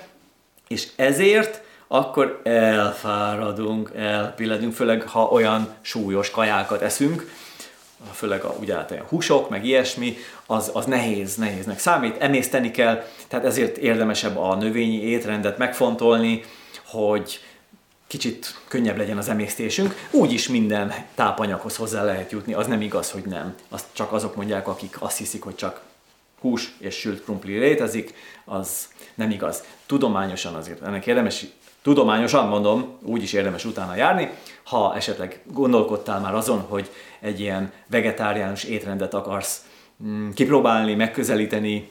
és ezért akkor elfáradunk, elpilledünk, főleg ha olyan súlyos kajákat eszünk, főleg a, ugye hát a húsok, meg ilyesmi, az, az nehéz, nehéznek számít, emészteni kell, tehát ezért érdemesebb a növényi étrendet megfontolni, hogy kicsit könnyebb legyen az emésztésünk. Úgyis minden tápanyaghoz hozzá lehet jutni, az nem igaz, hogy nem. Azt csak azok mondják, akik azt hiszik, hogy csak hús és sült krumpli létezik, az nem igaz. Tudományosan azért ennek érdemes tudományosan mondom, úgy is érdemes utána járni, ha esetleg gondolkodtál már azon, hogy egy ilyen vegetáriánus étrendet akarsz mm, kipróbálni, megközelíteni,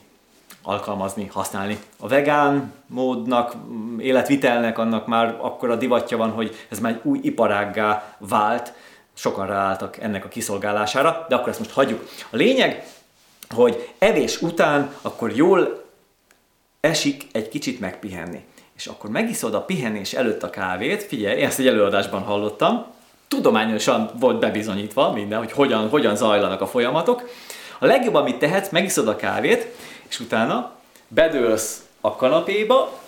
alkalmazni, használni. A vegán módnak, mm, életvitelnek annak már akkor a divatja van, hogy ez már egy új iparággá vált, sokan ráálltak ennek a kiszolgálására, de akkor ezt most hagyjuk. A lényeg, hogy evés után akkor jól esik egy kicsit megpihenni és akkor megiszod a pihenés előtt a kávét, figyelj, ezt egy előadásban hallottam, tudományosan volt bebizonyítva minden, hogy hogyan, hogyan zajlanak a folyamatok. A legjobb, amit tehetsz, megiszod a kávét, és utána bedőlsz a kanapéba,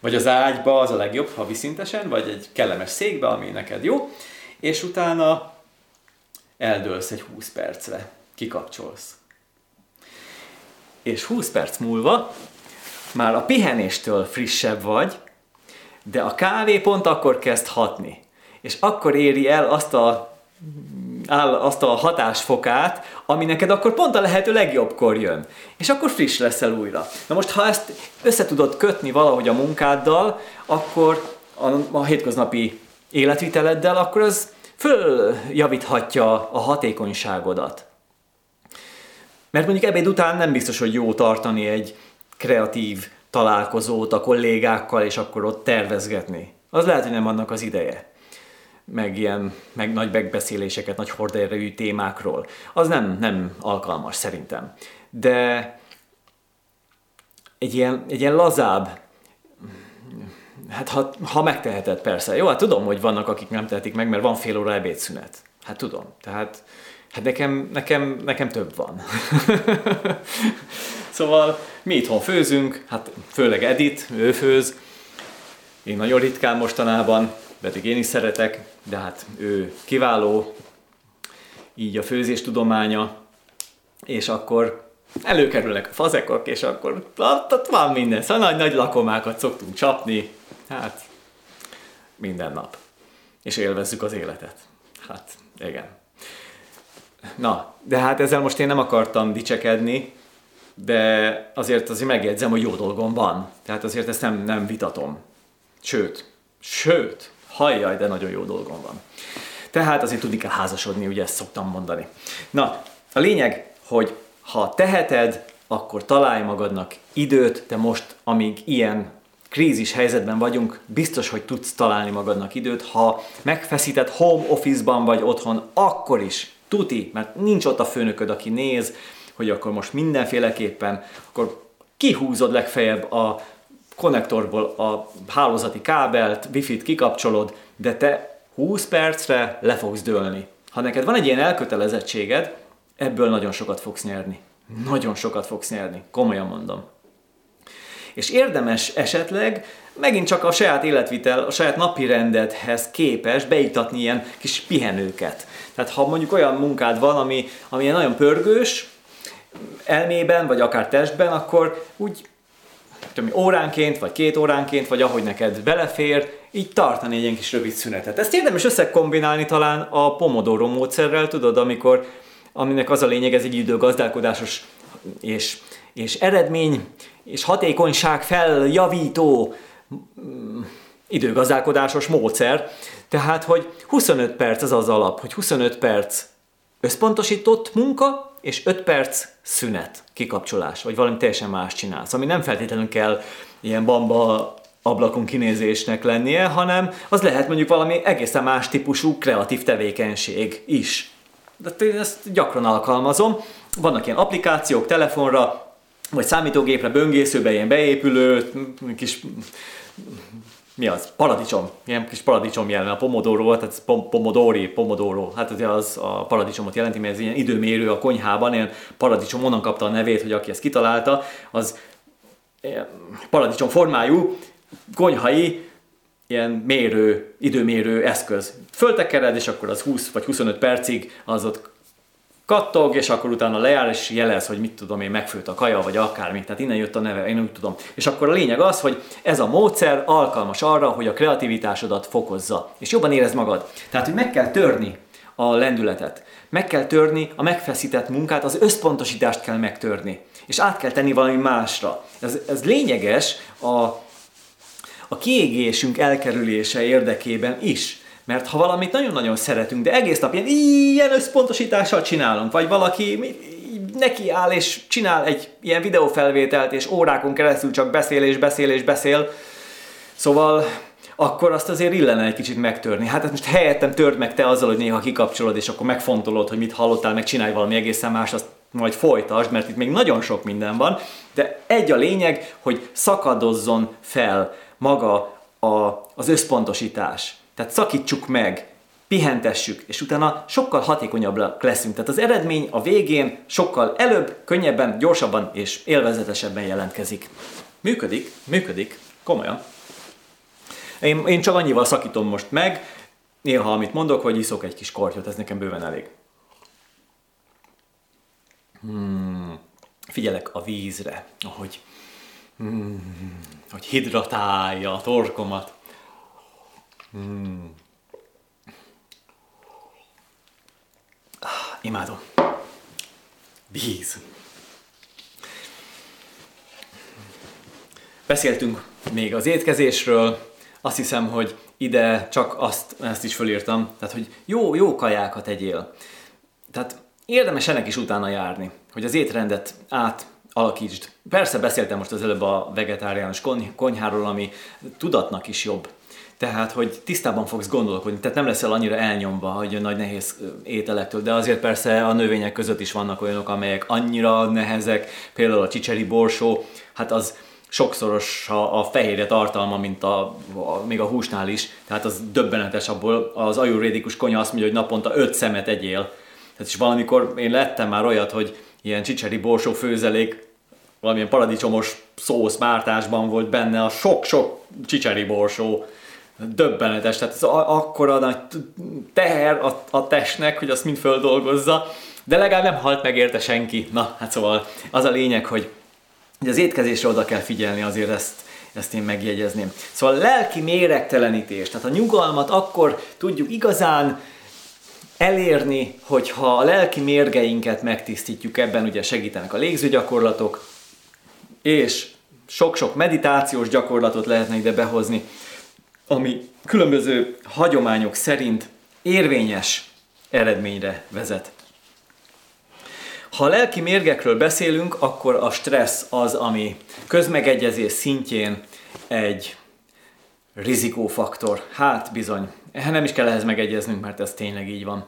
vagy az ágyba, az a legjobb, ha viszintesen, vagy egy kellemes székbe, ami neked jó, és utána eldőlsz egy 20 percre, kikapcsolsz. És 20 perc múlva már a pihenéstől frissebb vagy, de a kávé pont akkor kezd hatni. És akkor éri el azt a áll azt a hatásfokát, ami neked akkor pont a lehető legjobbkor jön. És akkor friss leszel újra. Na most, ha ezt össze tudod kötni valahogy a munkáddal, akkor a, a hétköznapi életviteleddel, akkor az följavíthatja a hatékonyságodat. Mert mondjuk ebéd után nem biztos, hogy jó tartani egy kreatív találkozót a kollégákkal, és akkor ott tervezgetni. Az lehet, hogy nem annak az ideje. Meg ilyen, meg nagy megbeszéléseket, nagy horderejű témákról. Az nem, nem alkalmas szerintem. De egy ilyen, egy ilyen lazább, hát ha, ha megteheted persze. Jó, hát tudom, hogy vannak, akik nem tehetik meg, mert van fél óra ebédszünet. Hát tudom. Tehát Hát nekem, nekem, nekem több van. szóval mi itthon főzünk, hát főleg Edit, ő főz. Én nagyon ritkán mostanában, pedig én is szeretek, de hát ő kiváló, így a főzés tudománya, és akkor előkerülnek a fazekok, és akkor ott van minden. Szóval nagy-nagy lakomákat szoktunk csapni, hát minden nap. És élvezzük az életet. Hát, igen. Na, de hát ezzel most én nem akartam dicsekedni, de azért azért megjegyzem, hogy jó dolgom van. Tehát azért ezt nem, nem vitatom. Sőt, sőt, hajjaj, de nagyon jó dolgom van. Tehát azért tudni kell házasodni, ugye ezt szoktam mondani. Na, a lényeg, hogy ha teheted, akkor találj magadnak időt, de most, amíg ilyen krízis helyzetben vagyunk, biztos, hogy tudsz találni magadnak időt. Ha megfeszített home office-ban vagy otthon, akkor is tuti, mert nincs ott a főnököd, aki néz, hogy akkor most mindenféleképpen, akkor kihúzod legfeljebb a konnektorból a hálózati kábelt, wifi-t kikapcsolod, de te 20 percre le fogsz dőlni. Ha neked van egy ilyen elkötelezettséged, ebből nagyon sokat fogsz nyerni. Nagyon sokat fogsz nyerni, komolyan mondom. És érdemes esetleg megint csak a saját életvitel, a saját napi rendedhez képes beiktatni ilyen kis pihenőket. Tehát ha mondjuk olyan munkád van, ami, ami nagyon pörgős, elmében, vagy akár testben, akkor úgy tudom, óránként, vagy két óránként, vagy ahogy neked belefér, így tartani egy ilyen kis rövid szünetet. Ezt érdemes összekombinálni talán a Pomodoro módszerrel, tudod, amikor, aminek az a lényeg, ez egy időgazdálkodásos és, és eredmény és hatékonyság feljavító mm, időgazdálkodásos módszer. Tehát, hogy 25 perc az az alap, hogy 25 perc összpontosított munka, és 5 perc szünet, kikapcsolás, vagy valami teljesen más csinálsz, ami nem feltétlenül kell ilyen bamba ablakon kinézésnek lennie, hanem az lehet mondjuk valami egészen más típusú kreatív tevékenység is. De én ezt gyakran alkalmazom. Vannak ilyen applikációk telefonra, vagy számítógépre, böngészőbe, ilyen beépülő, kis mi az? Paradicsom. Ilyen kis paradicsom jelen. A pomodoro, tehát pom- pomodori, pomodoro. Hát az, az a paradicsomot jelenti, mert ez ilyen időmérő a konyhában, ilyen paradicsom onnan kapta a nevét, hogy aki ezt kitalálta, az paradicsom formájú, konyhai, ilyen mérő, időmérő eszköz. Föltekered, és akkor az 20 vagy 25 percig az ott kattog, és akkor utána lejár, és jelez, hogy mit tudom én, megfőtt a kaja, vagy akármi. Tehát innen jött a neve, én úgy tudom. És akkor a lényeg az, hogy ez a módszer alkalmas arra, hogy a kreativitásodat fokozza, és jobban érezd magad. Tehát, hogy meg kell törni a lendületet, meg kell törni a megfeszített munkát, az összpontosítást kell megtörni, és át kell tenni valami másra. Ez, ez lényeges a, a kiégésünk elkerülése érdekében is. Mert ha valamit nagyon-nagyon szeretünk, de egész nap ilyen, ilyen összpontosítással csinálunk, vagy valaki neki áll és csinál egy ilyen videófelvételt, és órákon keresztül csak beszél és beszél és beszél, szóval akkor azt azért illene egy kicsit megtörni. Hát most helyettem tört meg te azzal, hogy néha kikapcsolod, és akkor megfontolod, hogy mit hallottál, meg csinálj valami egészen más, azt majd folytasd, mert itt még nagyon sok minden van, de egy a lényeg, hogy szakadozzon fel maga a, az összpontosítás. Tehát szakítsuk meg, pihentessük, és utána sokkal hatékonyabbak leszünk. Tehát az eredmény a végén sokkal előbb, könnyebben, gyorsabban és élvezetesebben jelentkezik. Működik, működik, komolyan. Én, én csak annyival szakítom most meg, néha amit mondok, hogy iszok egy kis kortyot, ez nekem bőven elég. Hmm, figyelek a vízre, ahogy, hmm, hogy hidratálja a torkomat. Hmm. Ah, imádom. Víz. Beszéltünk még az étkezésről, azt hiszem, hogy ide csak azt, ezt is fölírtam, tehát hogy jó, jó kajákat egyél. Tehát érdemes ennek is utána járni, hogy az étrendet át alakítsd. Persze beszéltem most az előbb a vegetáriánus konyháról, ami tudatnak is jobb. Tehát, hogy tisztában fogsz gondolkodni, tehát nem leszel annyira elnyomva, hogy nagy nehéz ételektől, de azért persze a növények között is vannak olyanok, amelyek annyira nehezek, például a csicseri borsó, hát az sokszoros a, a fehérje tartalma, mint a, a, még a húsnál is, tehát az döbbenetes abból. Az ajurvédikus konya azt mondja, hogy naponta öt szemet egyél. Tehát is valamikor én lettem már olyat, hogy ilyen csicseri borsó főzelék, valamilyen paradicsomos szósz mártásban volt benne a sok-sok csicseri borsó, döbbenetes, tehát ez akkora nagy teher a, a testnek, hogy azt mind földolgozza, de legalább nem halt meg érte senki. Na, hát szóval az a lényeg, hogy, hogy az étkezésre oda kell figyelni, azért ezt, ezt én megjegyezném. Szóval lelki méregtelenítés, tehát a nyugalmat akkor tudjuk igazán elérni, hogyha a lelki mérgeinket megtisztítjuk, ebben ugye segítenek a légzőgyakorlatok, és sok-sok meditációs gyakorlatot lehetne ide behozni, ami különböző hagyományok szerint érvényes eredményre vezet. Ha a lelki mérgekről beszélünk, akkor a stressz az, ami közmegegyezés szintjén egy rizikófaktor. Hát bizony, nem is kell ehhez megegyeznünk, mert ez tényleg így van.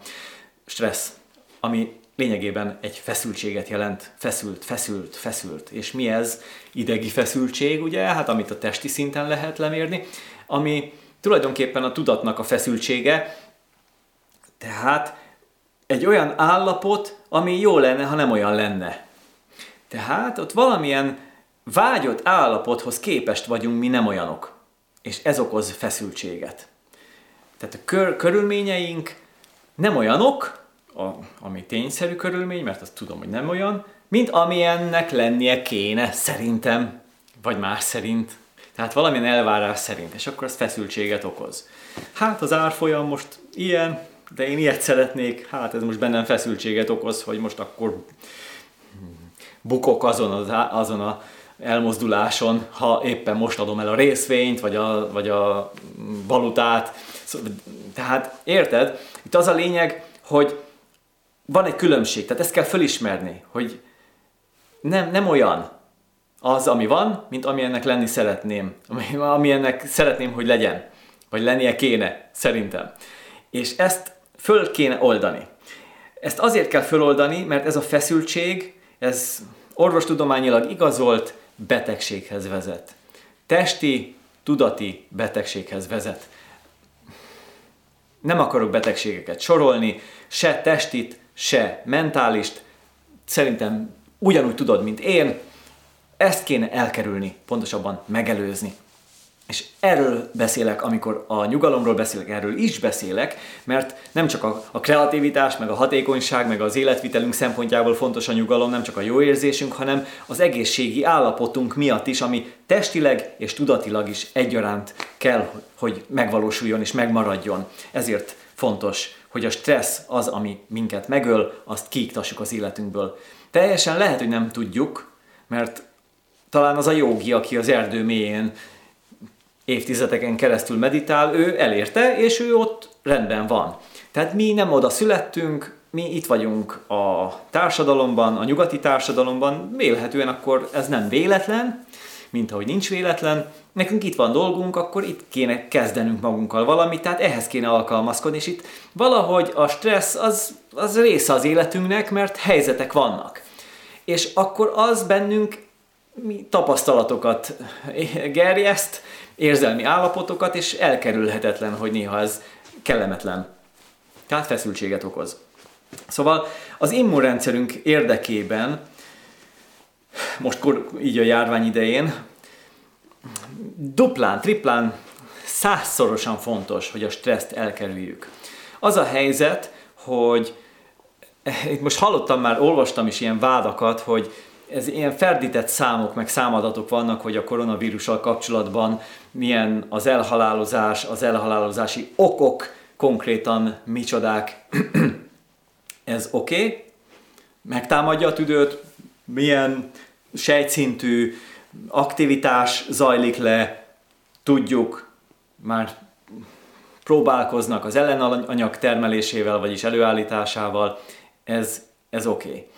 Stressz, ami lényegében egy feszültséget jelent, feszült, feszült, feszült. És mi ez? Idegi feszültség, ugye, hát amit a testi szinten lehet lemérni, ami tulajdonképpen a tudatnak a feszültsége, tehát egy olyan állapot, ami jó lenne, ha nem olyan lenne. Tehát ott valamilyen vágyott állapothoz képest vagyunk mi nem olyanok. És ez okoz feszültséget. Tehát a kör, körülményeink nem olyanok, a, ami tényszerű körülmény, mert azt tudom, hogy nem olyan, mint amilyennek lennie kéne, szerintem, vagy más szerint. Tehát valamilyen elvárás szerint, és akkor ez feszültséget okoz. Hát az árfolyam most ilyen, de én ilyet szeretnék, hát ez most bennem feszültséget okoz, hogy most akkor bukok azon, az, azon a elmozduláson, ha éppen most adom el a részvényt, vagy a, vagy a valutát. Tehát érted? Itt az a lényeg, hogy van egy különbség, tehát ezt kell fölismerni, hogy nem, nem olyan az, ami van, mint ami ennek lenni szeretném, ami, ami ennek szeretném, hogy legyen, vagy lennie kéne, szerintem. És ezt föl kéne oldani. Ezt azért kell föloldani, mert ez a feszültség, ez orvostudományilag igazolt betegséghez vezet. Testi, tudati betegséghez vezet. Nem akarok betegségeket sorolni, se testit, se mentálist. Szerintem ugyanúgy tudod, mint én, ezt kéne elkerülni, pontosabban megelőzni. És erről beszélek, amikor a nyugalomról beszélek, erről is beszélek, mert nem csak a, a kreativitás, meg a hatékonyság, meg az életvitelünk szempontjából fontos a nyugalom, nem csak a jó érzésünk, hanem az egészségi állapotunk miatt is, ami testileg és tudatilag is egyaránt kell, hogy megvalósuljon és megmaradjon. Ezért fontos, hogy a stressz az, ami minket megöl, azt kiiktassuk az életünkből. Teljesen lehet, hogy nem tudjuk, mert talán az a jogi, aki az erdő mélyén évtizedeken keresztül meditál, ő elérte, és ő ott rendben van. Tehát mi nem oda születtünk, mi itt vagyunk a társadalomban, a nyugati társadalomban, vélhetően akkor ez nem véletlen, mint ahogy nincs véletlen, nekünk itt van dolgunk, akkor itt kéne kezdenünk magunkkal valamit, tehát ehhez kéne alkalmazkodni, és itt valahogy a stressz az, az része az életünknek, mert helyzetek vannak. És akkor az bennünk tapasztalatokat gerjeszt, érzelmi állapotokat, és elkerülhetetlen, hogy néha ez kellemetlen. Tehát feszültséget okoz. Szóval az immunrendszerünk érdekében, most így a járvány idején, duplán, triplán, százszorosan fontos, hogy a stresszt elkerüljük. Az a helyzet, hogy eh, most hallottam már, olvastam is ilyen vádakat, hogy ez ilyen ferdített számok, meg számadatok vannak, hogy a koronavírussal kapcsolatban milyen az elhalálozás, az elhalálozási okok konkrétan micsodák. ez oké, okay. megtámadja a tüdőt, milyen sejtszintű aktivitás zajlik le, tudjuk, már próbálkoznak az ellenanyag termelésével, vagyis előállításával, ez, ez oké. Okay.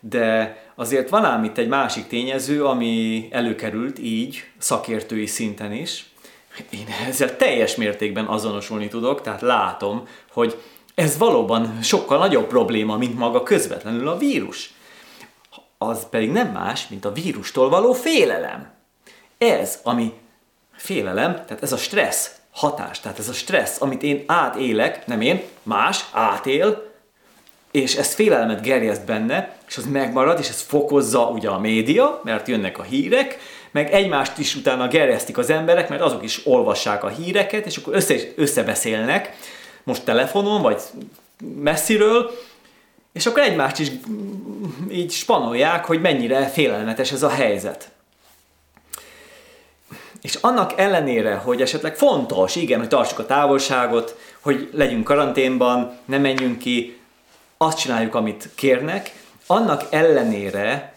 De azért van ám itt egy másik tényező, ami előkerült így, szakértői szinten is. Én ezzel teljes mértékben azonosulni tudok, tehát látom, hogy ez valóban sokkal nagyobb probléma, mint maga közvetlenül a vírus. Az pedig nem más, mint a vírustól való félelem. Ez, ami félelem, tehát ez a stressz hatás, tehát ez a stressz, amit én átélek, nem én, más átél, és ez félelmet gerjeszt benne, és az megmarad, és ez fokozza ugye a média, mert jönnek a hírek, meg egymást is utána gerjesztik az emberek, mert azok is olvassák a híreket, és akkor össze, összebeszélnek, most telefonon, vagy messziről, és akkor egymást is így spanolják, hogy mennyire félelmetes ez a helyzet. És annak ellenére, hogy esetleg fontos, igen, hogy tartsuk a távolságot, hogy legyünk karanténban, ne menjünk ki, azt csináljuk, amit kérnek, annak ellenére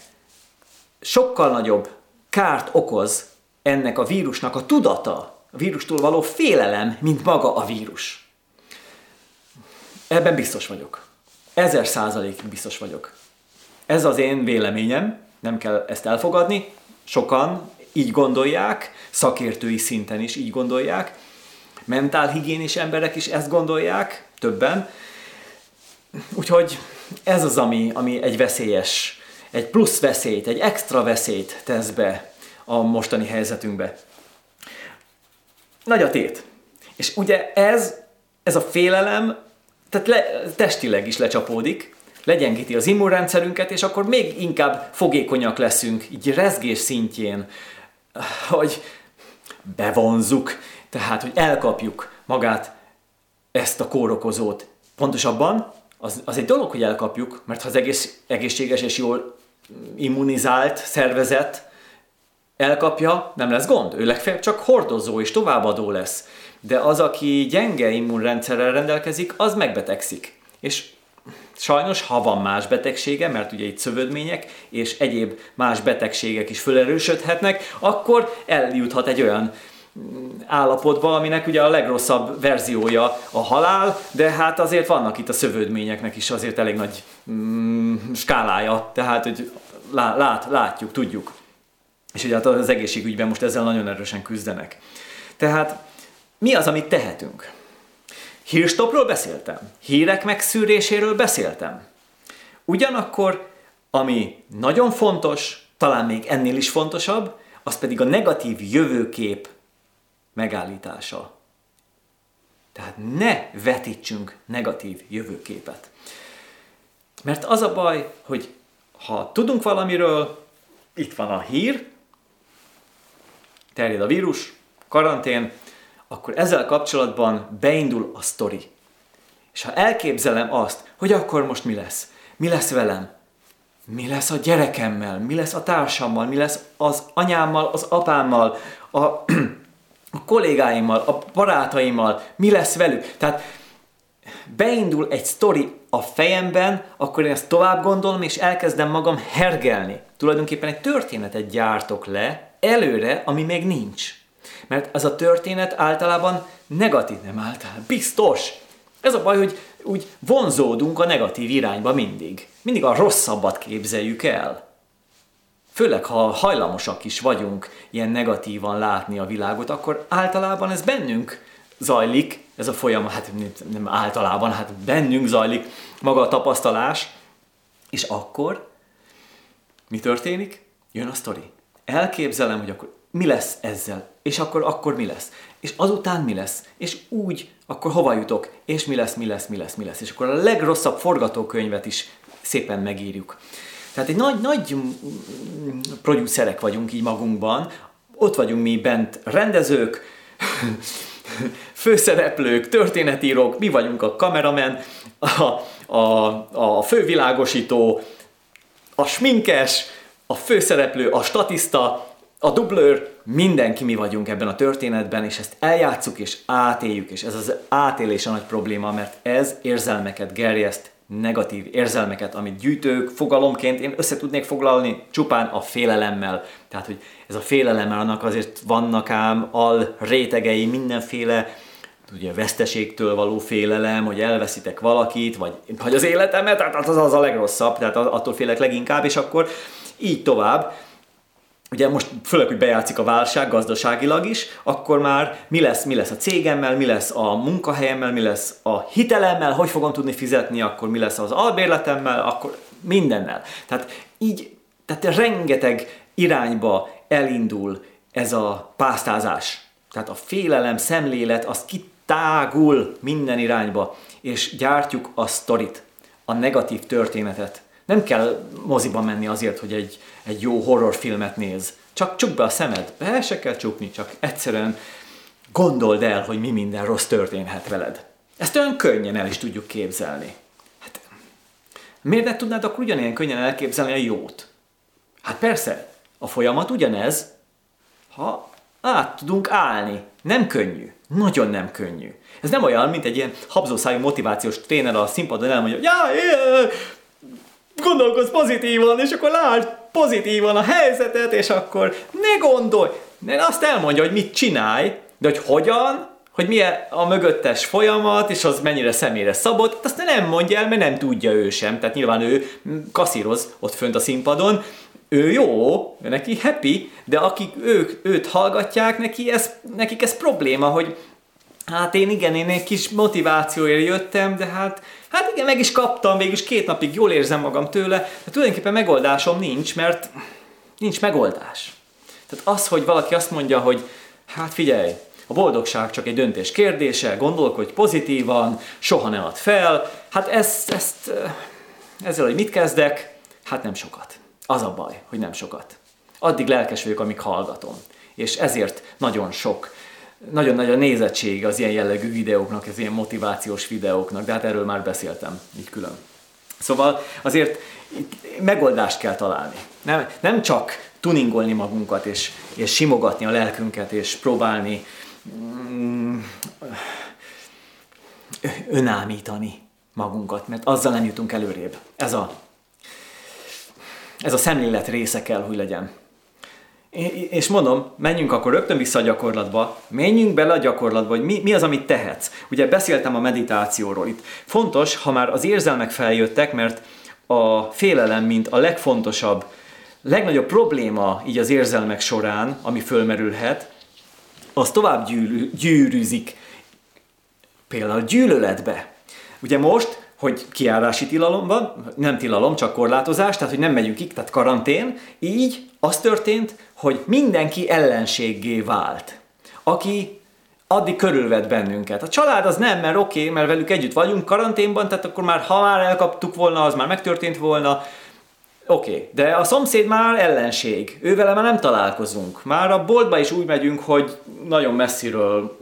sokkal nagyobb kárt okoz ennek a vírusnak a tudata, a vírustól való félelem, mint maga a vírus. Ebben biztos vagyok. Ezer százalékig biztos vagyok. Ez az én véleményem, nem kell ezt elfogadni, sokan így gondolják, szakértői szinten is így gondolják, mentálhigiénis emberek is ezt gondolják, többen. Úgyhogy ez az, ami, ami egy veszélyes, egy plusz veszélyt, egy extra veszélyt tesz be a mostani helyzetünkbe. Nagy a tét. És ugye ez, ez a félelem, tehát le, testileg is lecsapódik, legyengíti az immunrendszerünket, és akkor még inkább fogékonyak leszünk, így rezgés szintjén, hogy bevonzuk, tehát, hogy elkapjuk magát ezt a kórokozót. Pontosabban az, az egy dolog, hogy elkapjuk, mert ha az egész, egészséges és jól immunizált szervezet elkapja, nem lesz gond. Ő legfeljebb csak hordozó és továbbadó lesz. De az, aki gyenge immunrendszerrel rendelkezik, az megbetegszik. És sajnos, ha van más betegsége, mert ugye itt szövődmények és egyéb más betegségek is felerősödhetnek, akkor eljuthat egy olyan állapotba, aminek ugye a legrosszabb verziója a halál, de hát azért vannak itt a szövődményeknek is azért elég nagy mm, skálája, tehát hogy lát, látjuk, tudjuk. És ugye hát az egészségügyben most ezzel nagyon erősen küzdenek. Tehát mi az, amit tehetünk? Hírstopról beszéltem, hírek megszűréséről beszéltem. Ugyanakkor, ami nagyon fontos, talán még ennél is fontosabb, az pedig a negatív jövőkép megállítása. Tehát ne vetítsünk negatív jövőképet. Mert az a baj, hogy ha tudunk valamiről, itt van a hír, terjed a vírus, karantén, akkor ezzel kapcsolatban beindul a sztori. És ha elképzelem azt, hogy akkor most mi lesz, mi lesz velem, mi lesz a gyerekemmel, mi lesz a társammal, mi lesz az anyámmal, az apámmal, a, a kollégáimmal, a barátaimmal, mi lesz velük. Tehát beindul egy sztori a fejemben, akkor én ezt tovább gondolom, és elkezdem magam hergelni. Tulajdonképpen egy történetet gyártok le előre, ami még nincs. Mert ez a történet általában negatív, nem általában, biztos. Ez a baj, hogy úgy vonzódunk a negatív irányba mindig. Mindig a rosszabbat képzeljük el. Főleg, ha hajlamosak is vagyunk ilyen negatívan látni a világot, akkor általában ez bennünk zajlik, ez a folyamat, hát nem általában, hát bennünk zajlik maga a tapasztalás, és akkor mi történik? Jön a sztori. Elképzelem, hogy akkor mi lesz ezzel, és akkor, akkor mi lesz, és azután mi lesz, és úgy, akkor hova jutok, és mi lesz, mi lesz, mi lesz, mi lesz, és akkor a legrosszabb forgatókönyvet is szépen megírjuk. Tehát egy nagy, nagy producerek vagyunk így magunkban, ott vagyunk mi bent rendezők, főszereplők, történetírók, mi vagyunk a kameramen, a, a, a fővilágosító, a sminkes, a főszereplő, a statiszta, a dublőr, mindenki mi vagyunk ebben a történetben, és ezt eljátszuk és átéljük, és ez az átélés a nagy probléma, mert ez érzelmeket gerjeszt, negatív érzelmeket, amit gyűjtők fogalomként én össze tudnék foglalni csupán a félelemmel. Tehát, hogy ez a félelemmel annak azért vannak ám al rétegei, mindenféle ugye veszteségtől való félelem, hogy elveszitek valakit, vagy, vagy az életemet, tehát az, az a legrosszabb, tehát attól félek leginkább, és akkor így tovább ugye most főleg, hogy bejátszik a válság gazdaságilag is, akkor már mi lesz, mi lesz a cégemmel, mi lesz a munkahelyemmel, mi lesz a hitelemmel, hogy fogom tudni fizetni, akkor mi lesz az albérletemmel, akkor mindennel. Tehát így, tehát rengeteg irányba elindul ez a pásztázás. Tehát a félelem, szemlélet, az kitágul minden irányba, és gyártjuk a sztorit. a negatív történetet. Nem kell moziba menni azért, hogy egy, egy jó horrorfilmet néz. Csak csukd be a szemed. Be se kell csukni, csak egyszerűen gondold el, hogy mi minden rossz történhet veled. Ezt olyan könnyen el is tudjuk képzelni. Hát, miért ne tudnád akkor ugyanilyen könnyen elképzelni a jót? Hát persze, a folyamat ugyanez, ha át tudunk állni. Nem könnyű. Nagyon nem könnyű. Ez nem olyan, mint egy ilyen habzószájú motivációs tréner a színpadon elmondja, ja, gondolkozz pozitívan, és akkor lásd pozitívan a helyzetet, és akkor ne gondolj. Ne azt elmondja, hogy mit csinálj, de hogy hogyan, hogy milyen a mögöttes folyamat, és az mennyire személyre szabott, azt nem mondja el, mert nem tudja ő sem. Tehát nyilván ő kaszíroz ott fönt a színpadon, ő jó, neki happy, de akik ők, őt hallgatják, neki ez, nekik ez probléma, hogy hát én igen, én egy kis motivációért jöttem, de hát, hát igen, meg is kaptam, végülis két napig jól érzem magam tőle, de tulajdonképpen megoldásom nincs, mert nincs megoldás. Tehát az, hogy valaki azt mondja, hogy hát figyelj, a boldogság csak egy döntés kérdése, gondolkodj pozitívan, soha nem ad fel, hát ezt, ezt ezzel, hogy mit kezdek, hát nem sokat. Az a baj, hogy nem sokat. Addig lelkes vagyok, amíg hallgatom. És ezért nagyon sok, nagyon nagy a nézettség az ilyen jellegű videóknak, az ilyen motivációs videóknak, de hát erről már beszéltem így külön. Szóval azért megoldást kell találni. Nem, nem csak tuningolni magunkat, és, és simogatni a lelkünket, és próbálni mm, önámítani magunkat, mert azzal nem jutunk előrébb. Ez a ez a szemlélet része kell, hogy legyen. És mondom, menjünk akkor rögtön vissza a gyakorlatba, menjünk bele a gyakorlatba, hogy mi, mi az, amit tehetsz. Ugye beszéltem a meditációról itt. Fontos, ha már az érzelmek feljöttek, mert a félelem, mint a legfontosabb, legnagyobb probléma így az érzelmek során, ami fölmerülhet, az tovább gyűrű, gyűrűzik. Például gyűlöletbe. Ugye most hogy kiárási tilalom van, nem tilalom, csak korlátozás, tehát hogy nem megyünk ki, tehát karantén. Így az történt, hogy mindenki ellenséggé vált, aki addig körülvet bennünket. A család az nem, mert oké, okay, mert velük együtt vagyunk karanténban, tehát akkor már ha már elkaptuk volna, az már megtörtént volna, Oké, okay, de a szomszéd már ellenség. Ővele már nem találkozunk. Már a boltba is úgy megyünk, hogy nagyon messziről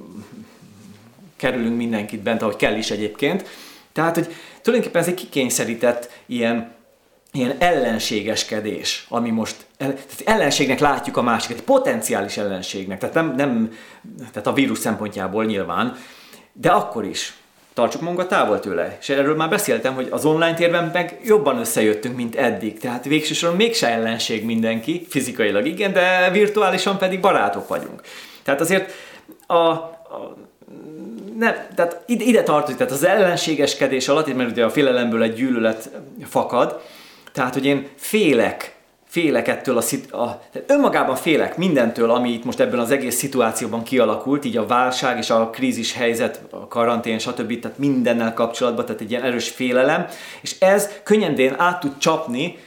kerülünk mindenkit bent, ahogy kell is egyébként. Tehát, hogy tulajdonképpen ez egy kikényszerített ilyen, ilyen ellenségeskedés, ami most, tehát ellenségnek látjuk a másikat, egy potenciális ellenségnek, tehát nem, nem tehát a vírus szempontjából nyilván, de akkor is tartsuk magunkat távol tőle. És erről már beszéltem, hogy az online térben meg jobban összejöttünk, mint eddig. Tehát végsősorban mégse ellenség mindenki, fizikailag igen, de virtuálisan pedig barátok vagyunk. Tehát azért a, a nem, tehát ide, ide tartozik, tehát az ellenségeskedés alatt, mert ugye a félelemből egy gyűlölet fakad, tehát hogy én félek, félek ettől a, a tehát önmagában félek mindentől, ami itt most ebben az egész szituációban kialakult, így a válság és a krízis helyzet, a karantén, stb. Tehát mindennel kapcsolatban, tehát egy ilyen erős félelem, és ez könnyedén át tud csapni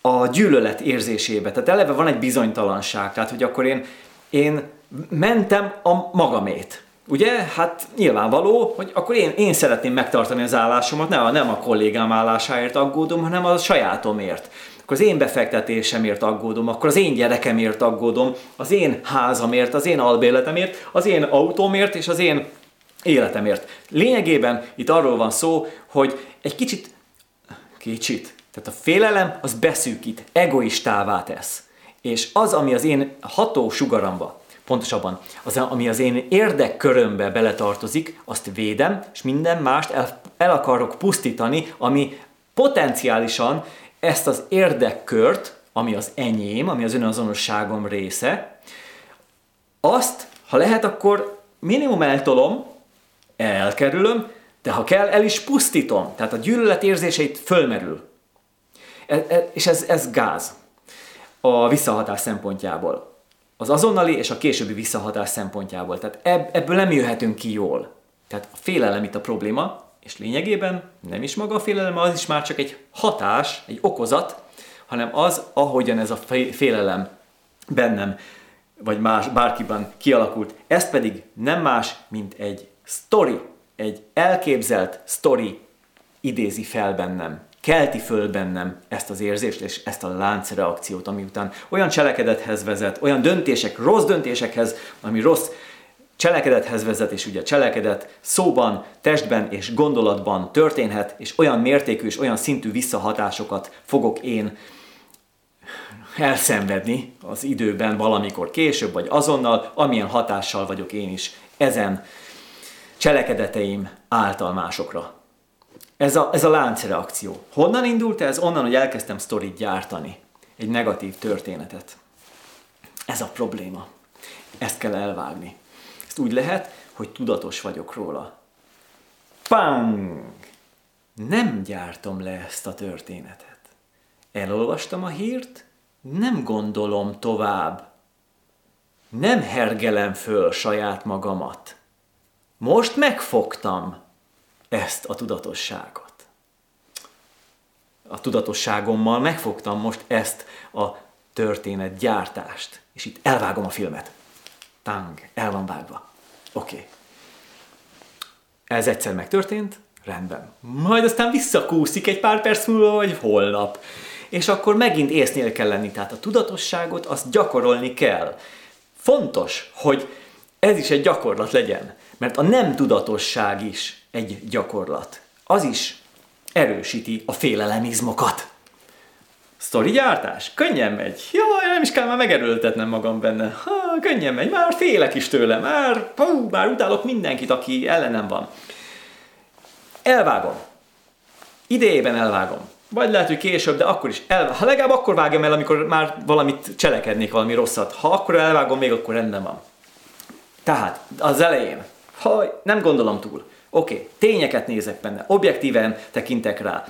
a gyűlölet érzésébe. Tehát eleve van egy bizonytalanság, tehát hogy akkor én, én mentem a magamét. Ugye? Hát nyilvánvaló, hogy akkor én, én szeretném megtartani az állásomat, nem a, nem a kollégám állásáért aggódom, hanem a sajátomért. Akkor az én befektetésemért aggódom, akkor az én gyerekemért aggódom, az én házamért, az én albérletemért, az én autómért és az én életemért. Lényegében itt arról van szó, hogy egy kicsit, kicsit, tehát a félelem az beszűkít, egoistává tesz. És az, ami az én ható sugaramba, pontosabban az, ami az én érdekkörömbe beletartozik, azt védem, és minden mást el, el akarok pusztítani, ami potenciálisan ezt az érdekkört, ami az enyém, ami az önazonosságom része, azt, ha lehet, akkor minimum eltolom, elkerülöm, de ha kell, el is pusztítom. Tehát a gyűlölet érzéseit fölmerül. E, e, és ez, ez gáz a visszahatás szempontjából az azonnali és a későbbi visszahatás szempontjából. Tehát ebből nem jöhetünk ki jól. Tehát a félelem itt a probléma, és lényegében nem is maga a félelem, az is már csak egy hatás, egy okozat, hanem az, ahogyan ez a félelem bennem, vagy más, bárkiben kialakult. Ez pedig nem más, mint egy story, egy elképzelt story idézi fel bennem, kelti föl bennem ezt az érzést és ezt a láncreakciót, ami után olyan cselekedethez vezet, olyan döntések, rossz döntésekhez, ami rossz cselekedethez vezet, és ugye cselekedet szóban, testben és gondolatban történhet, és olyan mértékű és olyan szintű visszahatásokat fogok én elszenvedni az időben valamikor később, vagy azonnal, amilyen hatással vagyok én is ezen cselekedeteim által másokra. Ez a, ez a láncreakció. Honnan indult ez? Onnan, hogy elkezdtem sztorit gyártani. Egy negatív történetet. Ez a probléma. Ezt kell elvágni. Ezt úgy lehet, hogy tudatos vagyok róla. Pang! Nem gyártom le ezt a történetet. Elolvastam a hírt, nem gondolom tovább. Nem hergelem föl saját magamat. Most megfogtam ezt a tudatosságot. A tudatosságommal megfogtam most ezt a történet gyártást. És itt elvágom a filmet. Tang, el van vágva. Oké. Okay. Ez egyszer megtörtént, rendben. Majd aztán visszakúszik egy pár perc múlva, vagy holnap. És akkor megint észnél kell lenni. Tehát a tudatosságot azt gyakorolni kell. Fontos, hogy ez is egy gyakorlat legyen. Mert a nem tudatosság is egy gyakorlat. Az is erősíti a félelemizmokat. Sztori gyártás? Könnyen megy. Jaj, nem is kell már megerőltetnem magam benne. Ha, könnyen megy, már félek is tőle, már, hú, már utálok mindenkit, aki ellenem van. Elvágom. Idejében elvágom. Vagy lehet, hogy később, de akkor is el, ha legalább akkor vágjam el, amikor már valamit cselekednék, valami rosszat. Ha akkor elvágom, még akkor rendben van. Tehát az elején, ha nem gondolom túl, oké, okay, tényeket nézek benne, objektíven tekintek rá.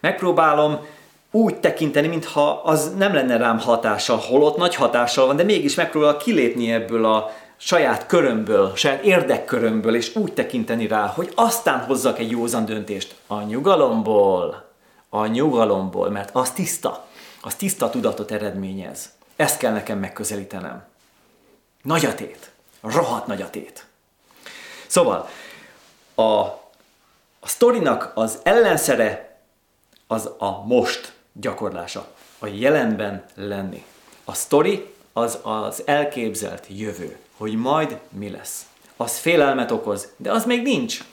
Megpróbálom úgy tekinteni, mintha az nem lenne rám hatással, holott nagy hatással van, de mégis megpróbál kilépni ebből a saját körömből, saját érdekkörömből, és úgy tekinteni rá, hogy aztán hozzak egy józan döntést a nyugalomból, a nyugalomból, mert az tiszta, az tiszta tudatot eredményez. Ezt kell nekem megközelítenem. Nagy a tét, rohadt nagy a tét. Szóval, a, a sztorinak az ellenszere az a most gyakorlása, a jelenben lenni. A sztori az az elképzelt jövő, hogy majd mi lesz. Az félelmet okoz, de az még nincs.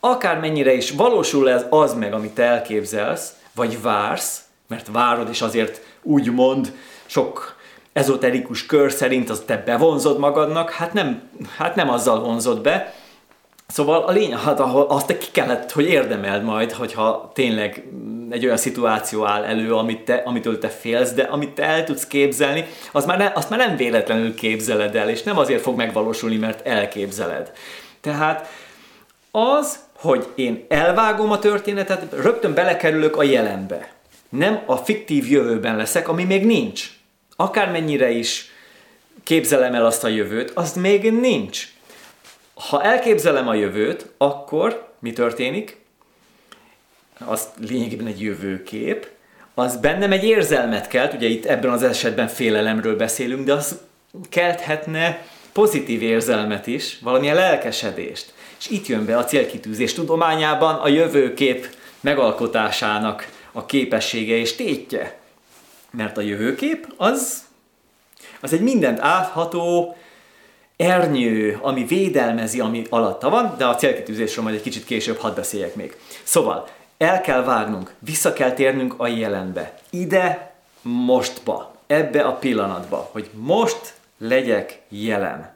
Akármennyire is valósul ez az meg, amit te elképzelsz, vagy vársz, mert várod, és azért úgy mond sok ezoterikus kör szerint az te bevonzod magadnak, hát nem, hát nem azzal vonzod be, Szóval a lényeg, hát azt ki kellett, hogy érdemeld majd, hogyha tényleg egy olyan szituáció áll elő, amit te, amitől te félsz, de amit te el tudsz képzelni, az már ne, azt már nem véletlenül képzeled el, és nem azért fog megvalósulni, mert elképzeled. Tehát az, hogy én elvágom a történetet, rögtön belekerülök a jelenbe. Nem a fiktív jövőben leszek, ami még nincs. Akármennyire is képzelem el azt a jövőt, az még nincs ha elképzelem a jövőt, akkor mi történik? Az lényegében egy jövőkép, az bennem egy érzelmet kelt, ugye itt ebben az esetben félelemről beszélünk, de az kelthetne pozitív érzelmet is, valamilyen lelkesedést. És itt jön be a célkitűzés tudományában a jövőkép megalkotásának a képessége és tétje. Mert a jövőkép az, az egy mindent átható, ernyő, ami védelmezi, ami alatta van, de a célkitűzésről majd egy kicsit később hadd beszéljek még. Szóval, el kell vágnunk, vissza kell térnünk a jelenbe. Ide, mostba, ebbe a pillanatba, hogy most legyek jelen.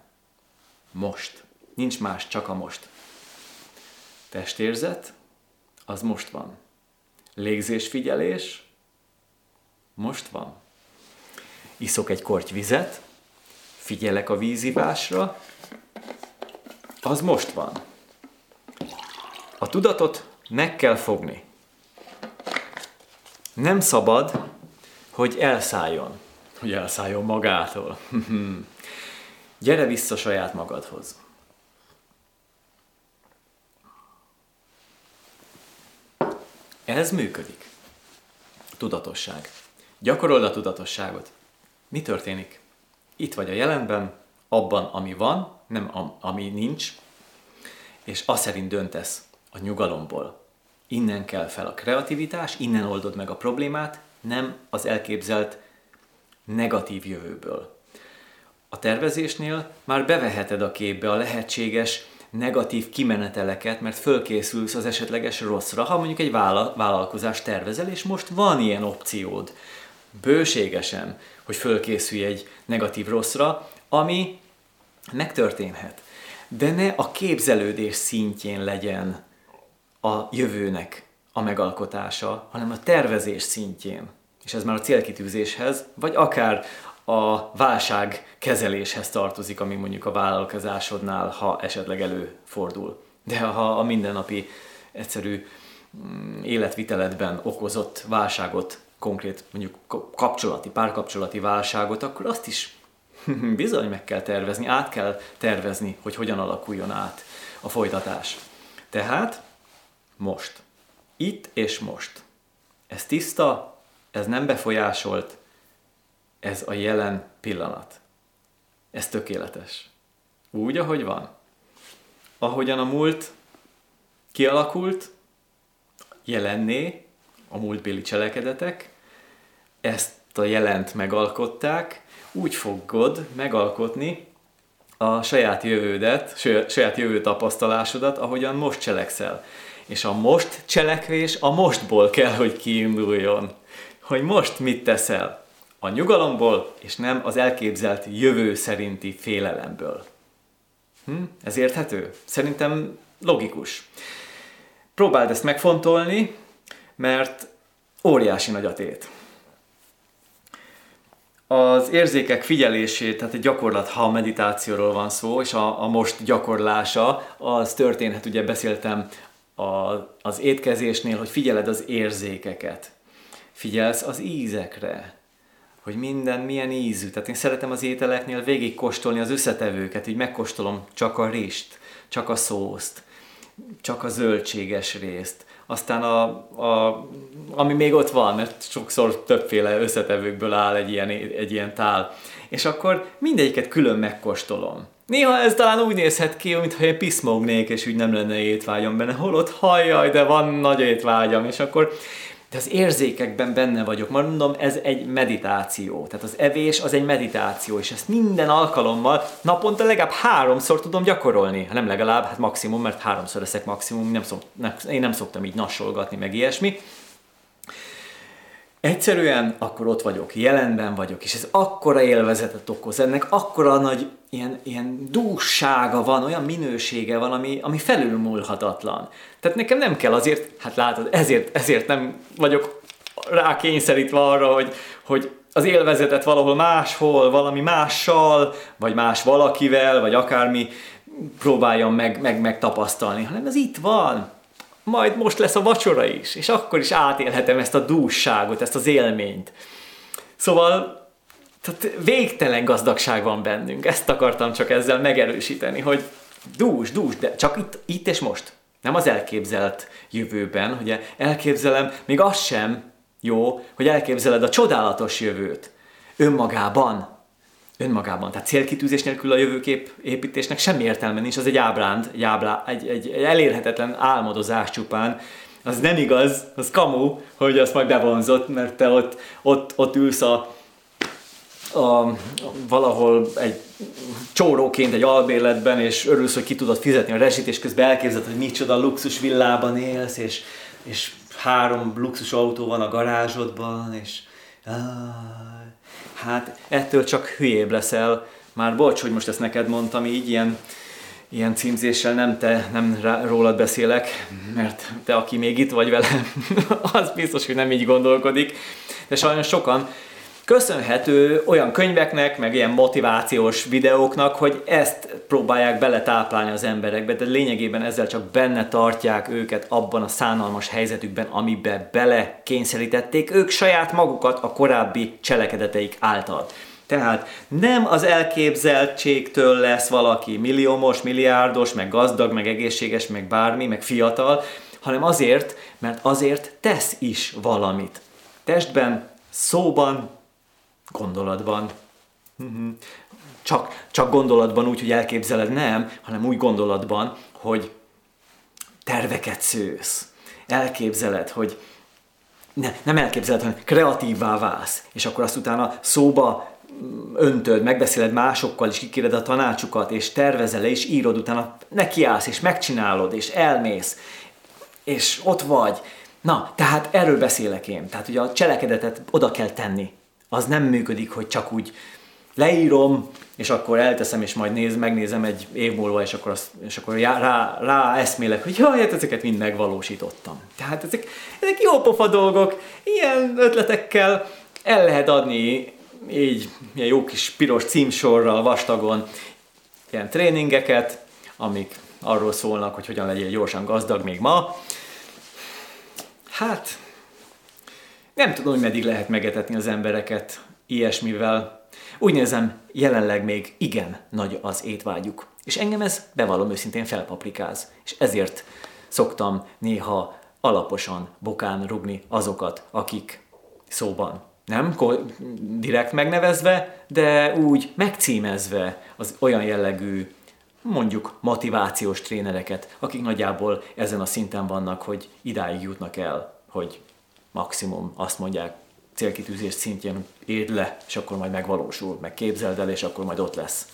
Most. Nincs más, csak a most. Testérzet, az most van. Légzésfigyelés, most van. Iszok egy korty vizet, figyelek a vízivásra, az most van. A tudatot meg kell fogni. Nem szabad, hogy elszálljon. Hogy elszálljon magától. Gyere vissza saját magadhoz. Ez működik. Tudatosság. Gyakorold a tudatosságot. Mi történik? itt vagy a jelenben, abban, ami van, nem ami nincs, és azt szerint döntesz a nyugalomból, Innen kell fel a kreativitás, innen oldod meg a problémát, nem az elképzelt negatív jövőből. A tervezésnél már beveheted a képbe a lehetséges negatív kimeneteleket, mert fölkészülsz az esetleges rosszra, ha mondjuk egy vállalkozás tervezel, és most van ilyen opciód, bőségesen, hogy fölkészülj egy negatív rosszra, ami megtörténhet. De ne a képzelődés szintjén legyen a jövőnek a megalkotása, hanem a tervezés szintjén. És ez már a célkitűzéshez, vagy akár a válság kezeléshez tartozik, ami mondjuk a vállalkozásodnál, ha esetleg előfordul. De ha a mindennapi egyszerű mm, életviteletben okozott válságot, konkrét mondjuk kapcsolati, párkapcsolati válságot, akkor azt is bizony meg kell tervezni, át kell tervezni, hogy hogyan alakuljon át a folytatás. Tehát most. Itt és most. Ez tiszta, ez nem befolyásolt, ez a jelen pillanat. Ez tökéletes. Úgy, ahogy van. Ahogyan a múlt kialakult, jelenné, a múltbéli cselekedetek, ezt a jelent megalkották, úgy fogod megalkotni a saját jövődet, saját jövő tapasztalásodat, ahogyan most cselekszel. És a most cselekvés a mostból kell, hogy kiinduljon. Hogy most mit teszel a nyugalomból, és nem az elképzelt jövő szerinti félelemből. Hm? Ez érthető? Szerintem logikus. Próbáld ezt megfontolni, mert óriási nagy a tét. Az érzékek figyelését, tehát egy gyakorlat, ha a meditációról van szó, és a, a most gyakorlása, az történhet, ugye beszéltem a, az étkezésnél, hogy figyeled az érzékeket. Figyelsz az ízekre, hogy minden milyen ízű. Tehát én szeretem az ételeknél végig kóstolni az összetevőket, így megkóstolom csak a rist, csak a szószt, csak a zöldséges részt, aztán a, a, ami még ott van, mert sokszor többféle összetevőkből áll egy ilyen, egy ilyen tál, és akkor mindegyiket külön megkóstolom. Néha ez talán úgy nézhet ki, mintha én piszmognék, és úgy nem lenne étvágyam benne, holott hajjaj, de van nagy étvágyam, és akkor de az érzékekben benne vagyok. Mondom, ez egy meditáció. Tehát az evés az egy meditáció, és ezt minden alkalommal naponta legalább háromszor tudom gyakorolni. Nem legalább, hát maximum, mert háromszor leszek maximum, nem szok, nem, én nem szoktam így nassolgatni, meg ilyesmi. Egyszerűen akkor ott vagyok, jelenben vagyok, és ez akkora élvezetet okoz, ennek akkora nagy ilyen, ilyen dússága van, olyan minősége van, ami, ami felülmúlhatatlan. Tehát nekem nem kell azért, hát látod, ezért, ezért nem vagyok rá kényszerítve arra, hogy, hogy az élvezetet valahol máshol, valami mással, vagy más valakivel, vagy akármi próbáljam meg, meg, meg tapasztalni, hanem ez itt van. Majd most lesz a vacsora is, és akkor is átélhetem ezt a dússágot, ezt az élményt. Szóval tehát végtelen gazdagság van bennünk. Ezt akartam csak ezzel megerősíteni, hogy dús, dús, de csak itt, itt és most. Nem az elképzelt jövőben, hogy elképzelem, még az sem jó, hogy elképzeled a csodálatos jövőt. Önmagában. Önmagában. Tehát célkitűzés nélkül a jövőkép építésnek semmi értelme nincs, az egy ábránd, egy, ábrá, egy, egy, egy elérhetetlen álmodozás csupán. Az nem igaz, az kamu, hogy azt majd bevonzott, mert te ott, ott, ott ülsz a, a, valahol egy csóróként egy albérletben, és örülsz, hogy ki tudod fizetni a rezsit, és közben elképzeled, hogy micsoda luxus villában élsz, és, és három luxus autó van a garázsodban, és áh, hát ettől csak hülyébb leszel. Már bocs, hogy most ezt neked mondtam így, ilyen, ilyen címzéssel nem te, nem rá, rólad beszélek, mert te, aki még itt vagy velem, az biztos, hogy nem így gondolkodik. De sajnos sokan köszönhető olyan könyveknek, meg ilyen motivációs videóknak, hogy ezt próbálják beletáplálni az emberekbe, de lényegében ezzel csak benne tartják őket abban a szánalmas helyzetükben, amiben bele kényszerítették ők saját magukat a korábbi cselekedeteik által. Tehát nem az elképzeltségtől lesz valaki milliómos, milliárdos, meg gazdag, meg egészséges, meg bármi, meg fiatal, hanem azért, mert azért tesz is valamit. Testben, szóban, Gondolatban. Mhm. Csak, csak gondolatban úgy, hogy elképzeled, nem, hanem úgy gondolatban, hogy terveket szősz. elképzeled, hogy ne, nem elképzeled, hanem kreatívvá válsz, és akkor azt utána szóba öntöd, megbeszéled másokkal, és kikéred a tanácsukat, és tervezel, és írod, utána nekiállsz, és megcsinálod, és elmész, és ott vagy. Na, tehát erről beszélek én. Tehát ugye a cselekedetet oda kell tenni. Az nem működik, hogy csak úgy leírom, és akkor elteszem, és majd néz, megnézem egy év múlva, és akkor, azt, és akkor rá, rá eszmélek, hogy jaj, hát ezeket mind megvalósítottam. Tehát ezek, ezek jó pofa dolgok, ilyen ötletekkel el lehet adni így ilyen jó kis piros címsorral, vastagon ilyen tréningeket, amik arról szólnak, hogy hogyan legyél gyorsan gazdag még ma. Hát, nem tudom, hogy meddig lehet megetetni az embereket ilyesmivel. Úgy nézem, jelenleg még igen nagy az étvágyuk. És engem ez, bevallom őszintén, felpaprikáz. És ezért szoktam néha alaposan bokán rugni azokat, akik szóban nem direkt megnevezve, de úgy megcímezve az olyan jellegű, mondjuk motivációs trénereket, akik nagyjából ezen a szinten vannak, hogy idáig jutnak el, hogy maximum azt mondják, célkitűzés szintjén érd le, és akkor majd megvalósul, meg képzeld el, és akkor majd ott lesz.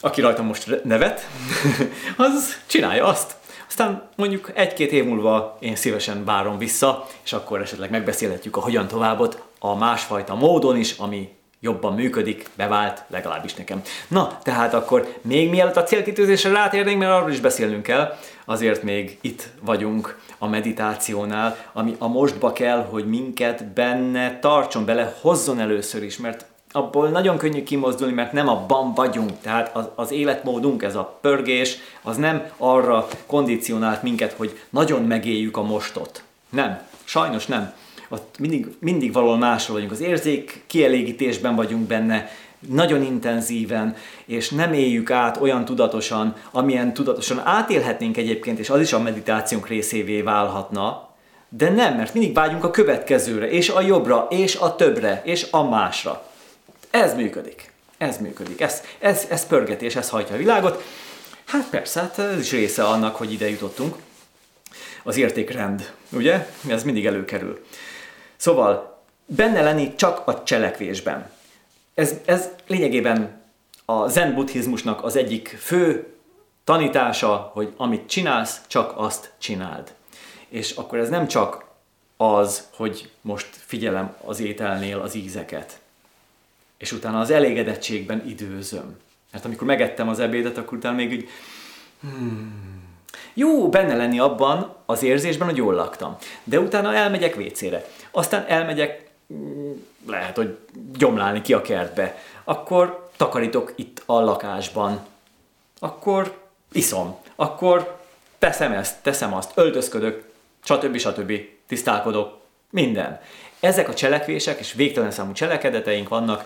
Aki rajta most nevet, az csinálja azt. Aztán mondjuk egy-két év múlva én szívesen várom vissza, és akkor esetleg megbeszélhetjük a hogyan továbbot a másfajta módon is, ami jobban működik, bevált, legalábbis nekem. Na, tehát akkor még mielőtt a célkitűzésre rátérnénk, mert arról is beszélnünk kell, azért még itt vagyunk a meditációnál, ami a mostba kell, hogy minket benne tartson bele, hozzon először is, mert abból nagyon könnyű kimozdulni, mert nem abban vagyunk. Tehát az, az életmódunk, ez a pörgés, az nem arra kondicionált minket, hogy nagyon megéljük a mostot. Nem, sajnos nem. Ott mindig, mindig valahol másról vagyunk. Az érzék kielégítésben vagyunk benne, nagyon intenzíven, és nem éljük át olyan tudatosan, amilyen tudatosan átélhetnénk egyébként, és az is a meditációnk részévé válhatna, de nem, mert mindig vágyunk a következőre, és a jobbra, és a többre, és a másra. Ez működik. Ez működik. Ez, ez, ez pörgetés, ez hajtja a világot. Hát persze, hát ez is része annak, hogy ide jutottunk. Az értékrend, ugye? Ez mindig előkerül. Szóval benne lenni csak a cselekvésben. Ez, ez lényegében a zen buddhizmusnak az egyik fő tanítása, hogy amit csinálsz, csak azt csináld. És akkor ez nem csak az, hogy most figyelem az ételnél az ízeket, és utána az elégedettségben időzöm. Mert amikor megettem az ebédet, akkor utána még úgy, hmm, jó benne lenni abban az érzésben, hogy jól laktam. De utána elmegyek vécére. Aztán elmegyek, lehet, hogy gyomlálni ki a kertbe. Akkor takarítok itt a lakásban. Akkor iszom. Akkor teszem ezt, teszem azt, öltözködök, stb. stb. tisztálkodok, minden. Ezek a cselekvések és végtelen számú cselekedeteink vannak,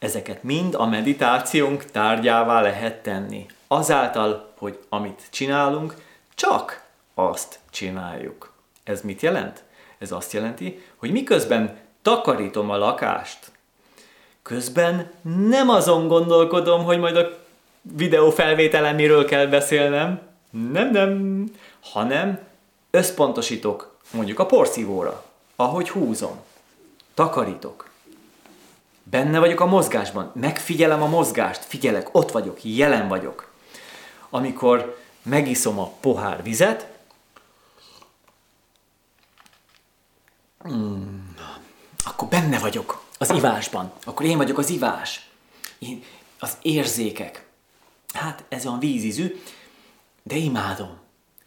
Ezeket mind a meditációnk tárgyává lehet tenni. Azáltal, hogy amit csinálunk, csak azt csináljuk. Ez mit jelent? Ez azt jelenti, hogy miközben takarítom a lakást, közben nem azon gondolkodom, hogy majd a videó felvételen miről kell beszélnem, nem, nem, hanem összpontosítok mondjuk a porszívóra, ahogy húzom, takarítok. Benne vagyok a mozgásban, megfigyelem a mozgást, figyelek, ott vagyok, jelen vagyok. Amikor megiszom a pohár vizet, hmm, akkor benne vagyok az ivásban. Akkor én vagyok az ivás. Én, az érzékek. Hát ez olyan vízízű, de imádom.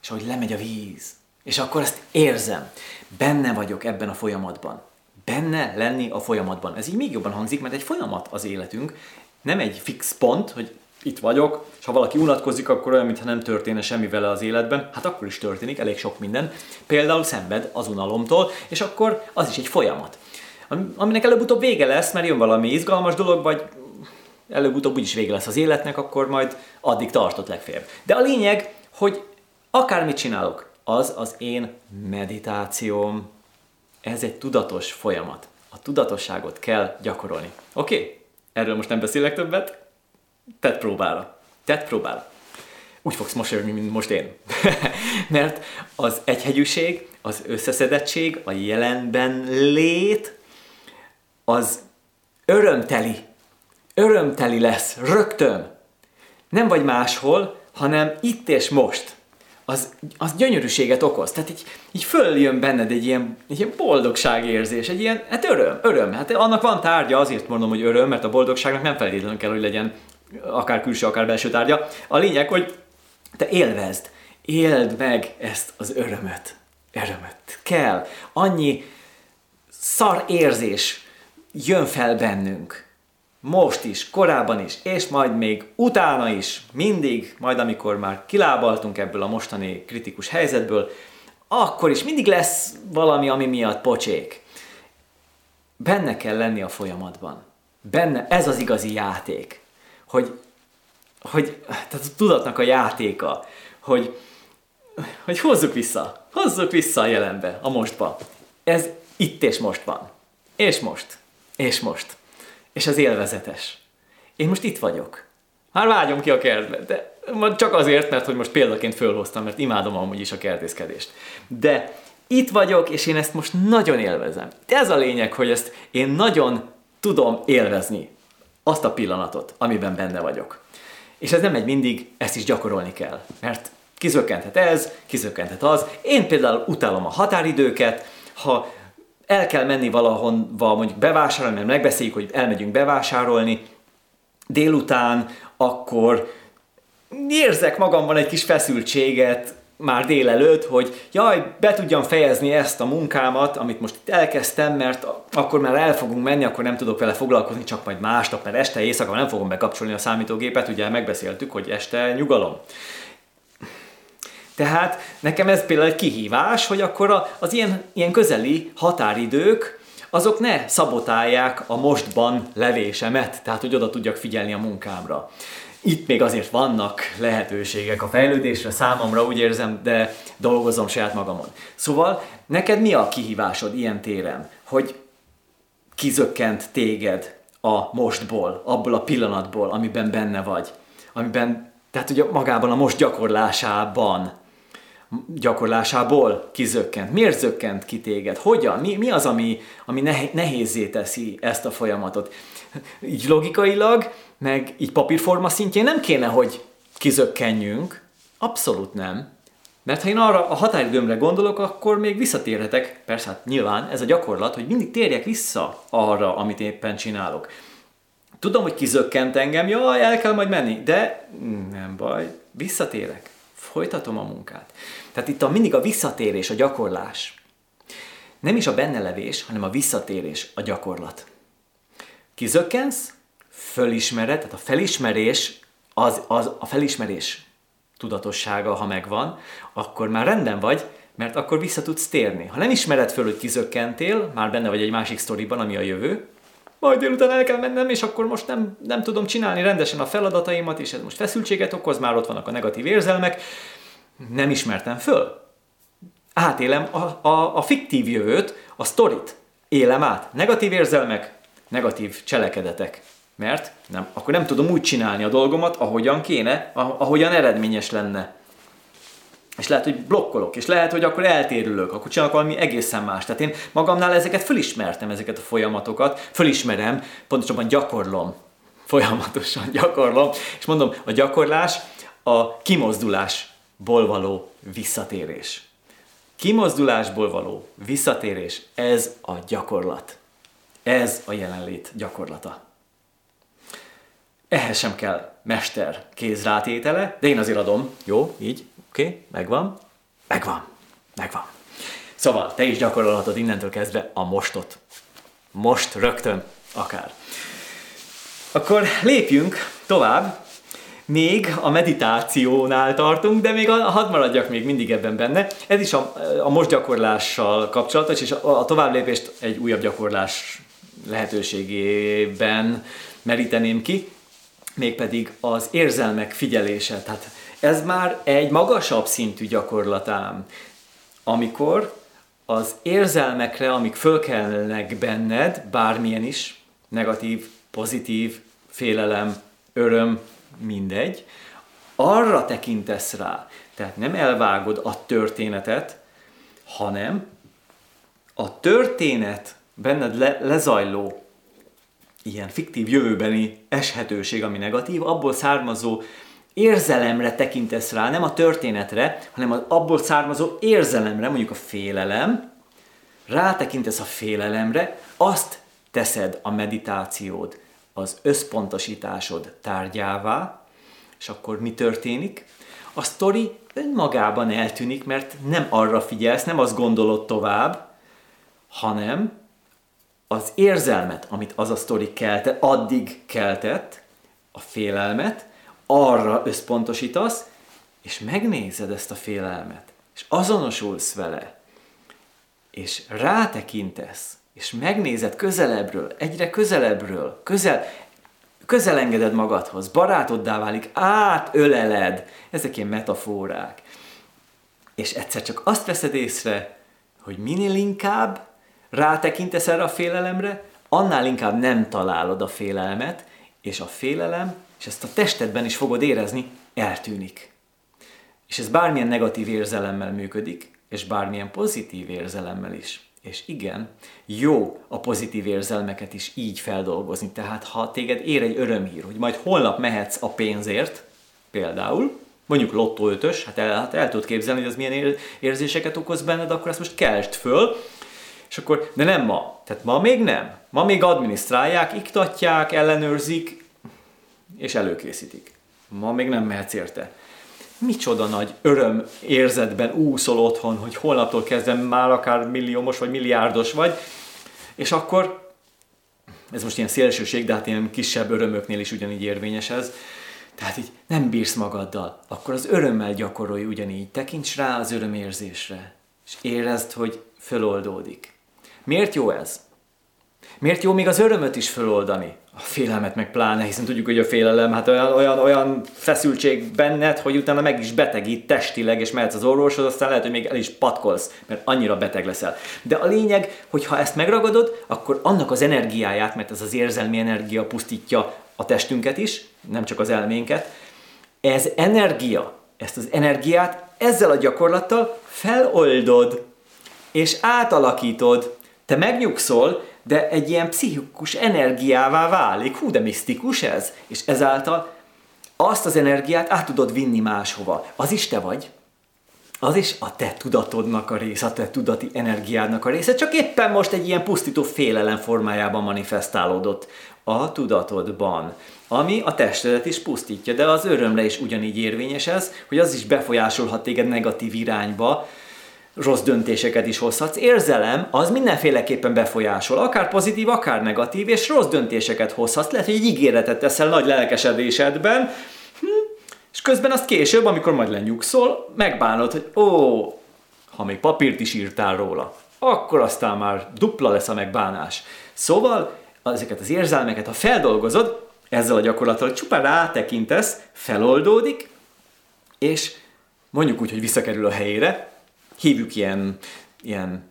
És ahogy lemegy a víz, és akkor ezt érzem. Benne vagyok ebben a folyamatban benne lenni a folyamatban. Ez így még jobban hangzik, mert egy folyamat az életünk, nem egy fix pont, hogy itt vagyok, és ha valaki unatkozik, akkor olyan, mintha nem történne semmi vele az életben, hát akkor is történik, elég sok minden. Például szenved az unalomtól, és akkor az is egy folyamat. Aminek előbb-utóbb vége lesz, mert jön valami izgalmas dolog, vagy előbb-utóbb úgyis vége lesz az életnek, akkor majd addig tartott legfeljebb. De a lényeg, hogy akármit csinálok, az az én meditációm, ez egy tudatos folyamat. A tudatosságot kell gyakorolni. Oké? Okay? Erről most nem beszélek többet. Tett próbára. Tett próbára. úgy fogsz mosolyogni, mint most én. Mert az egyhegyűség, az összeszedettség, a jelenben lét, az örömteli. Örömteli lesz, rögtön. Nem vagy máshol, hanem itt és most. Az, az gyönyörűséget okoz. Tehát így, így följön benned egy ilyen, egy ilyen boldogságérzés, egy ilyen, hát öröm, öröm. Hát annak van tárgya, azért mondom, hogy öröm, mert a boldogságnak nem feltétlenül kell, hogy legyen akár külső, akár belső tárgya. A lényeg, hogy te élvezd, éld meg ezt az örömöt. Örömöt. Kell. Annyi szar érzés jön fel bennünk. Most is, korábban is, és majd még utána is, mindig, majd amikor már kilábaltunk ebből a mostani kritikus helyzetből, akkor is mindig lesz valami, ami miatt pocsék. Benne kell lenni a folyamatban. Benne, ez az igazi játék. Hogy hogy tehát a tudatnak a játéka, hogy, hogy hozzuk vissza, hozzuk vissza a jelenbe, a mostba. Ez itt és most van. És most. És most. És ez élvezetes. Én most itt vagyok. Már vágyom ki a kertbe, de csak azért, mert hogy most példaként fölhoztam, mert imádom amúgy is a kertészkedést. De itt vagyok, és én ezt most nagyon élvezem. Ez a lényeg, hogy ezt én nagyon tudom élvezni. Azt a pillanatot, amiben benne vagyok. És ez nem megy mindig, ezt is gyakorolni kell. Mert kizökkenthet ez, kizökkenthet az. Én például utálom a határidőket, ha el kell menni valahonva mondjuk bevásárolni, mert megbeszéljük, hogy elmegyünk bevásárolni délután, akkor érzek magamban egy kis feszültséget, már délelőtt, hogy jaj, be tudjam fejezni ezt a munkámat, amit most itt elkezdtem, mert akkor már el fogunk menni, akkor nem tudok vele foglalkozni, csak majd másnap, mert este éjszaka nem fogom bekapcsolni a számítógépet, ugye megbeszéltük, hogy este nyugalom. Tehát nekem ez például egy kihívás, hogy akkor az ilyen, ilyen közeli határidők, azok ne szabotálják a mostban levésemet, tehát hogy oda tudjak figyelni a munkámra itt még azért vannak lehetőségek a fejlődésre, számomra úgy érzem, de dolgozom saját magamon. Szóval neked mi a kihívásod ilyen téren, hogy kizökkent téged a mostból, abból a pillanatból, amiben benne vagy, amiben, tehát ugye magában a most gyakorlásában, gyakorlásából kizökkent. Miért zökkent ki téged? Hogyan? Mi, mi az, ami, ami nehézé teszi ezt a folyamatot? Így logikailag, meg így papírforma szintjén nem kéne, hogy kizökkenjünk. Abszolút nem. Mert ha én arra a határidőmre gondolok, akkor még visszatérhetek, persze hát nyilván ez a gyakorlat, hogy mindig térjek vissza arra, amit éppen csinálok. Tudom, hogy kizökkent engem, jaj, el kell majd menni, de nem baj, visszatérek, folytatom a munkát. Tehát itt a, mindig a visszatérés, a gyakorlás. Nem is a bennelevés, hanem a visszatérés, a gyakorlat. Kizökkensz, fölismered, tehát a felismerés, az, az a felismerés tudatossága, ha megvan, akkor már rendben vagy, mert akkor vissza tudsz térni. Ha nem ismered föl, hogy kizökkentél, már benne vagy egy másik sztoriban, ami a jövő, majd délután el kell mennem, és akkor most nem, nem tudom csinálni rendesen a feladataimat, és ez most feszültséget okoz, már ott vannak a negatív érzelmek, nem ismertem föl. Átélem a, a, a fiktív jövőt, a sztorit. Élem át. Negatív érzelmek, negatív cselekedetek. Mert nem, akkor nem tudom úgy csinálni a dolgomat, ahogyan kéne, ahogyan eredményes lenne. És lehet, hogy blokkolok, és lehet, hogy akkor eltérülök, akkor csinálok valami egészen más. Tehát én magamnál ezeket fölismertem, ezeket a folyamatokat, fölismerem, pontosabban gyakorlom, folyamatosan gyakorlom, és mondom, a gyakorlás a kimozdulásból való visszatérés. Kimozdulásból való visszatérés, ez a gyakorlat. Ez a jelenlét gyakorlata. Ehhez sem kell mester kézrátétele, de én azért adom. Jó, így, oké, okay, megvan, megvan, megvan. Szóval te is gyakorolhatod innentől kezdve a mostot. Most rögtön, akár. Akkor lépjünk tovább. Még a meditációnál tartunk, de még a, hadd maradjak még mindig ebben benne. Ez is a, a most gyakorlással kapcsolatos, és a, a továbblépést egy újabb gyakorlás lehetőségében meríteném ki mégpedig az érzelmek figyelése. Tehát ez már egy magasabb szintű gyakorlatám, amikor az érzelmekre, amik fölkelnek benned, bármilyen is, negatív, pozitív, félelem, öröm, mindegy, arra tekintesz rá. Tehát nem elvágod a történetet, hanem a történet benned le, lezajló ilyen fiktív jövőbeni eshetőség, ami negatív, abból származó érzelemre tekintesz rá, nem a történetre, hanem az abból származó érzelemre, mondjuk a félelem, rátekintesz a félelemre, azt teszed a meditációd, az összpontosításod tárgyává, és akkor mi történik? A sztori önmagában eltűnik, mert nem arra figyelsz, nem azt gondolod tovább, hanem az érzelmet, amit az a sztori kelte, addig keltett, a félelmet, arra összpontosítasz, és megnézed ezt a félelmet, és azonosulsz vele, és rátekintesz, és megnézed közelebbről, egyre közelebbről, közel, közel engeded magadhoz, barátoddá válik, átöleled, ezek ilyen metaforák. És egyszer csak azt veszed észre, hogy minél inkább rátekintesz erre a félelemre, annál inkább nem találod a félelmet, és a félelem, és ezt a testedben is fogod érezni, eltűnik. És ez bármilyen negatív érzelemmel működik, és bármilyen pozitív érzelemmel is. És igen, jó a pozitív érzelmeket is így feldolgozni. Tehát ha téged ér egy örömhír, hogy majd holnap mehetsz a pénzért, például, mondjuk lottó ötös, hát el, hát el tudod képzelni, hogy az milyen érzéseket okoz benned, akkor ezt most keltsd föl, és akkor, de nem ma. Tehát ma még nem. Ma még adminisztrálják, iktatják, ellenőrzik, és előkészítik. Ma még nem mehetsz érte. Micsoda nagy öröm érzetben úszol otthon, hogy holnaptól kezdve már akár milliómos vagy milliárdos vagy, és akkor, ez most ilyen szélsőség, de hát ilyen kisebb örömöknél is ugyanígy érvényes ez, tehát így nem bírsz magaddal, akkor az örömmel gyakorolj ugyanígy, tekints rá az örömérzésre, és érezd, hogy föloldódik. Miért jó ez? Miért jó még az örömöt is föloldani? A félelmet meg pláne, hiszen tudjuk, hogy a félelem, hát olyan, olyan, olyan feszültség benned, hogy utána meg is betegít testileg, és mehetsz az orvoshoz, aztán lehet, hogy még el is patkolsz, mert annyira beteg leszel. De a lényeg, hogy ha ezt megragadod, akkor annak az energiáját, mert ez az érzelmi energia pusztítja a testünket is, nem csak az elménket, ez energia, ezt az energiát ezzel a gyakorlattal feloldod, és átalakítod te megnyugszol, de egy ilyen pszichikus energiává válik. Hú, de misztikus ez. És ezáltal azt az energiát át tudod vinni máshova. Az is te vagy. Az is a te tudatodnak a része, a te tudati energiádnak a része, csak éppen most egy ilyen pusztító félelem formájában manifestálódott a tudatodban, ami a testedet is pusztítja, de az örömre is ugyanígy érvényes ez, hogy az is befolyásolhat téged negatív irányba, rossz döntéseket is hozhatsz. Érzelem az mindenféleképpen befolyásol, akár pozitív, akár negatív, és rossz döntéseket hozhatsz. Lehet, hogy egy ígéretet teszel nagy lelkesedésedben, hm, és közben azt később, amikor majd lenyugszol, megbánod, hogy ó, ha még papírt is írtál róla, akkor aztán már dupla lesz a megbánás. Szóval ezeket az érzelmeket, ha feldolgozod, ezzel a gyakorlattal csupán rátekintesz, feloldódik, és mondjuk úgy, hogy visszakerül a helyére, hívjuk ilyen, ilyen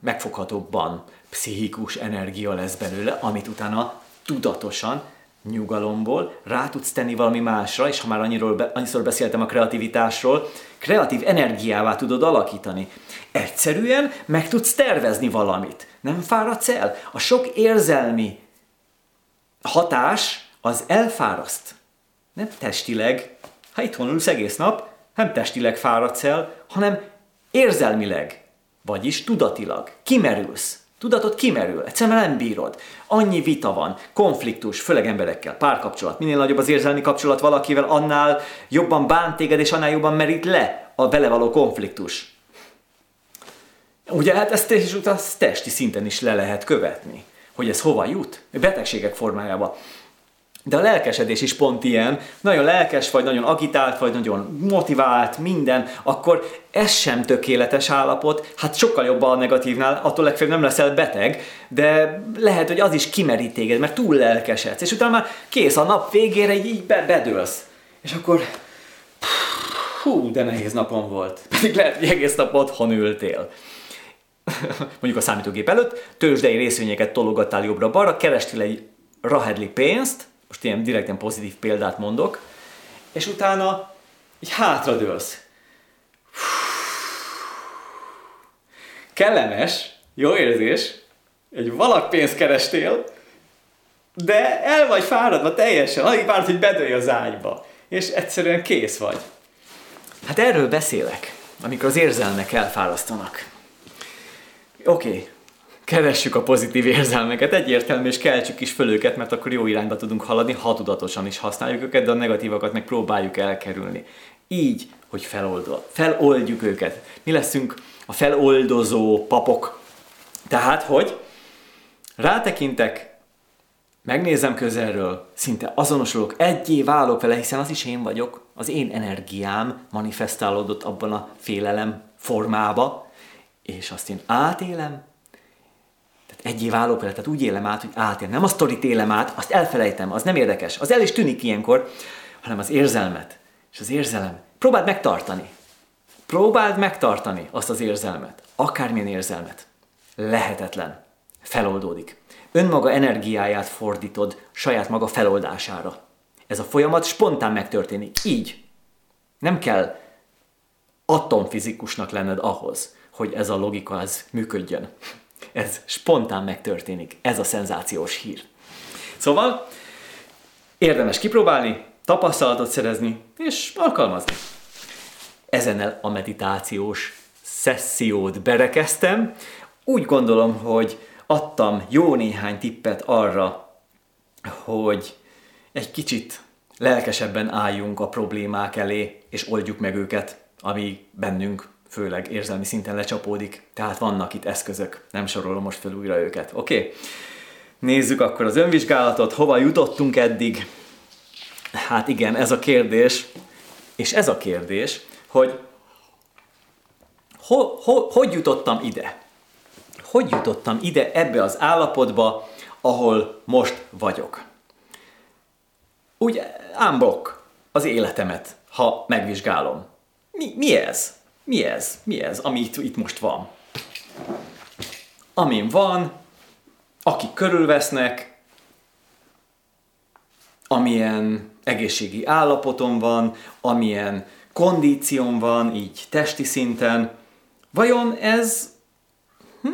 megfoghatóbban pszichikus energia lesz belőle, amit utána tudatosan, nyugalomból rá tudsz tenni valami másra, és ha már annyiról, annyiszor beszéltem a kreativitásról, kreatív energiává tudod alakítani. Egyszerűen meg tudsz tervezni valamit. Nem fáradsz el? A sok érzelmi hatás az elfáraszt. Nem testileg. Ha itthon ülsz egész nap, nem testileg fáradsz el, hanem érzelmileg, vagyis tudatilag. Kimerülsz. Tudatod kimerül, egyszerűen nem bírod. Annyi vita van, konfliktus, főleg emberekkel, párkapcsolat. Minél nagyobb az érzelmi kapcsolat valakivel, annál jobban bánt téged, és annál jobban merít le a vele való konfliktus. Ugye hát ezt, és utána testi szinten is le lehet követni, hogy ez hova jut, betegségek formájában. De a lelkesedés is pont ilyen, nagyon lelkes vagy, nagyon agitált vagy, nagyon motivált, minden, akkor ez sem tökéletes állapot, hát sokkal jobb a negatívnál, attól legfeljebb nem leszel beteg, de lehet, hogy az is kimerít téged, mert túl lelkesedsz, és utána már kész a nap végére, így, így bedőlsz. És akkor hú, de nehéz napom volt. Pedig lehet, hogy egész nap otthon ültél. Mondjuk a számítógép előtt, tőzsdei részvényeket tologattál jobbra-balra, kerestél egy rahedli pénzt, most ilyen direkten pozitív példát mondok, és utána így hátradőlsz. Kellemes, jó érzés, egy valak pénzt kerestél, de el vagy fáradva teljesen, alig várt, hogy bedőj az ágyba, és egyszerűen kész vagy. Hát erről beszélek, amikor az érzelmek elfárasztanak. Oké, okay. Keressük a pozitív érzelmeket, egyértelmű, és keltsük is föl őket, mert akkor jó irányba tudunk haladni, ha tudatosan is használjuk őket, de a negatívakat meg próbáljuk elkerülni. Így, hogy feloldol, feloldjuk őket. Mi leszünk a feloldozó papok. Tehát, hogy rátekintek, megnézem közelről, szinte azonosulok, egyé válok vele, hiszen az is én vagyok, az én energiám manifestálódott abban a félelem formába, és azt én átélem, egyé vele, tehát úgy élem át, hogy átélem. Nem a sztorit élem át, azt elfelejtem, az nem érdekes, az el is tűnik ilyenkor, hanem az érzelmet. És az érzelem, próbáld megtartani. Próbáld megtartani azt az érzelmet, akármilyen érzelmet. Lehetetlen. Feloldódik. Önmaga energiáját fordítod saját maga feloldására. Ez a folyamat spontán megtörténik. Így. Nem kell atomfizikusnak lenned ahhoz, hogy ez a logika ez működjön. Ez spontán megtörténik. Ez a szenzációs hír. Szóval érdemes kipróbálni, tapasztalatot szerezni és alkalmazni. Ezennel a meditációs szessziót berekeztem. Úgy gondolom, hogy adtam jó néhány tippet arra, hogy egy kicsit lelkesebben álljunk a problémák elé, és oldjuk meg őket, ami bennünk főleg érzelmi szinten lecsapódik. Tehát vannak itt eszközök, nem sorolom most fel újra őket. Oké? Okay? Nézzük akkor az önvizsgálatot, hova jutottunk eddig. Hát igen, ez a kérdés, és ez a kérdés, hogy ho, ho, hogy jutottam ide? Hogy jutottam ide ebbe az állapotba, ahol most vagyok? Úgy ámbok az életemet, ha megvizsgálom. Mi, mi ez? Mi ez? Mi ez, ami itt, itt most van? Amin van, akik körülvesznek, amilyen egészségi állapotom van, amilyen kondícióm van, így testi szinten. Vajon ez hm?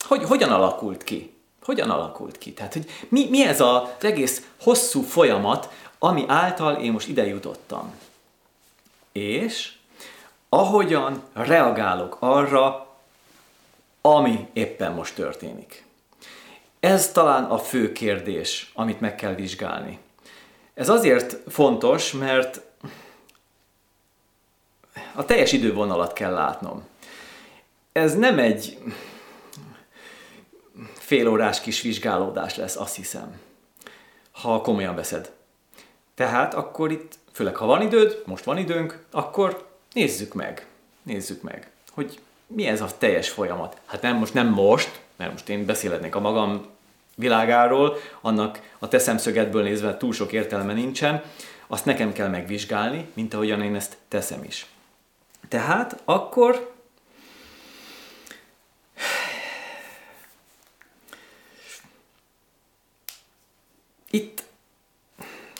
hogy, hogyan alakult ki? Hogyan alakult ki? Tehát, hogy mi, mi ez az egész hosszú folyamat, ami által én most ide jutottam? És ahogyan reagálok arra, ami éppen most történik. Ez talán a fő kérdés, amit meg kell vizsgálni. Ez azért fontos, mert a teljes idővonalat kell látnom. Ez nem egy félórás kis vizsgálódás lesz, azt hiszem, ha komolyan veszed. Tehát akkor itt, főleg ha van időd, most van időnk, akkor nézzük meg, nézzük meg, hogy mi ez a teljes folyamat. Hát nem most, nem most, mert most én beszélhetnék a magam világáról, annak a te szemszögedből nézve túl sok értelme nincsen, azt nekem kell megvizsgálni, mint ahogyan én ezt teszem is. Tehát akkor itt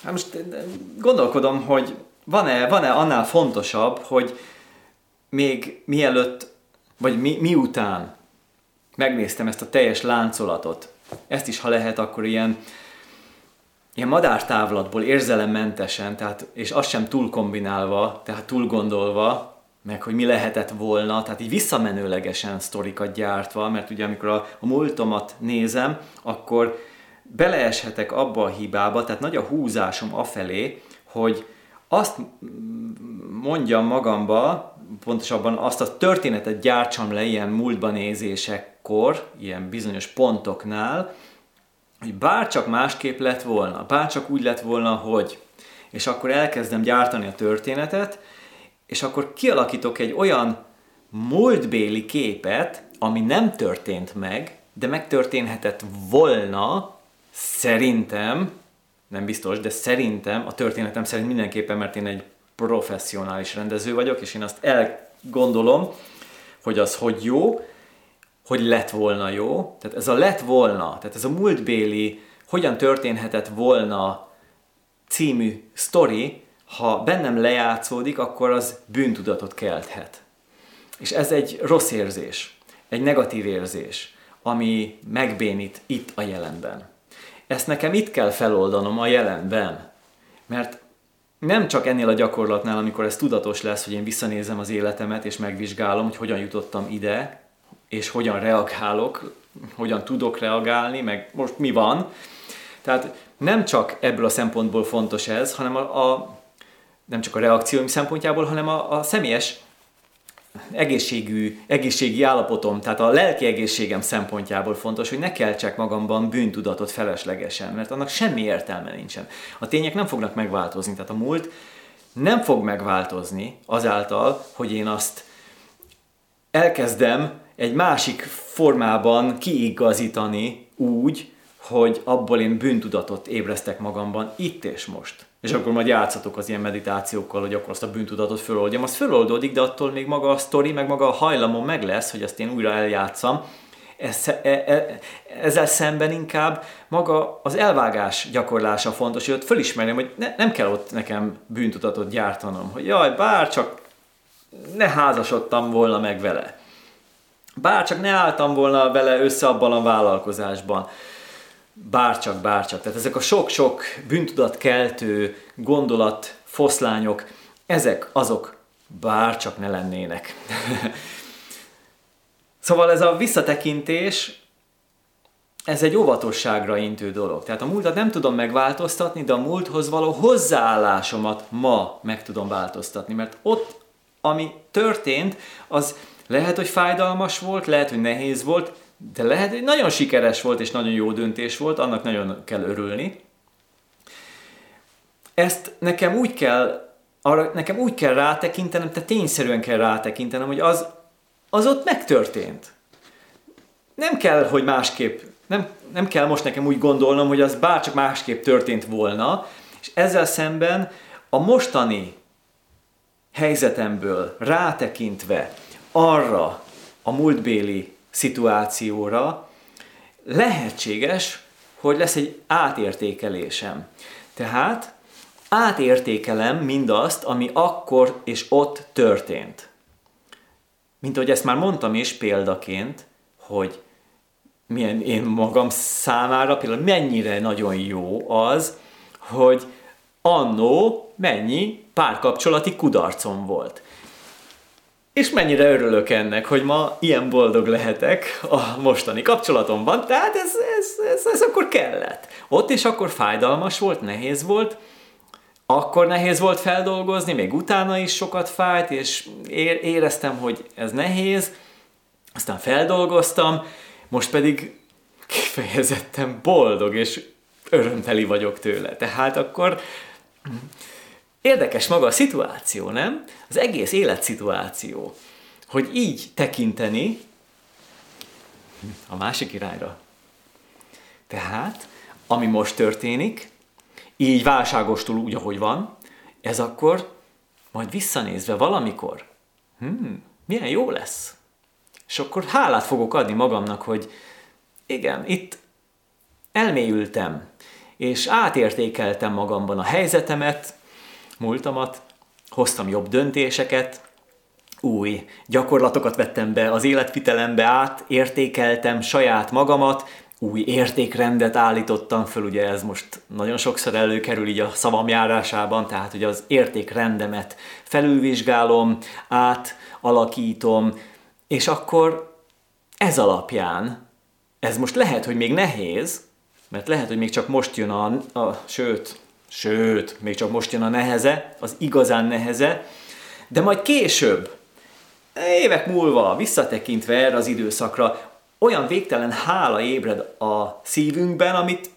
hát most gondolkodom, hogy van-e, van-e annál fontosabb, hogy még mielőtt, vagy mi, miután megnéztem ezt a teljes láncolatot, ezt is, ha lehet, akkor ilyen, ilyen madártávlatból érzelemmentesen, tehát, és azt sem túl kombinálva, tehát túl gondolva, meg hogy mi lehetett volna, tehát így visszamenőlegesen sztorikat gyártva, mert ugye amikor a, a múltomat nézem, akkor beleeshetek abba a hibába, tehát nagy a húzásom afelé, hogy azt mondjam magamba, pontosabban azt a történetet gyártsam le ilyen múltban nézésekkor, ilyen bizonyos pontoknál, hogy bárcsak másképp lett volna, bárcsak úgy lett volna, hogy, és akkor elkezdem gyártani a történetet, és akkor kialakítok egy olyan múltbéli képet, ami nem történt meg, de megtörténhetett volna, szerintem, nem biztos, de szerintem, a történetem szerint mindenképpen, mert én egy professzionális rendező vagyok, és én azt elgondolom, hogy az hogy jó, hogy lett volna jó. Tehát ez a lett volna, tehát ez a múltbéli, hogyan történhetett volna című sztori, ha bennem lejátszódik, akkor az bűntudatot kelthet. És ez egy rossz érzés, egy negatív érzés, ami megbénít itt a jelenben. Ezt nekem itt kell feloldanom a jelenben, mert nem csak ennél a gyakorlatnál, amikor ez tudatos lesz, hogy én visszanézem az életemet, és megvizsgálom, hogy hogyan jutottam ide, és hogyan reagálok, hogyan tudok reagálni, meg most mi van. Tehát nem csak ebből a szempontból fontos ez, hanem a, a nem csak a reakcióim szempontjából, hanem a, a személyes egészségű, egészségi állapotom, tehát a lelki egészségem szempontjából fontos, hogy ne keltsek magamban bűntudatot feleslegesen, mert annak semmi értelme nincsen. A tények nem fognak megváltozni, tehát a múlt nem fog megváltozni azáltal, hogy én azt elkezdem egy másik formában kiigazítani úgy, hogy abból én bűntudatot ébresztek magamban itt és most és akkor majd játszatok az ilyen meditációkkal, hogy akkor azt a bűntudatot föloldjam. Az föloldódik, de attól még maga a sztori, meg maga a hajlamom meg lesz, hogy azt én újra eljátszam. E, e, ezzel szemben inkább maga az elvágás gyakorlása fontos, hogy ott fölismerjem, hogy ne, nem kell ott nekem bűntudatot gyártanom, hogy jaj, bár csak ne házasodtam volna meg vele. Bár csak ne álltam volna vele össze abban a vállalkozásban bárcsak, bárcsak. Tehát ezek a sok-sok bűntudatkeltő gondolat, foszlányok, ezek azok bárcsak ne lennének. szóval ez a visszatekintés, ez egy óvatosságra intő dolog. Tehát a múltat nem tudom megváltoztatni, de a múlthoz való hozzáállásomat ma meg tudom változtatni, mert ott, ami történt, az lehet, hogy fájdalmas volt, lehet, hogy nehéz volt, de lehet, hogy nagyon sikeres volt és nagyon jó döntés volt, annak nagyon kell örülni. Ezt nekem úgy kell, arra nekem úgy kell rátekintenem, tehát tényszerűen kell rátekintenem, hogy az, az ott megtörtént. Nem kell, hogy másképp, nem, nem kell most nekem úgy gondolnom, hogy az bárcsak másképp történt volna, és ezzel szemben a mostani helyzetemből rátekintve arra a múltbéli szituációra, lehetséges, hogy lesz egy átértékelésem. Tehát átértékelem mindazt, ami akkor és ott történt. Mint ahogy ezt már mondtam is példaként, hogy milyen én magam számára például mennyire nagyon jó az, hogy annó mennyi párkapcsolati kudarcom volt. És mennyire örülök ennek, hogy ma ilyen boldog lehetek a mostani kapcsolatomban, tehát ez, ez, ez, ez akkor kellett. Ott is akkor fájdalmas volt, nehéz volt, akkor nehéz volt feldolgozni, még utána is sokat fájt, és éreztem, hogy ez nehéz, aztán feldolgoztam, most pedig kifejezetten boldog, és örömteli vagyok tőle. Tehát akkor Érdekes maga a szituáció, nem? Az egész életszituáció. Hogy így tekinteni a másik irányra. Tehát, ami most történik, így válságostul úgy, ahogy van, ez akkor majd visszanézve valamikor, hmm, milyen jó lesz. És akkor hálát fogok adni magamnak, hogy igen, itt elmélyültem, és átértékeltem magamban a helyzetemet, múltamat, hoztam jobb döntéseket, új gyakorlatokat vettem be az életvitelembe át, értékeltem saját magamat, új értékrendet állítottam föl, ugye ez most nagyon sokszor előkerül így a szavam járásában, tehát hogy az értékrendemet felülvizsgálom, átalakítom, és akkor ez alapján, ez most lehet, hogy még nehéz, mert lehet, hogy még csak most jön a, a sőt, Sőt, még csak most jön a neheze, az igazán neheze, de majd később, évek múlva, visszatekintve erre az időszakra, olyan végtelen hála ébred a szívünkben, amit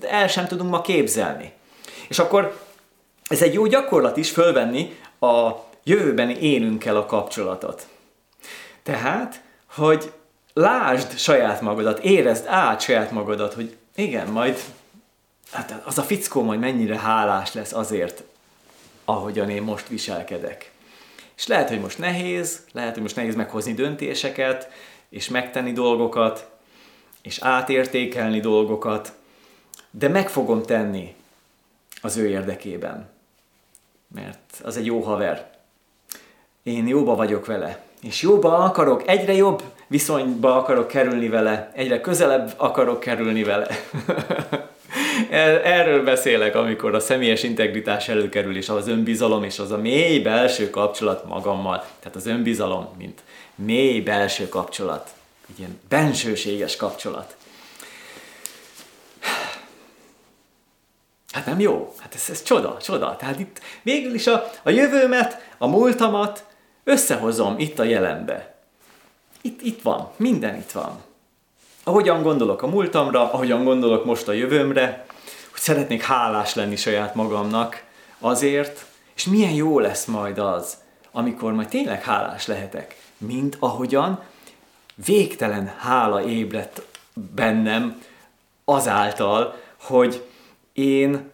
el sem tudunk ma képzelni. És akkor ez egy jó gyakorlat is fölvenni a jövőben élünkkel a kapcsolatot. Tehát, hogy lásd saját magadat, érezd át saját magadat, hogy igen, majd hát az a fickó majd mennyire hálás lesz azért, ahogyan én most viselkedek. És lehet, hogy most nehéz, lehet, hogy most nehéz meghozni döntéseket, és megtenni dolgokat, és átértékelni dolgokat, de meg fogom tenni az ő érdekében. mert az egy jó haver. Én jóba vagyok vele, és jóba akarok, egyre jobb viszonyba akarok kerülni vele, egyre közelebb akarok kerülni vele. Erről beszélek, amikor a személyes integritás előkerül, és az önbizalom, és az a mély belső kapcsolat magammal. Tehát az önbizalom, mint mély belső kapcsolat. Ilyen bensőséges kapcsolat. Hát nem jó? Hát ez, ez csoda, csoda. Tehát itt végül is a, a jövőmet, a múltamat összehozom itt a jelenbe. Itt, itt van, minden itt van. Ahogyan gondolok a múltamra, ahogyan gondolok most a jövőmre, hogy szeretnék hálás lenni saját magamnak azért, és milyen jó lesz majd az, amikor majd tényleg hálás lehetek, mint ahogyan végtelen hála ébredt bennem azáltal, hogy én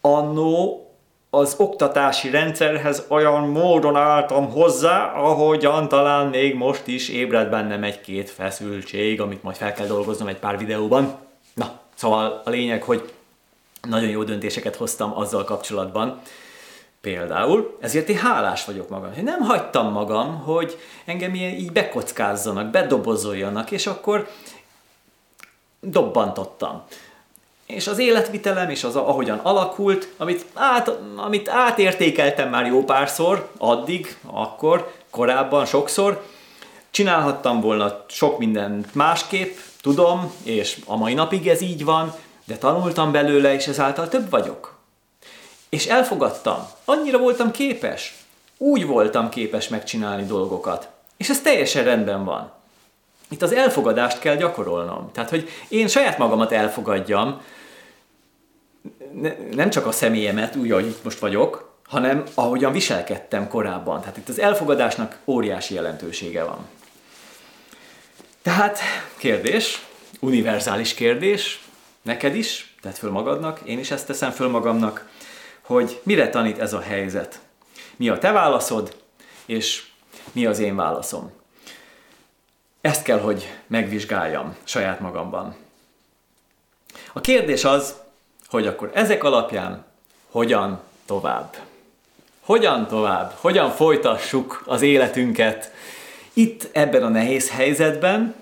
annó az oktatási rendszerhez olyan módon álltam hozzá, ahogyan talán még most is ébred bennem egy-két feszültség, amit majd fel kell dolgoznom egy pár videóban. Na, szóval a lényeg, hogy nagyon jó döntéseket hoztam azzal kapcsolatban, Például, ezért én hálás vagyok magam. Én nem hagytam magam, hogy engem ilyen így bekockázzanak, bedobozoljanak, és akkor dobbantottam és az életvitelem, és az ahogyan alakult, amit, át, amit átértékeltem már jó párszor, addig, akkor, korábban, sokszor, csinálhattam volna sok mindent másképp, tudom, és a mai napig ez így van, de tanultam belőle, és ezáltal több vagyok. És elfogadtam. Annyira voltam képes. Úgy voltam képes megcsinálni dolgokat. És ez teljesen rendben van. Itt az elfogadást kell gyakorolnom. Tehát, hogy én saját magamat elfogadjam, ne, nem csak a személyemet, úgy, ahogy itt most vagyok, hanem ahogyan viselkedtem korábban. Tehát itt az elfogadásnak óriási jelentősége van. Tehát kérdés, univerzális kérdés, neked is, tedd föl magadnak, én is ezt teszem föl magamnak, hogy mire tanít ez a helyzet. Mi a te válaszod, és mi az én válaszom. Ezt kell, hogy megvizsgáljam saját magamban. A kérdés az, hogy akkor ezek alapján hogyan tovább. Hogyan tovább? Hogyan folytassuk az életünket itt ebben a nehéz helyzetben,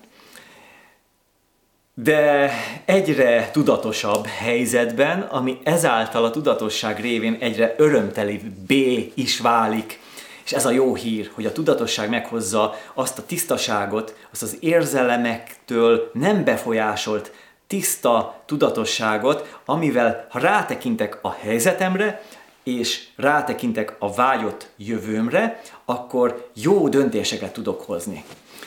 de egyre tudatosabb helyzetben, ami ezáltal a tudatosság révén egyre B is válik. És ez a jó hír, hogy a tudatosság meghozza azt a tisztaságot, azt az érzelemektől nem befolyásolt tiszta tudatosságot, amivel ha rátekintek a helyzetemre, és rátekintek a vágyott jövőmre, akkor jó döntéseket tudok hozni.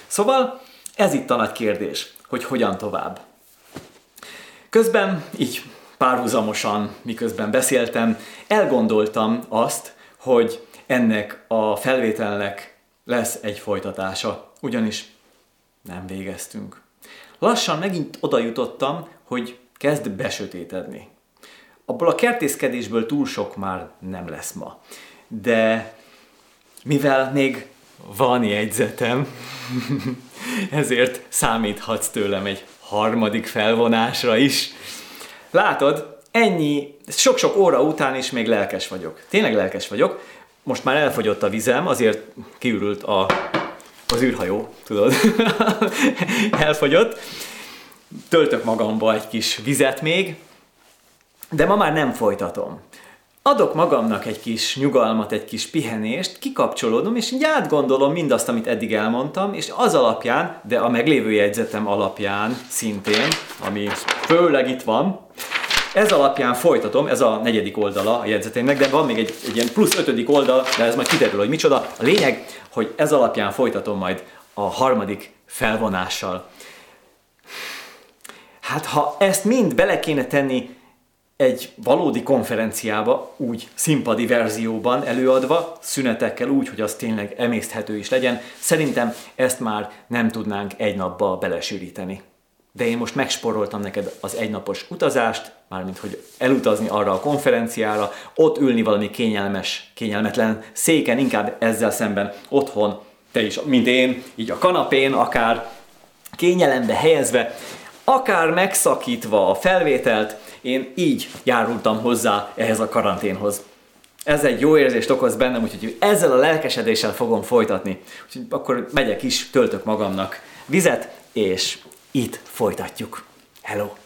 Szóval ez itt a nagy kérdés, hogy hogyan tovább. Közben, így párhuzamosan, miközben beszéltem, elgondoltam azt, hogy ennek a felvételnek lesz egy folytatása, ugyanis nem végeztünk lassan megint oda jutottam, hogy kezd besötétedni. Abból a kertészkedésből túl sok már nem lesz ma. De mivel még van jegyzetem, ezért számíthatsz tőlem egy harmadik felvonásra is. Látod, ennyi, sok-sok óra után is még lelkes vagyok. Tényleg lelkes vagyok. Most már elfogyott a vizem, azért kiürült a az űrhajó, tudod, elfogyott. Töltök magamba egy kis vizet még, de ma már nem folytatom. Adok magamnak egy kis nyugalmat, egy kis pihenést, kikapcsolódom, és így átgondolom mindazt, amit eddig elmondtam, és az alapján, de a meglévő jegyzetem alapján szintén, ami főleg itt van, ez alapján folytatom, ez a negyedik oldala a jegyzetémnek, de van még egy, egy ilyen plusz ötödik oldal, de ez majd kiderül, hogy micsoda. A lényeg, hogy ez alapján folytatom majd a harmadik felvonással. Hát ha ezt mind bele kéne tenni egy valódi konferenciába, úgy színpadi verzióban előadva, szünetekkel úgy, hogy az tényleg emészthető is legyen, szerintem ezt már nem tudnánk egy napba belesűríteni. De én most megsporoltam neked az egynapos utazást, mármint hogy elutazni arra a konferenciára, ott ülni valami kényelmes, kényelmetlen széken, inkább ezzel szemben otthon, te is, mint én, így a kanapén, akár kényelembe helyezve, akár megszakítva a felvételt, én így járultam hozzá ehhez a karanténhoz. Ez egy jó érzést okoz bennem, úgyhogy ezzel a lelkesedéssel fogom folytatni. Úgyhogy akkor megyek is, töltök magamnak vizet, és itt folytatjuk. Hello!